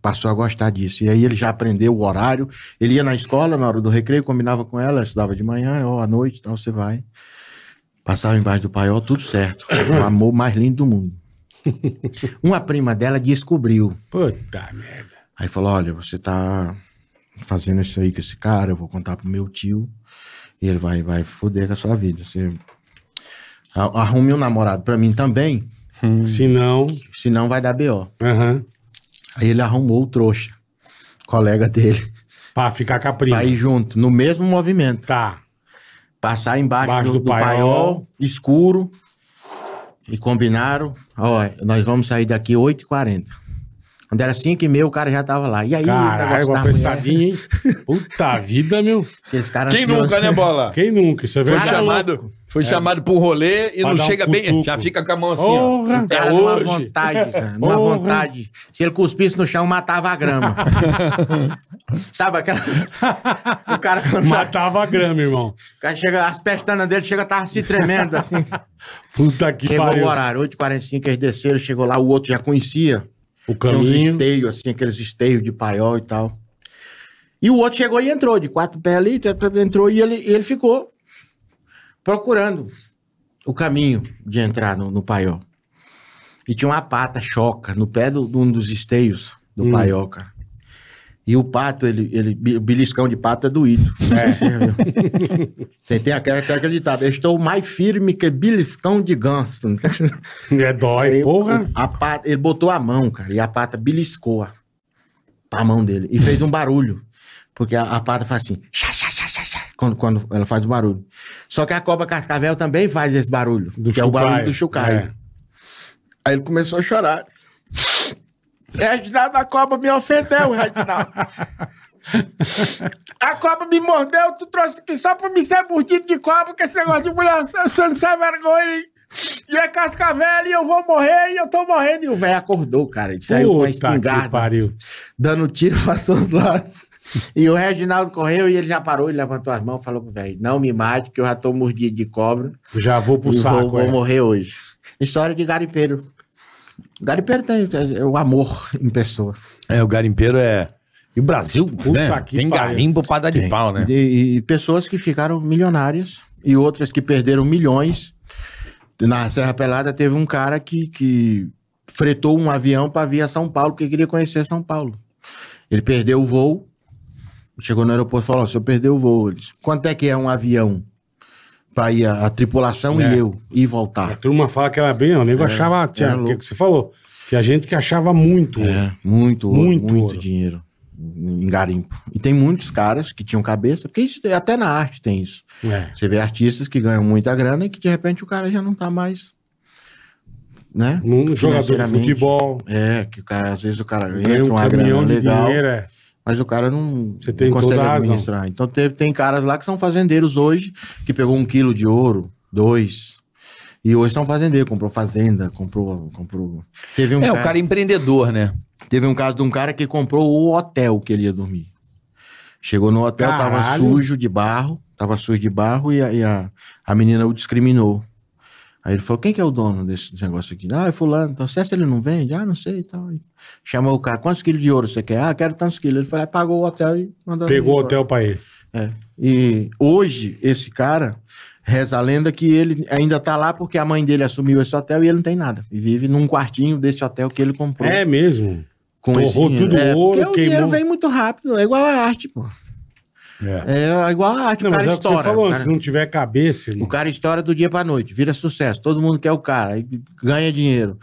passou a gostar disso. E aí ele já aprendeu o horário. Ele ia na escola na hora do recreio, combinava com ela, ela estudava de manhã, ó, à noite, tal, você vai. Passava embaixo do paiol, tudo certo. O amor mais lindo do mundo. *laughs* Uma prima dela descobriu. Puta merda. Aí falou: olha, você tá fazendo isso aí com esse cara, eu vou contar pro meu tio. E ele vai, vai foder com a sua vida. Você arrume um namorado pra mim também, Se não. senão vai dar B.O. Aham. Aí ele arrumou o trouxa, colega dele. Pra ficar com a prima. Pra ir junto, no mesmo movimento. Tá. Passar embaixo Embaixo do, do do paiol. paiol, escuro. E combinaram. Ó, nós vamos sair daqui 8h40. Quando era 5h30, o cara já tava lá. E aí, Caralho, uma apressadinha, hein? *laughs* Puta vida, meu. Quem ansiosos. nunca, né, Bola? Quem nunca? Isso é Foi verdade. chamado, foi chamado pra um rolê e Pra não dar um chega bem, já fica com a mão assim, Porra. ó. Cara É numa vontade, cara. Numa Porra. vontade. Se ele cuspisse no chão, matava a grama. *laughs* Sabe aquela. o cara, quando Matava a grama, irmão. o cara chega, as pestanas dele chega, tava se tremendo assim. Puta que Chegou pariu. o horário, 8h45, eles desceram, chegou lá, o outro já conhecia. O Tinha uns caminho. esteios, assim, aqueles esteios de paiol e tal. E o outro chegou e entrou, de quatro pés ali, entrou e ele, e ele ficou procurando o caminho de entrar no, no paiol. E tinha uma pata choca no pé do- de um dos esteios do Hum. paiol, cara. E o pato, ele, ele, o beliscão de pato é doído. *laughs* É. Tem, tem, aquele, tem aquele ditado, eu estou mais firme que beliscão de ganso. *laughs* É dói, Aí, porra. a pata, ele botou a mão, cara, e a pata beliscou a, a mão dele e fez um barulho. Porque a, a pata faz assim, chá, chá, chá, chá, chá, quando, quando ela faz o barulho. Só que a cobra cascavel também faz esse barulho, Do que é o barulho chucaio. do chucaio. É. Aí ele começou a chorar. Reginaldo, a cobra me ofendeu, Reginaldo. A cobra me mordeu, tu trouxe aqui só pra me ser mordido de cobra, que esse negócio de mulher, você não sabe vergonha, hein? E é cascavel e eu vou morrer e eu tô morrendo. E o velho acordou, cara. Ele saiu com a espingarda, pariu. dando tiro pra todo lado. *laughs* E o Reginaldo correu e ele já parou, ele levantou as mãos e falou pro velho: Não me mate, que eu já tô mordido de cobra. Já vou pro e saco. vou, vou é. morrer hoje. História de garimpeiro. Garimpeiro tem o amor em pessoa. É, o garimpeiro é. E o Brasil, né, que tem pariu. garimpo pra dar de Tem. pau, né? E, e pessoas que ficaram milionárias e outras que perderam milhões. Na Serra Pelada teve um cara que, que fretou um avião para vir a São Paulo, porque queria conhecer São Paulo. Ele perdeu o voo, chegou no aeroporto e falou: "Ó, se eu perder o voo, disse, quanto é que é um avião para ir a, a tripulação É. e eu ir e A voltar? turma fala que era bem, o nego achava, tinha, era o que que você falou? Tinha gente que achava muito. É, muito, ouro, Muito muito, dinheiro em garimpo. E tem muitos caras que tinham cabeça, porque isso, até na arte tem isso. É. Você vê artistas que ganham muita grana e que de repente o cara já não tá mais. Né? Um jogador de futebol, É, que o cara, às vezes o cara ganha entra um uma caminhão grana de legal, dinheiro. É. mas o cara não, Você tem não consegue toda a razão. administrar. Então teve, tem caras lá que são fazendeiros hoje, que pegou um quilo de ouro, dois, e hoje são fazendeiros, comprou fazenda, comprou. comprou... Teve um É, o cara é empreendedor, né? Teve um caso de um cara que comprou o hotel que ele ia dormir. Chegou no hotel, tava Caralho. sujo de barro, tava sujo de barro e, a, e a, a menina o discriminou. Aí ele falou: quem que é o dono desse negócio aqui? Ah, é fulano. Então, se essa ele não vende? Ah, não sei e tal. Chamou o cara: quantos quilos de ouro você quer? Ah, quero tantos quilos. Ele lá, pagou o hotel e mandou. Pegou o hotel pra ele. É. E hoje, esse cara, reza a lenda que ele ainda tá lá porque a mãe dele assumiu esse hotel e ele não tem nada. E vive num quartinho desse hotel que ele comprou. É mesmo. com torrou tudo é, ouro, porque o queimou. dinheiro vem muito rápido. É igual a arte, pô. É. É igual a arte. Não, o mas cara é o que você falou cara, se não tiver cabeça, irmão. o cara estoura do dia pra noite, vira sucesso. Todo mundo quer o cara, ganha dinheiro.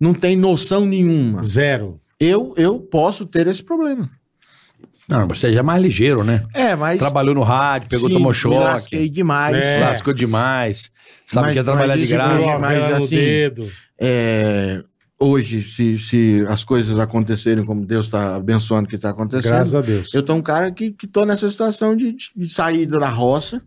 Não tem noção nenhuma. Zero. Eu, eu posso ter esse problema. Não, você já é mais ligeiro, né? É, mas. Trabalhou no rádio, pegou, sim, tomou Me lasquei choque, demais. É. lascou demais. Sabe Mas- que é trabalhar mas de graça. Mas assim, dedo. É, hoje, se, se as coisas acontecerem como Deus está abençoando que está acontecendo, Graças a Deus. eu tô um cara que, que tô nessa situação de, de sair da roça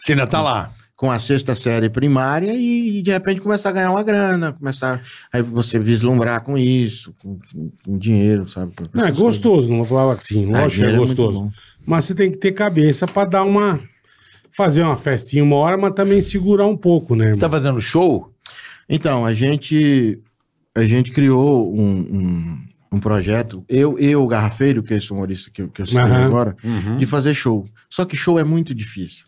Você ainda tá lá. com a sexta série primária e, de repente começar a ganhar uma grana, começar aí você vislumbrar com isso, com, com- com dinheiro, sabe? Com Não, é gostoso, não vou falar assim. coisas. Ah, Lógico que é muito gostoso. Mas você tem que ter cabeça pra dar uma. Fazer uma festinha uma hora, mas também segurar um pouco, né? Você tá fazendo show? Então, a gente, a gente criou um, um, um projeto, eu e o Garrafeiro, que é esse humorista que, eu- que eu citei Aham. agora, de fazer show. Só que show é muito difícil.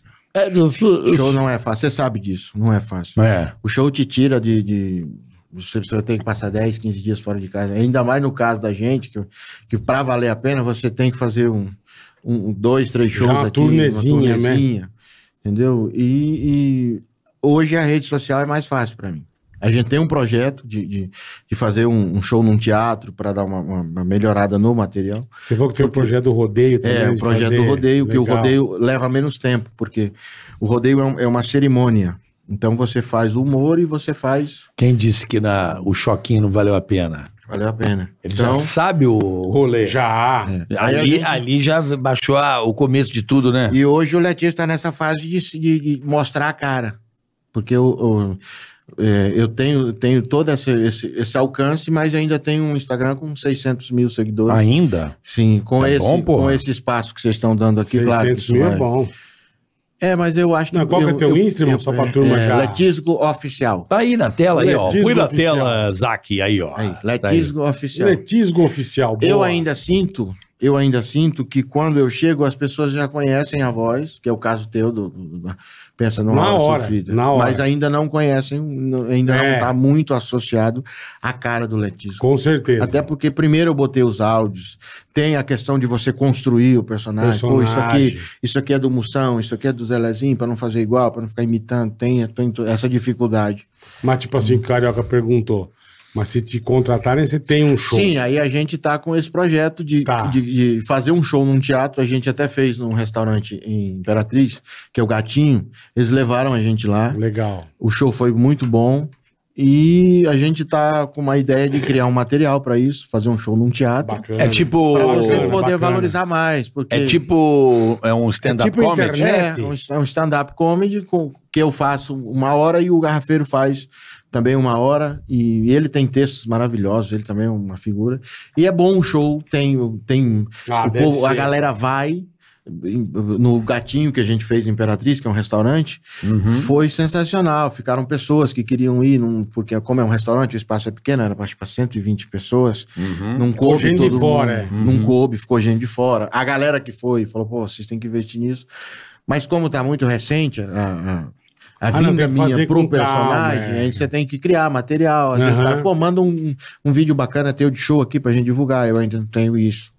Show não é fácil, você sabe disso, não é fácil. É. O show te tira de. de você, você tem que passar 10, 15 dias fora de casa. Ainda mais no caso da gente, que, que para valer a pena, você tem que fazer um, um dois, três Já shows uma aqui. turnezinha, né? Entendeu? E, e hoje a rede social é mais fácil para mim. A gente tem um projeto de, de, de fazer um, um show num teatro para dar uma, uma- uma melhorada no material. Você falou que tem o projeto do rodeio também. É, o projeto fazer- do rodeio, que o Legal. rodeio leva menos tempo, porque o rodeio é, um- é uma cerimônia. Então você faz o humor e você faz. Quem disse que na, o choquinho não valeu a pena? Valeu a pena. Ele então, já sabe o rolê. Já. é. Ali, gente- ali já baixou a- o começo de tudo, né? E hoje o Letícia está nessa fase de, de- de mostrar a cara. Porque eu, eu, é, eu tenho, tenho todo esse, esse, esse alcance, mas ainda tenho um Instagram com 600 mil seguidores. Ainda? Sim, com, Tá esse, bom, com esse espaço que vocês estão dando aqui, claro. que 600 isso mil é vai- bom. É, mas eu acho que. Não, qual que é eu- teu eu- Insta, irmão? eu- Só pra turma é, já. Letisgo Oficial. Tá aí na tela, aí, ó. Letisgo Põe na tela, Zac, aí, ó. Aí, Tá aí. Letisgo Oficial. Letisgo Oficial. Eu boa. ainda sinto, eu ainda sinto que quando eu chego, as pessoas já conhecem a voz, que é o caso teu, do, do- pensa numa Na hora, sofrida. na hora. Mas ainda não conhecem, não- ainda não É. está muito associado à cara do Letícia. Com certeza. Até porque primeiro eu botei os áudios, tem a questão de você construir o personagem. Pô, isso Personagem. aqui, isso aqui é do Moção, isso aqui é do Zelezinho, para não fazer igual, para não ficar imitando, tem, tem essa dificuldade. Mas, tipo assim, o Carioca perguntou. Mas se te contratarem, você tem um show. Sim, aí a gente tá com esse projeto de, Tá. de, de fazer um show num teatro. A gente até fez num restaurante em Imperatriz, que é o Gatinho. Eles levaram a gente lá. Legal. O show foi muito bom. E a gente tá com uma ideia de criar um material para isso, fazer um show num teatro. Bacana. É tipo. Pra você Bacana, poder bacana. valorizar mais. Porque É tipo. É um stand-up É tipo comedy? internet. é, um, é um stand-up comedy com, que eu faço uma hora e o Garrafeiro faz também uma hora. E ele tem textos maravilhosos, ele também é uma figura. E é bom o show, tem, tem Ah, o povo- a ser. galera vai, no Gatinho que a gente fez em Imperatriz, que é um restaurante, foi sensacional. Ficaram pessoas que queriam ir, num, porque como é um restaurante, o espaço é pequeno, era para 120 pessoas. Não Ficou coube gente de todo fora, mundo, é. não coube, ficou gente de fora. A galera que foi falou, pô, vocês têm que investir nisso. Mas como tá muito recente a, a, Ah, vinda minha pro calma, personagem, é. aí você tem que criar material. Às vezes o cara, pô, manda um, um vídeo bacana teu de show aqui pra gente divulgar. Eu ainda não tenho isso.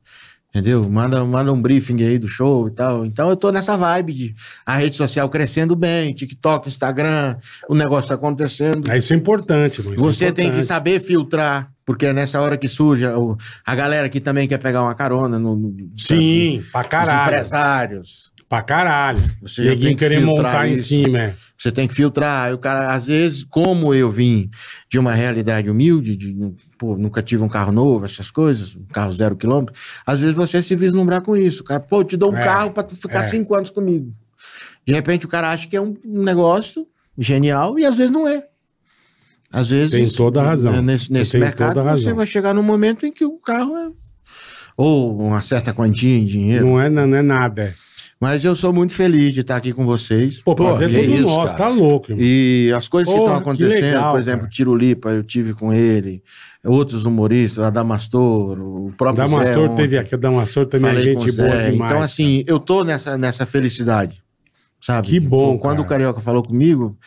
Entendeu? Manda, manda um briefing aí do show e tal. Então eu tô nessa vibe de a rede social crescendo bem, TikTok, Instagram, o negócio tá acontecendo. Ah, Isso é importante, mano. isso é Você tem que importante. saber filtrar, porque é nessa hora que surge a, galera que também quer pegar uma carona no, no- Sim, pra os caralho. empresários. Pra caralho. Você tem que querer montar em isso. cima, é. Você tem que filtrar. O cara, às vezes, como eu vim de uma realidade humilde, de pô, nunca tive um carro novo, essas coisas, um carro zero quilômetro, às vezes você se vislumbrar com isso. O cara, pô, eu te dou um É, carro pra tu ficar é. cinco anos comigo. De repente o cara acha que é um negócio genial e às vezes não é. Às vezes. Tem toda a razão. né, Nesse, nesse mercado, você vai chegar num momento em que o carro é. Ou uma certa quantia em dinheiro. Não é, não é nada. É. Mas eu sou muito feliz de estar aqui com vocês. Pô, prazer que é todo isso, nosso, cara. tá louco, irmão. E as coisas que Porra, estão que acontecendo, legal, por exemplo, cara. Tiro Lipa, eu tive com ele, outros humoristas, Adamastor, o O próprio Zé Damastor ontem, teve aqui, o Damastor também é gente boa Zé. demais. Então, assim, eu tô nessa, nessa felicidade, sabe? Que bom, Quando cara. o Carioca falou comigo,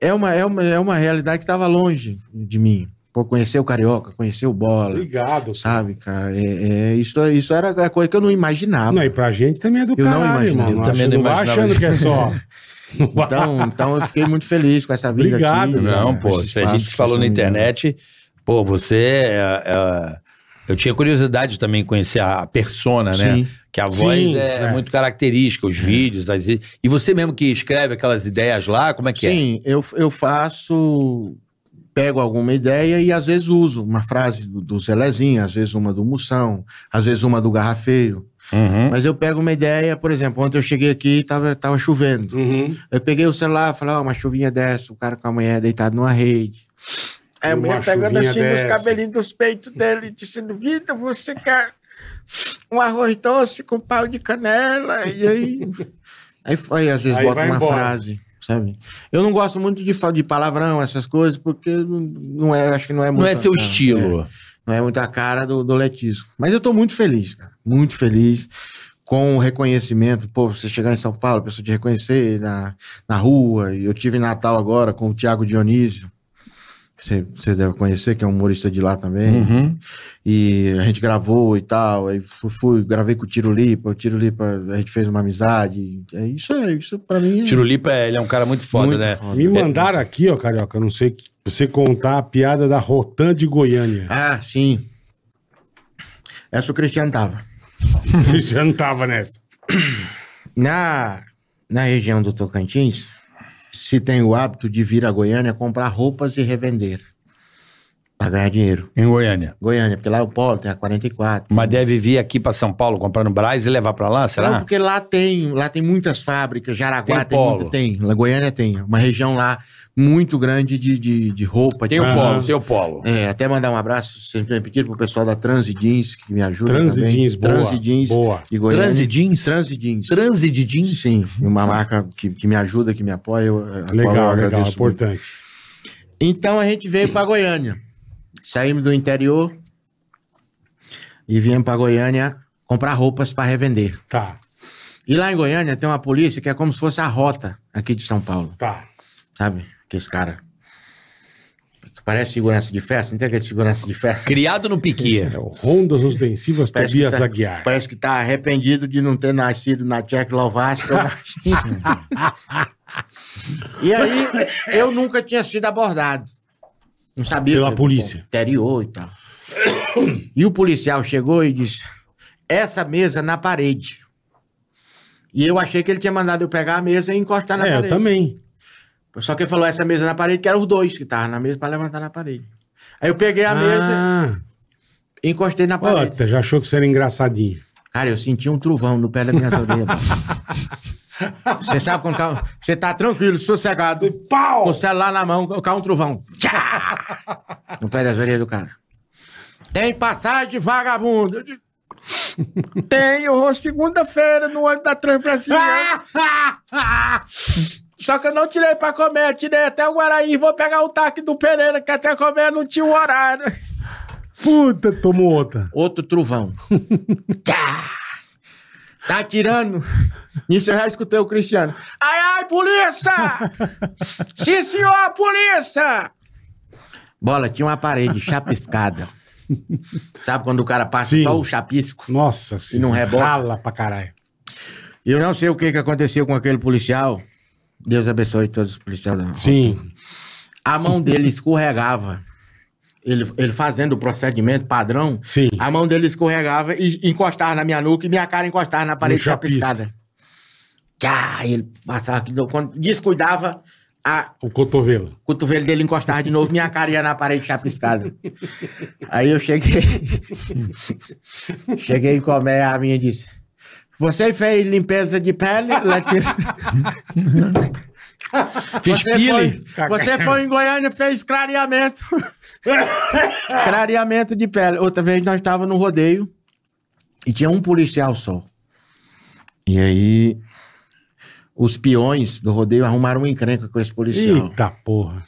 é uma, é uma, é uma realidade que estava longe de mim. Pô, conhecer o Carioca, conhecer o Bola, Obrigado, sabe, cara? É, é- isso, isso era a coisa que eu não imaginava. Não, e pra gente também é do Eu não caralho, imaginava. irmão. Eu também não não vai imaginava achando que é só... Não *laughs* Então, então eu fiquei muito feliz com essa vida Obrigado, aqui. Não, com pô, se a gente falou na internet, pô, você é, é- eu tinha curiosidade também conhecer a persona, né? Sim. Que a voz Sim, é, é. muito característica, os vídeos, as... e você mesmo que escreve aquelas ideias lá, como é que Sim, eu, eu faço. Pego alguma ideia e às vezes uso uma frase do, do Zelezinho, às vezes uma do Moção, às vezes uma do Garrafeiro. é? Uhum. Mas eu pego uma ideia, por exemplo, ontem eu cheguei aqui e tava, tava chovendo. Uhum. Eu peguei o celular, falei, ó, uma chuvinha dessa, o cara com a mulher deitado numa rede. Aí a Uma mulher pegando assim dessa. nos cabelinhos dos peitos dele, e disse, Vitor, você quer um arroz doce com pau de canela? E aí, *laughs* aí, foi, às vezes Aí bota uma embora. frase, sabe? Eu não gosto muito de, fa- de palavrão, essas coisas, porque não, é, acho que não é muito... Não é seu a- estilo. não é muita cara do, do letismo. Mas eu tô muito feliz, cara. Muito feliz com o reconhecimento. Pô, você chegar em São Paulo, a pessoa te reconhecer na, na rua. E eu tive em Natal agora com o Tiago Dionísio. Você, você deve conhecer, que é um humorista de lá também. Uhum. E a gente gravou e tal. Aí fui, fui- gravei com o Tiro Lipa. O Tiro Lipa, a gente fez uma amizade. É isso, é, isso pra mim. é Tiro Lipa, é- ele é um cara muito foda, muito né? foda. Me mandaram aqui, ó, Carioca, não sei, pra você contar a piada da Rotan de Goiânia. Ah, sim. Essa o Cristiano tava. *laughs* Você não tava nessa. Na, na região do Tocantins, se tem o hábito de vir a Goiânia comprar roupas e revender. Pra ganhar dinheiro. Em Goiânia. Goiânia, porque lá é o polo tem a 44. Mas deve vir aqui pra São Paulo comprar no Brás e levar pra lá, será? Não, porque lá tem, lá tem muitas fábricas, Jaraguá Tem tem, polo. muita, tem, lá Goiânia tem, uma região lá muito grande de, de, de roupa. Tem de o polo, tem o polo. É, até mandar um abraço, sempre me pediram pro pessoal da Transi Jeans, que me ajuda Transi também. Jeans, boa. Transi Jeans Boa. de Goiânia. Transi Jeans? Transi Jeans. Transe de jeans? Sim, uma marca que, que me ajuda, que me apoia. eu- Legal, legal, muito. importante. Então a gente veio para Goiânia. Saímos do interior e viemos para Goiânia comprar roupas para revender. Tá, E lá em Goiânia tem uma polícia que é como se fosse a rota aqui de São Paulo, tá. sabe? Que esse cara. que Parece segurança de festa, não tem aquele segurança de festa? Criado no Piquet. É o Rondas Ostensivas Parece que Tobias tá- Aguiar. Parece que tá arrependido de não ter nascido na Tchecoslováquia. *laughs* e aí, eu nunca tinha sido abordado. Não sabia. Pela polícia. Interior e tal. E o policial chegou e disse: essa mesa na parede. E eu achei que ele tinha mandado eu pegar a mesa e encostar na É, eu parede. também. Só que ele falou essa mesa na parede, que eram os dois que estavam na mesa para levantar na parede. Aí eu peguei a mesa Ah, e encostei na parede. puta, já achou que você era engraçadinho. Cara, eu senti um trovão no pé da minha orelha. *laughs* Você sabe quando cai- você tá tranquilo, sossegado, com Pau! o celular na mão, cai um trovão. Tchá! No pé das orelhas do cara. Tem passagem, vagabundo. *laughs* Eu digo, Tenho, segunda-feira, no ônibus da Transbrasiliana. *laughs* Só que eu não tirei pra comer, eu tirei até o Guaraí. Vou pegar o taque do Pereira, que até comer não tinha o horário. Puta, tomou outra. Outro trovão. *laughs* Tá atirando? Nisso eu já escutei o Cristiano. Ai, ai, polícia! Sim, senhor, polícia! Bola, tinha uma parede chapiscada. Sabe quando o cara passa Sim. só o chapisco? Nossa, E não rebota? Rala pra caralho. Eu não sei o que, que aconteceu com aquele policial. Deus abençoe todos os policiais. da- Sim. A mão dele escorregava. Ele, ele fazendo o procedimento padrão, Sim. a mão dele escorregava e encostava na minha nuca e minha cara encostava na parede chapiscada. Tchá, ele passava aqui, quando descuidava, a, O cotovelo. o cotovelo dele encostava de novo, minha cara ia na parede chapiscada. Aí eu cheguei. cheguei em comer, a minha disse: Você fez limpeza de pele, Letícia? *laughs* *laughs* Fiz Você pile. foi, você foi em Goiânia e fez clareamento. *laughs* clareamento de pele. Outra vez nós estávamos no rodeio e tinha um policial só. E aí os peões do rodeio arrumaram uma encrenca com esse policial. Eita porra.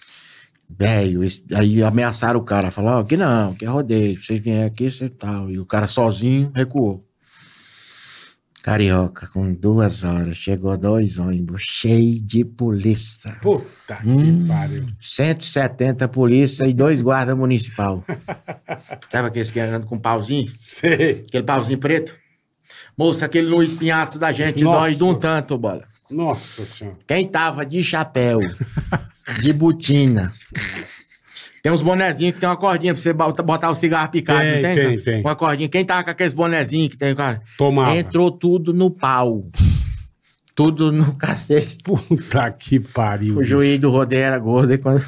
Velho, aí ameaçaram o cara, falaram, ó, que não, que é rodeio, vocês vêm aqui, você tal. E o cara sozinho recuou. Carioca, com duas horas, chegou dois ônibus cheios de polícia. Puta Hum. que pariu. 170 polícia e dois guarda municipal. *laughs* Sabe aqueles que andam com pauzinho? Sei. Aquele pauzinho preto? Moça, aquele no espinhaço da gente Nossa. dói de um tanto, bola. Nossa senhora. Quem tava de chapéu, de botina. *laughs* Tem uns bonezinhos que tem uma cordinha pra você bota- botar o cigarro picado, Tem, não tem? tem, tem. Uma cordinha. Quem tava com aqueles bonezinhos que tem, cara? Tomava. Entrou tudo no pau. Tudo no cacete. Puta que pariu. O juiz do rodeio era gordo. E quando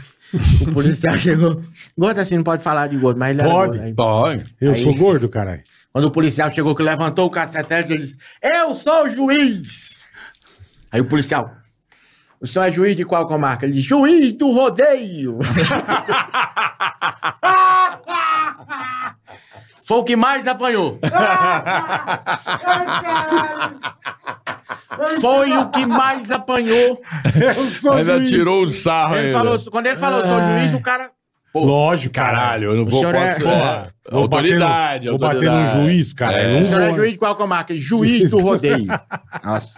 o policial *laughs* chegou. Gordo assim, não pode falar de gordo, mas ele era Pode. gordo. Aí, Pode. Eu Aí- sou gordo, caralho. Quando o policial chegou que levantou o cacetete, ele disse: Eu sou o juiz. Aí o policial. O senhor é juiz de qual comarca? Ele disse: Juiz do rodeio. *laughs* Foi o que mais apanhou. *laughs* Foi o que mais apanhou. Eu sou Ainda juiz. tirou o sarro Ele ainda. falou, quando ele falou, sou juiz, o cara. Lógico, Caralho, eu não O vou... senhor é- Porra, é, autoridade, Vou bater autoridade. no juiz, cara. É. Eu não O senhor é vou. juiz de qual comarca? Juiz do rodeio. *laughs* Nossa.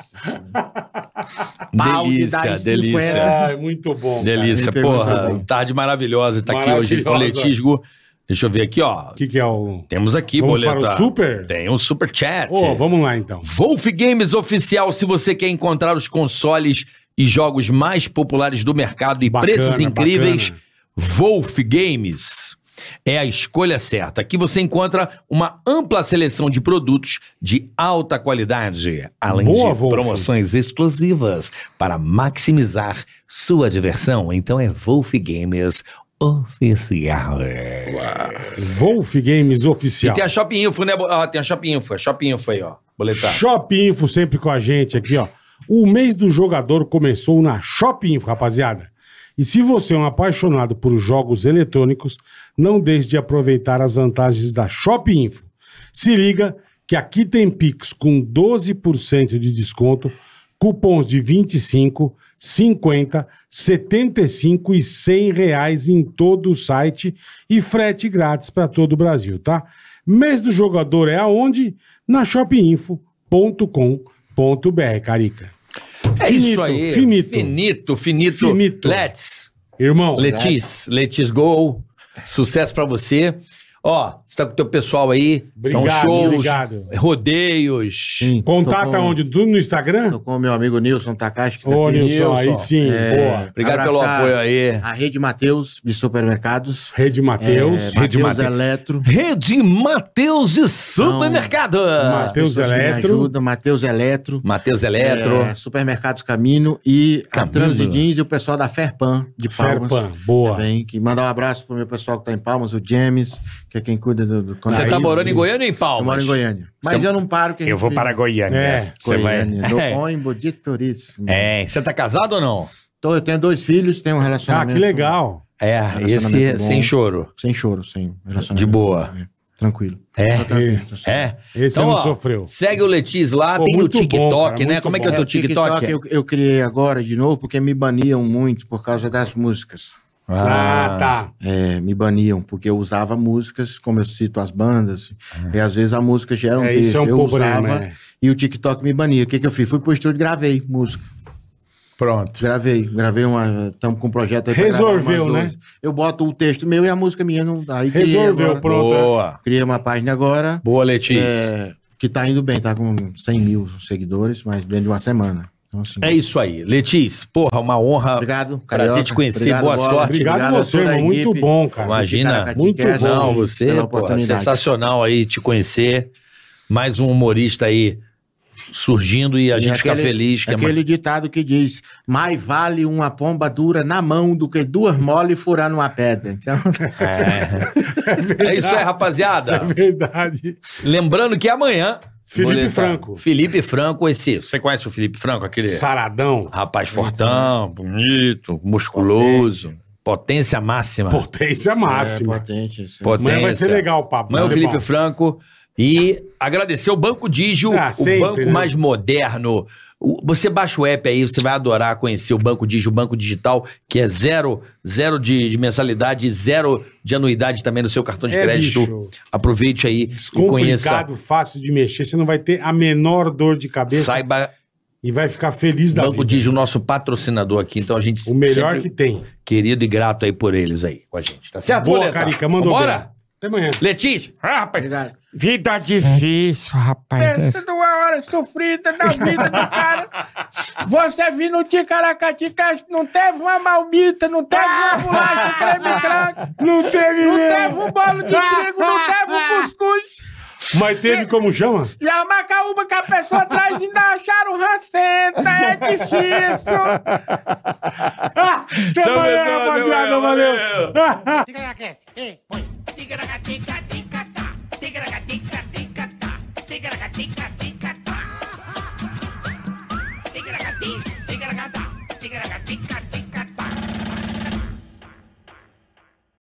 Pau de dar Delícia, em 50. delícia. Ai, muito bom. cara. Delícia, pegou porra. essa. Tarde maravilhosa. Tá aqui hoje com o Maravilhosa. Letisgo. Deixa eu ver aqui, ó. O que, que é o. Temos aqui, Vamos boleta. para o super? Tem um super chat. Ô, vamos lá então. Wolf Games Oficial, se você quer encontrar os consoles e jogos mais populares do mercado e Bacana, preços incríveis, bacana. Wolf Games é a escolha certa. Aqui você encontra uma ampla seleção de produtos de alta qualidade, além Boa, de Wolf. promoções exclusivas para maximizar sua diversão. Então é Wolf Games Oficial. Wolf Games E Oficial. tem a Shopping Info, né? Ah, tem a Shopping Info, a Shopping Info aí, ó. Boletar. Shop Info sempre com a gente aqui, ó. O mês do jogador começou na Shop Info, rapaziada. E se você é um apaixonado por jogos eletrônicos, não deixe de aproveitar as vantagens da Shop Info. Se liga que aqui tem Pix com 12% de desconto, cupons de 25, 50, 75 e 100 reais em todo o site e frete grátis para todo o Brasil, tá? Mês do jogador é aonde? Na shopinfo.com.br, Carica. É Finito, isso aí. finito. Finito, finito. Finito. Let's. Irmão, Letis, Letis Go. Sucesso pra você. Ó, você tá com o teu pessoal aí. Obrigado, são shows, obrigado. rodeios. Sim, contata com- onde? Tudo no Instagram? Tô com o meu amigo Nilson Takashi. Que tá Ô, aqui. Nilson, aí Nilson. sim, É, boa. Obrigado pelo apoio aí. A Rede Mateus de supermercados. Rede Mateus. É, Rede Mateus. Eletro. Rede Mateus de Supermercado. Mateus Eletro. ajudam, Mateus Eletro. Mateus Eletro. É, supermercados Camino e a Camino. Transi Jeans e o pessoal da Ferpan de Palmas. Ferpan, boa. Também, que mandar um abraço pro meu pessoal que tá em Palmas, o James, que é quem cuida do... do Você tá morando em Goiânia ou em Palmas? Eu moro em Goiânia. Mas Você- eu não paro que Eu vou para Goiânia. É, Você vai. Goiânia, do *laughs* É. ônibus de turismo. É, você tá casado ou não? Então, eu tenho dois filhos, tenho um Ah, relacionamento... que legal. É, esse bom. sem choro. Sem choro, sem relacionamento. De boa. bom? Tranquilo. É. Tô tranquilo, tô certo. É. Esse não sofreu. Segue o Letis lá, Pô, tem no bom, TikTok, cara, né? Como é que é o bom. teu o TikTok? eu, eu criei agora de novo porque me baniam muito por causa das músicas. Ah, tá. É, me baniam, porque eu usava músicas, como eu cito as bandas, e às vezes a música gera um É, texto. isso é um eu problema, usava é. e o TikTok me bania. O que, que eu fiz? Fui pro estúdio e gravei música. Pronto. Gravei, gravei uma. Estamos com um projeto aí Resolveu, né? Eu boto o texto meu e a música minha não dá. Aí Resolveu, agora. pronto. é. Boa. Criei uma página agora. Boa, Letis. é, que tá indo bem, tá com 100 mil seguidores, mas dentro de uma semana. Assim, É isso aí. Letis, porra, uma honra. Obrigado, Prazer Carioca. te conhecer, Obrigado, boa Bola. sorte. Obrigado, Obrigado a você, irmão. Muito bom, cara. Imagina. Muito bom. Não, você, sensacional aí te conhecer. Mais um humorista aí surgindo e a E gente fica aquele- feliz. Que é aquele ditado que diz: mais vale uma pomba dura na mão do que duas mole furar numa pedra. Então, É. *laughs* é isso aí, rapaziada. É verdade. Lembrando que amanhã. Felipe Boletar. Franco. Felipe Franco, esse. Você conhece o Felipe Franco? Aquele Saradão. rapaz fortão, bonito, musculoso, potência máxima. Potência é máxima. potente. isso. Potente. Amanhã vai ser Potência. legal o papo. Amanhã é o Felipe bom. Franco. E agradecer o Banco Digio, Ah, o sempre, banco né? mais moderno. Você baixa o app aí, você vai adorar conhecer o Banco Digio, o Banco Digital, que é zero, zero de, de mensalidade, zero de anuidade também no seu cartão de É, crédito. bicho. Aproveite aí e conheça. Fácil de mexer. Você não vai ter a menor dor de cabeça Saiba, e vai ficar feliz da Banco vida. Digio, nosso patrocinador aqui. Então a gente O melhor que tem. querido e grato aí por eles aí com a gente. Tá certo, Boa, Boleta? Carica. Mandou Bora? bem. Até amanhã. Letícia. Ah, rapaz. Obrigado. Vida difícil, rapaz. Pensa numa hora sofrida na vida do cara. Você vir no Ticaracatica, não teve uma malmita, não teve uma bolacha creme crack, Não teve não mesmo. teve um bolo de trigo, não teve um cuscuz. Mas teve como chama? E a macaúba que a pessoa traz ainda acharam rancenta, é difícil. Até amanhã, rapaziada. Valeu. Ticaracast, *laughs* eh, põe. Ticaracatica,